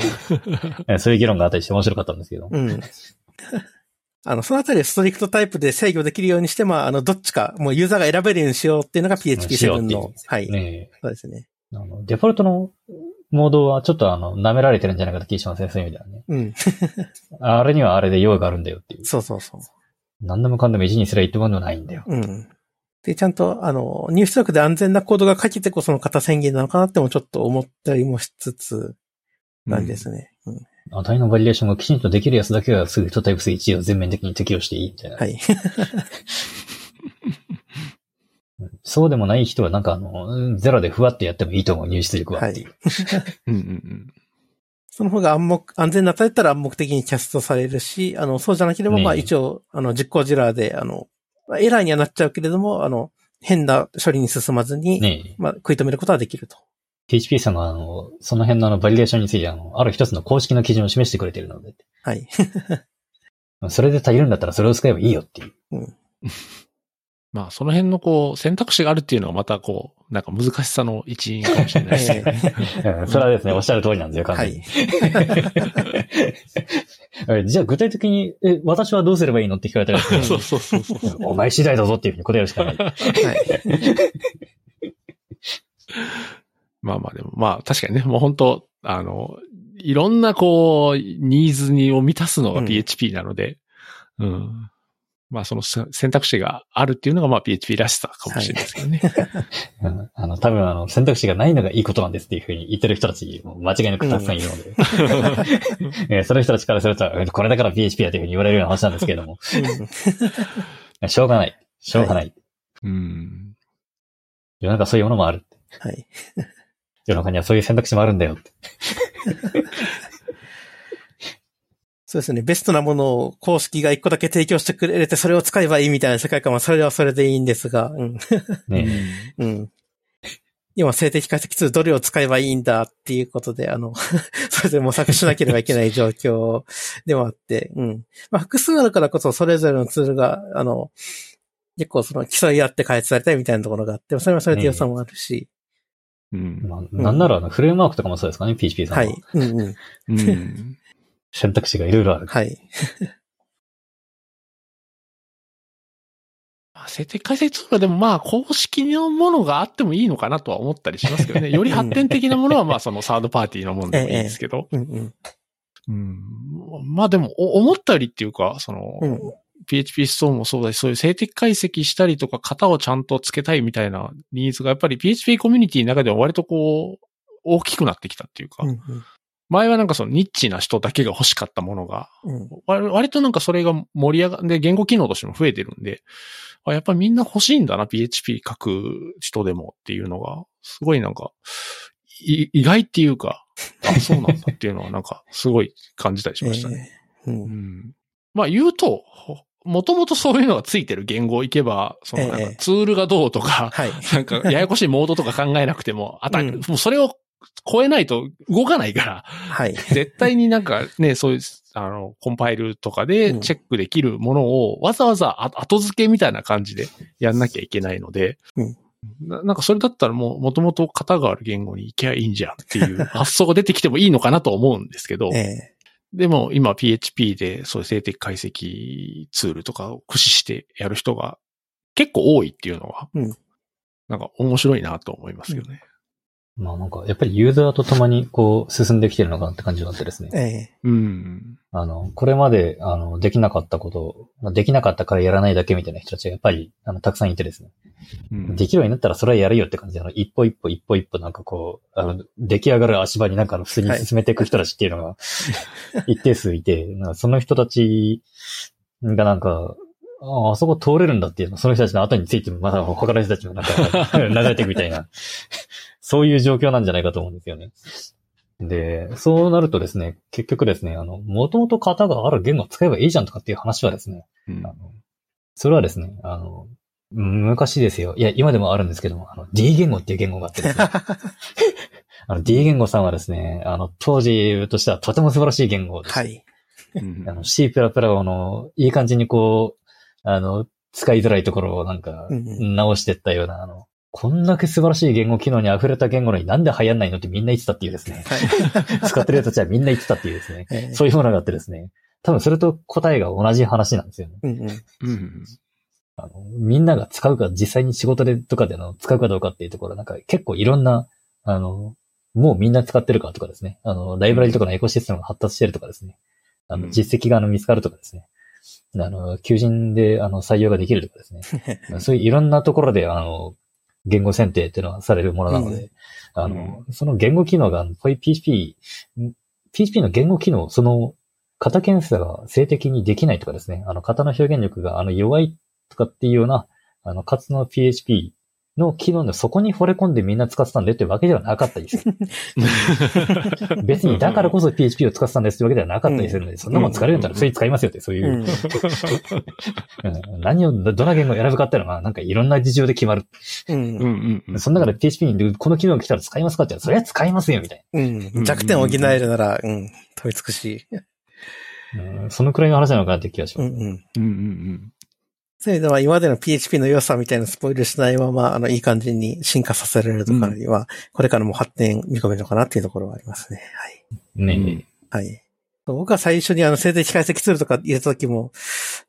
え そういう議論があったりして面白かったんですけど。うん。あの、そのあたりをストリクトタイプで制御できるようにして、まあ、あの、どっちか、もうユーザーが選べるようにしようっていうのがしよ PHP7 のはい。ねそうですね。えあの、デフォルトのモードはちょっとあの、舐められてるんじゃないかって気がしますね、そういう意味ではね。うん。あれにはあれで用意があるんだよっていう。そうそうそう。何でもかんでも1にすればいいってもんではないんだよ。うん。で、ちゃんと、あの、入出力で安全なコードが書けてこその型宣言なのかなってもちょっと思ったりもしつつ、なんですね。うん値のバリエーションがきちんとできるやつだけはすぐとタイプス1を全面的に適用していいみたいな。はい。そうでもない人はなんかあの、ゼロでふわってやってもいいと思う、入出力はっていう。うんうんその方が暗黙、安全な値だったら暗黙的にキャストされるし、あの、そうじゃなければ、まあ一応、あの、実行ジラーで、あの、まあエラーにはなっちゃうけれども、あの、変な処理に進まずに、ねえ。まあ、食い止めることはできると。PHP さんがあの、その辺のあの、バリエーションについてあの、ある一つの公式の基準を示してくれているので、はい。それで足りるんだったらそれを使えばいいよっていう。まあ、その辺のこう、選択肢があるっていうのはまたこう、なんか難しさの一因かもしれないですね。う ん それはですね、おっしゃる通りなんですよ、完は全にい。えじゃあ具体的に、え、私はどうすればいいのって聞かれたら、そうそうそうそう。お前次第だぞっていうふうに答えるしかない。はい。まあまあでも、まあ確かにね、もう本当あの、いろんなこう、ニーズにを満たすのがうん PHP なので、うん。まあそのせ選択肢があるっていうのがまあ PHP らしさかもしれないですけどね。うんあの、多分あの、選択肢がないのがいいことなんですっていうふうに言ってる人たち、間違いなくたくさんいるので。えーその人たちからすると、えこれだから PHP だというふうに言われるような話なんですけれども、しょうがない。しょうがない。うん。世の中そういうものもある。はい。世の中にはそういう選択肢もあるんだよって。そうですね。ベストなものを公式が一個だけ提供してくれて、それを使えばいいみたいな世界観は、それはそれでいいんですが、うん。ね うん。今、静的解析ツールどれを使えばいいんだっていうことで、あの、それで模索しなければいけない状況でもあって、うん。まあ、複数あるからこそ、それぞれのツールが、あの、結構その競い合って開発されたいみたいなところがあって、それはそれで良さもあるし、うん。まあ、なんならフレームワークとかもそうですかね、PHP さんは。はい。うんうん。うん。選択肢がいろいろある。はい。ま あ静的解析ツールはでもまあ公式のものがあってもいいのかなとは思ったりしますけどね。より発展的なものはまあその サードパーティーのものでもいいですけど。うんうん。うん。まあでも、お思ったよりっていうか、その、うん PHP ストーンもそうだし、そういう静的解析したりとか、型をちゃんとつけたいみたいなニーズが、やっぱり PHP コミュニティの中では割とこう、大きくなってきたっていうか、うんうん前はなんかそのニッチな人だけが欲しかったものが、うん。割割となんかそれが盛り上がって、言語機能としても増えてるんで、あやっぱりみんな欲しいんだな、PHP 書く人でもっていうのが、すごいなんか、い意外っていうか、あ、そうなんだっていうのはなんか、すごい感じたりしましたね。えーう。うんんまあ言うと、もともとそういうのがついてる言語をいけば、そのなんええかツールがどうとか、はい。なんかややこしいモードとか考えなくても、あた、うんもうそれを超えないと動かないから、はい。絶対になんかね、そういう、あの、コンパイルとかでチェックできるものを、わざわざあ後付けみたいな感じでやんなきゃいけないので、うん。ななんかそれだったらもう、もともと型がある言語に行けばいいんじゃんっていう 発想が出てきてもいいのかなと思うんですけど、えでも今 PHP でそういう静的解析ツールとかを駆使してやる人が結構多いっていうのは、うん。なんか面白いなと思いますよね。まあなんか、やっぱりユーザーと共にこう進んできてるのかなって感じがあってですねえ。えうん。あの、これまで、あの、できなかったことを、まあできなかったからやらないだけみたいな人たちがやっぱり、あの、たくさんいてですね。うんできるようになったらそれはやるよって感じで、あの、一歩一歩一歩一歩なんかこう、あの、出来上がる足場になんかあの普通に進めていく人たちっていうのが、一定数いて、なんかその人たちがなんか、ああそこ通れるんだっていうの、その人たちの後についても、まだ他の人たちもなんか 流れていくみたいな、そういう状況なんじゃないかと思うんですよね。で、そうなるとですね、結局ですね、あの、もともと型がある言語を使えばいいじゃんとかっていう話はですね、うんあの、それはですね、あの、昔ですよ。いや、今でもあるんですけども、あの、D 言語っていう言語があってですね。あの、D 言語さんはですね、あの、当時としてはとても素晴らしい言語です。はい。うんあの、C++ をあの、いい感じにこう、あの、使いづらいところをなんか、直していったような、あの、こんだけ素晴らしい言語機能に溢れた言語のになんで流行んないのってみんな言ってたっていうですね。はい。使ってる人たちはみんな言ってたっていうですね。ええそういうものがあってですね。多分それと答えが同じ話なんですよね。うんうん。うんあの、みんなが使うか、実際に仕事でとかでの使うかどうかっていうところ、なんか結構いろんな、あの、もうみんな使ってるかとかですね。あの、ライブラリとかのエコシステムが発達してるとかですね。あの、うん実績があの見つかるとかですね。あの、求人であの採用ができるとかですね。そういういろんなところで、あの、言語選定っていうのはされるものなので、うんあの、その言語機能が、こういう PHP、ん PHP の言語機能、その、型検査が静的にできないとかですね、あの、型の表現力があの弱いとかっていうような、あの、かつの PHP の機能のそこに惚れ込んでみんな使ってたんでっていうわけではなかったりする。別にだからこそ PHP を使ってたんですってわけではなかったりするので、そんなもん使えるんだったらそれ使いますよって、そういうう、ん。うん何を、どどの言語を選ぶかっていうのは、なんかいろんな事情で決まる。うんうんうんうん。その中で PHP にこの機能が来たら使いますかって言ったら、それは使いますよ、みたいうん。弱点を補えるなら、うん。問い尽くし。な。うんそのくらいの話なのかなって気がします。うんうん。うんうんそういう意味では今までの PHP の良さみたいなスポイルしないまま、あの、いい感じに進化させられるとかには、これからも発展見込めるのかなっていうところはありますね。うん。ねはい。はい。僕は最初にあの、静的解析ツールとか入れた時も、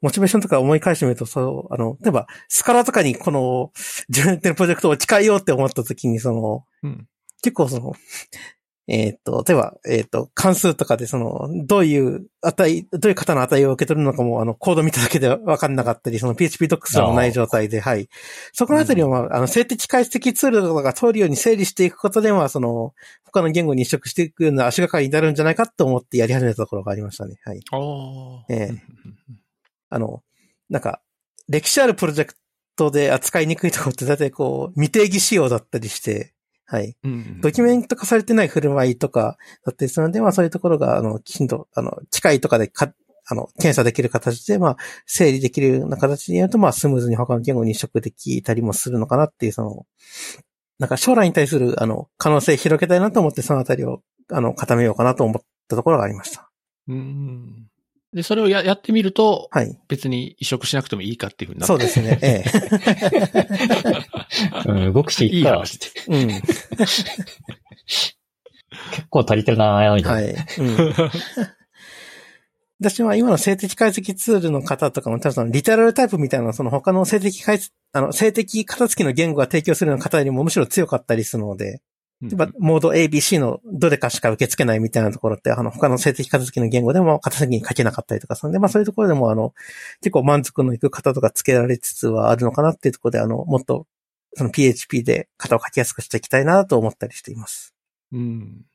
モチベーションとか思い返してみると、そう、あの、例えば、スカラとかにこの、自分のプロジェクトを置き換えようって思った時に、その、うん結構その、えーっと、例えば、えーっと、関数とかでその、どういう値、どういう型の値を受け取るのかも、あの、コード見ただけでわかんなかったり、その PHP ドックスもない状態で、はい。そこのあたりを、まあ、あの、静的解析ツールとかが通るように整理していくことで、まあ、その、他の言語に移植していくような足がかりになるんじゃないかと思ってやり始めたところがありましたね。はい。ああ。ええあの、なんか、歴史あるプロジェクトで扱いにくいところって、だいたいこう、未定義仕様だったりして、はい。うんうんドキュメント化されてない振る舞いとかだったりするので、まあそういうところが、あの、きちんと、あの、機械とかでか、あの、検査できる形で、まあ、整理できるような形でやると、まあ、スムーズに他の言語に移植できたりもするのかなっていう、その、なんか将来に対する、あの、可能性広げたいなと思って、そのあたりを、あの、固めようかなと思ったところがありました。うんで、それをややってみると、はい。別に移植しなくてもいいかっていうふうになってそうですね。え うん、動くしいい。話で。え。うん。結構足りてるなぁ、みたはいい。うん。私は今の静的解析ツールの方とかも、多分そのリテラルタイプみたいな、その他の静的解析、あの、静的片付きの言語が提供するような方よりもむしろ強かったりするので、モード ABC のどれかしか受け付けないみたいなところって、あの、他の静的片付きの言語でも片付きに書けなかったりとかするんで、まあそういうところでも、あの、結構満足のいく方とか付けられつつはあるのかなっていうところで、あの、もっと、その PHP で型を書きやすくしていきたいなと思ったりしています。うん。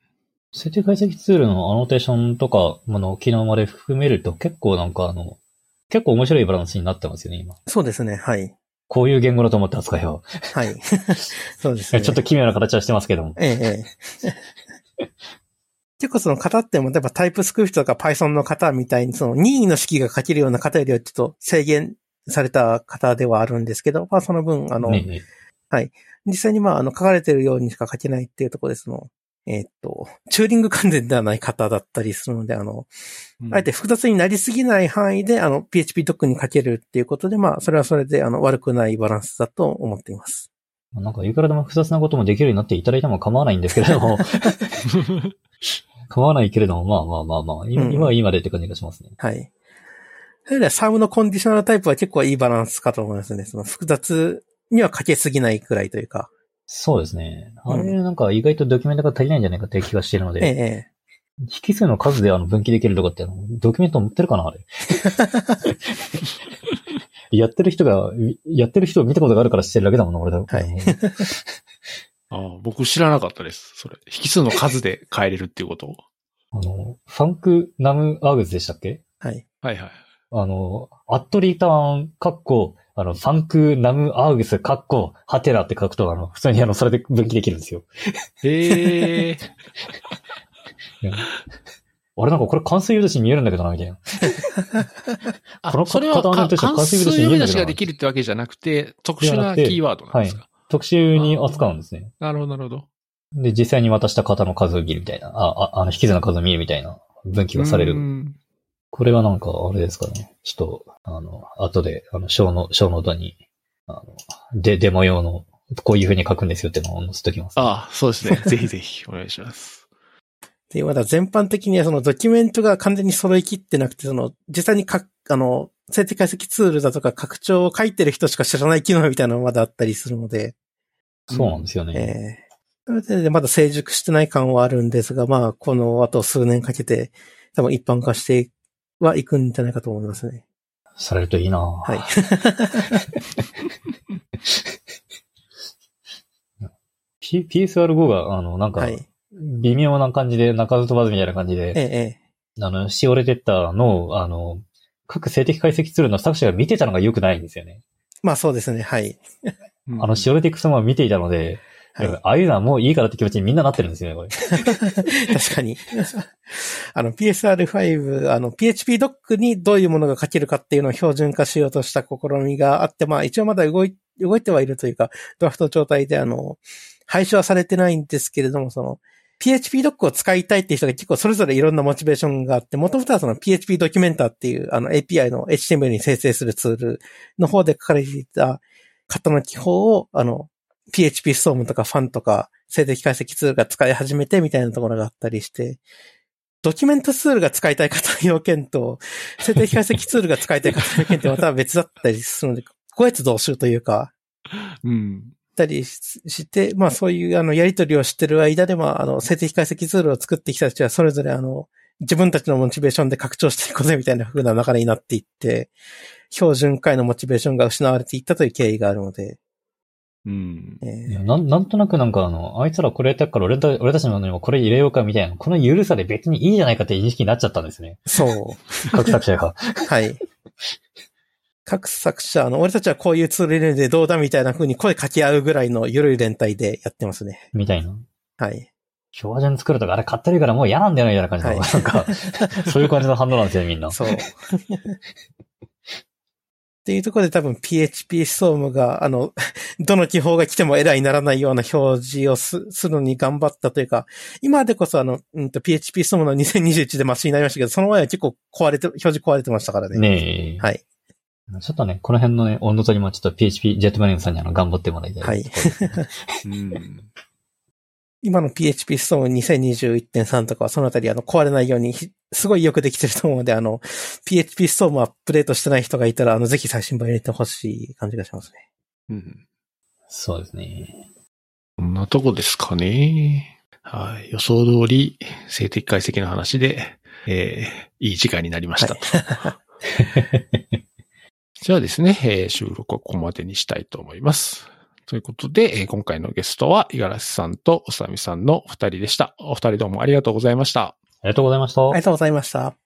設定解析ツールのアノテーションとか、あの、機能まで含めると結構なんかあの、結構面白いバランスになってますよね、今。そうですね、はい。こういう言語だと思って扱いを。はい。そうですね。ちょっと奇妙な形はしてますけども。ええ、ええ。結構その型っても、例えばタイプスクリプトとか Python の型みたいに、その任意の式が書けるような型よりはちょっと制限された型ではあるんですけど、まあその分、あの、ねえ実際にまあ、あの、書かれてるようにしか書けないっていうところで、その、えーっと、チューリング関連ではない型だったりするので、あの、あえて複雑になりすぎない範囲で、あの、PHP ドックに書けるっていうことで、まあ、それはそれで、あの、悪くないバランスだと思っています。なんか、いくらでも複雑なこともできるようになっていただいても構わないんですけれども、構わないけれども、まあまあまあまあ、今は今でって感じがしますね。はい。それでは、サムのコンディショナルタイプは結構いいバランスかと思いますね。その複雑には書けすぎないくらいというか。そうですね。あれ、うなんか意外とドキュメントが足りないんじゃないかっていう気がしているのええで、え引数の数であの分岐できるとかってドキュメント持ってるかなあれ。やってる人が、やってる人を見たことがあるから知ってるだけだもんな、俺だ。はいああ僕知らなかったです。それ。引数の数で変えれるっていうことを。あの、ファンクナムアーグズでしたっけ？えはい。はいはい。あの、アットリターン、カッコ、あの、ファンクナムアーグス、カッコ、ハテラって書くと、あの、普通にあの、それで分岐できるんですよ。へえ。あれなんかこれ関数呼び出しに見えるんだけどな、みたいな。このあ、それは関関数数呼び出しに見えるんだけど出しができるってわけじゃなくて、特殊なキーワードなんですか？特殊に扱うんですね。なるほど、なるほど。で、実際に渡した型の数を見るみたいな、あ、ああの、引き数の数を見るみたいな分岐がされる。うんこれはなんか、あれですかね。ちょっと、あの、後で、あの、小の、小ノートに、あの、で、デモ用の、こういう風に書くんですよっていうのを載せときます。ああ、そうですね。ぜひぜひお願いします。で、まだ全般的にはそのドキュメントが完全に揃いきってなくて、その、実際にか、あの、静的解析ツールだとか拡張を書いてる人しか知らない機能みたいなのがまだあったりするので、そうなんですよね。ええそれでまだ成熟してない感はあるんですが、まあ、この後数年かけて、多分一般化してはいくんじゃないかと思いますね。されるといいなははい。P、PSR5 が、あの、なんかは、い。微妙な感じで、中ず飛ばずみたいな感じええ、で、ええ。あの、しおれてったのを、あの、各静的解析ツールの作者が見てたのが良くないんですよね。まあそうですね、はい。あの、しおれていく様を見ていたので、はい。ああいうのはもういいからって気持ちにみんななってるんですよね、これ。確かに。あの、PSR5、あの、PHP ドックにどういうものが書けるかっていうのを標準化しようとした試みがあって、まあ一応まだ動い、動いてはいるというか、ドラフト状態であの、廃止はされてないんですけれども、その、PHP ドックを使いたいっていう人が結構それぞれいろんなモチベーションがあって、もともとはその PHP ドキュメンターっていうあの API の HTML に生成するツールの方で書かれていた型の記法を、あの、PHP ストームとかファンとか静的解析ツールが使い始めてみたいなところがあったりして、ドキュメントツールが使いたい方の要件と、静的解析ツールが使いたい方の要件ってまた別だったりするので、個別同集というか、うん。たりしして、まあそういうあのやりとりをしてる間で、まああの静的解析ツールを作ってきた人はそれぞれあの自分たちのモチベーションで拡張していこうぜみたいな風な流れになっていって、標準化へのモチベーションが失われていったという経緯があるので、うん。えーなんなんとなくなんかあの、あいつらこれやったから俺た俺たちのものにもこれ入れようかみたいな、この緩さで別にいいじゃないかっていう認識になっちゃったんですね。そう。各作者が。はい。各作者、あの、俺たちはこういうツール入れるんでどうだみたいな風に声掛け合うぐらいの緩い連帯でやってますね。みたいな。はい。標準作るとかあれ買ってるからもう嫌なんだよみたいな感じの、はいなんか、そういう感じの反応なんですよ、みんな。そう。っていうところで多分 PHP ストームが、あの、どの記法が来てもエラーにならないような表示をすするのに頑張ったというか、今でこそあの、うんと PHP ストームの2021でマシになりましたけど、その前は結構壊れて、表示壊れてましたからね。ねえ。はい。ちょっとね、この辺のね、温度取りもちょっと PHP ジェットマリンさんにあの、頑張ってもらいたい。はい。うん。今の PHP ストーム2021.3とかはそのあたりあの壊れないようにひすごいよくできてると思うので、あの、PHP ストームアップデートしてない人がいたら、あの、ぜひ最新版入れてほしい感じがしますね。うん。そうですね。こんなとこですかね。はい。予想通り、静的解析の話で、えー、いい時間になりましたと。じゃあですね、えー収録はここまでにしたいと思います。ということで、えー今回のゲストは、五十嵐さんと宇佐美さんの二人でした。お二人どうもありがとうございました。ありがとうございました。ありがとうございました。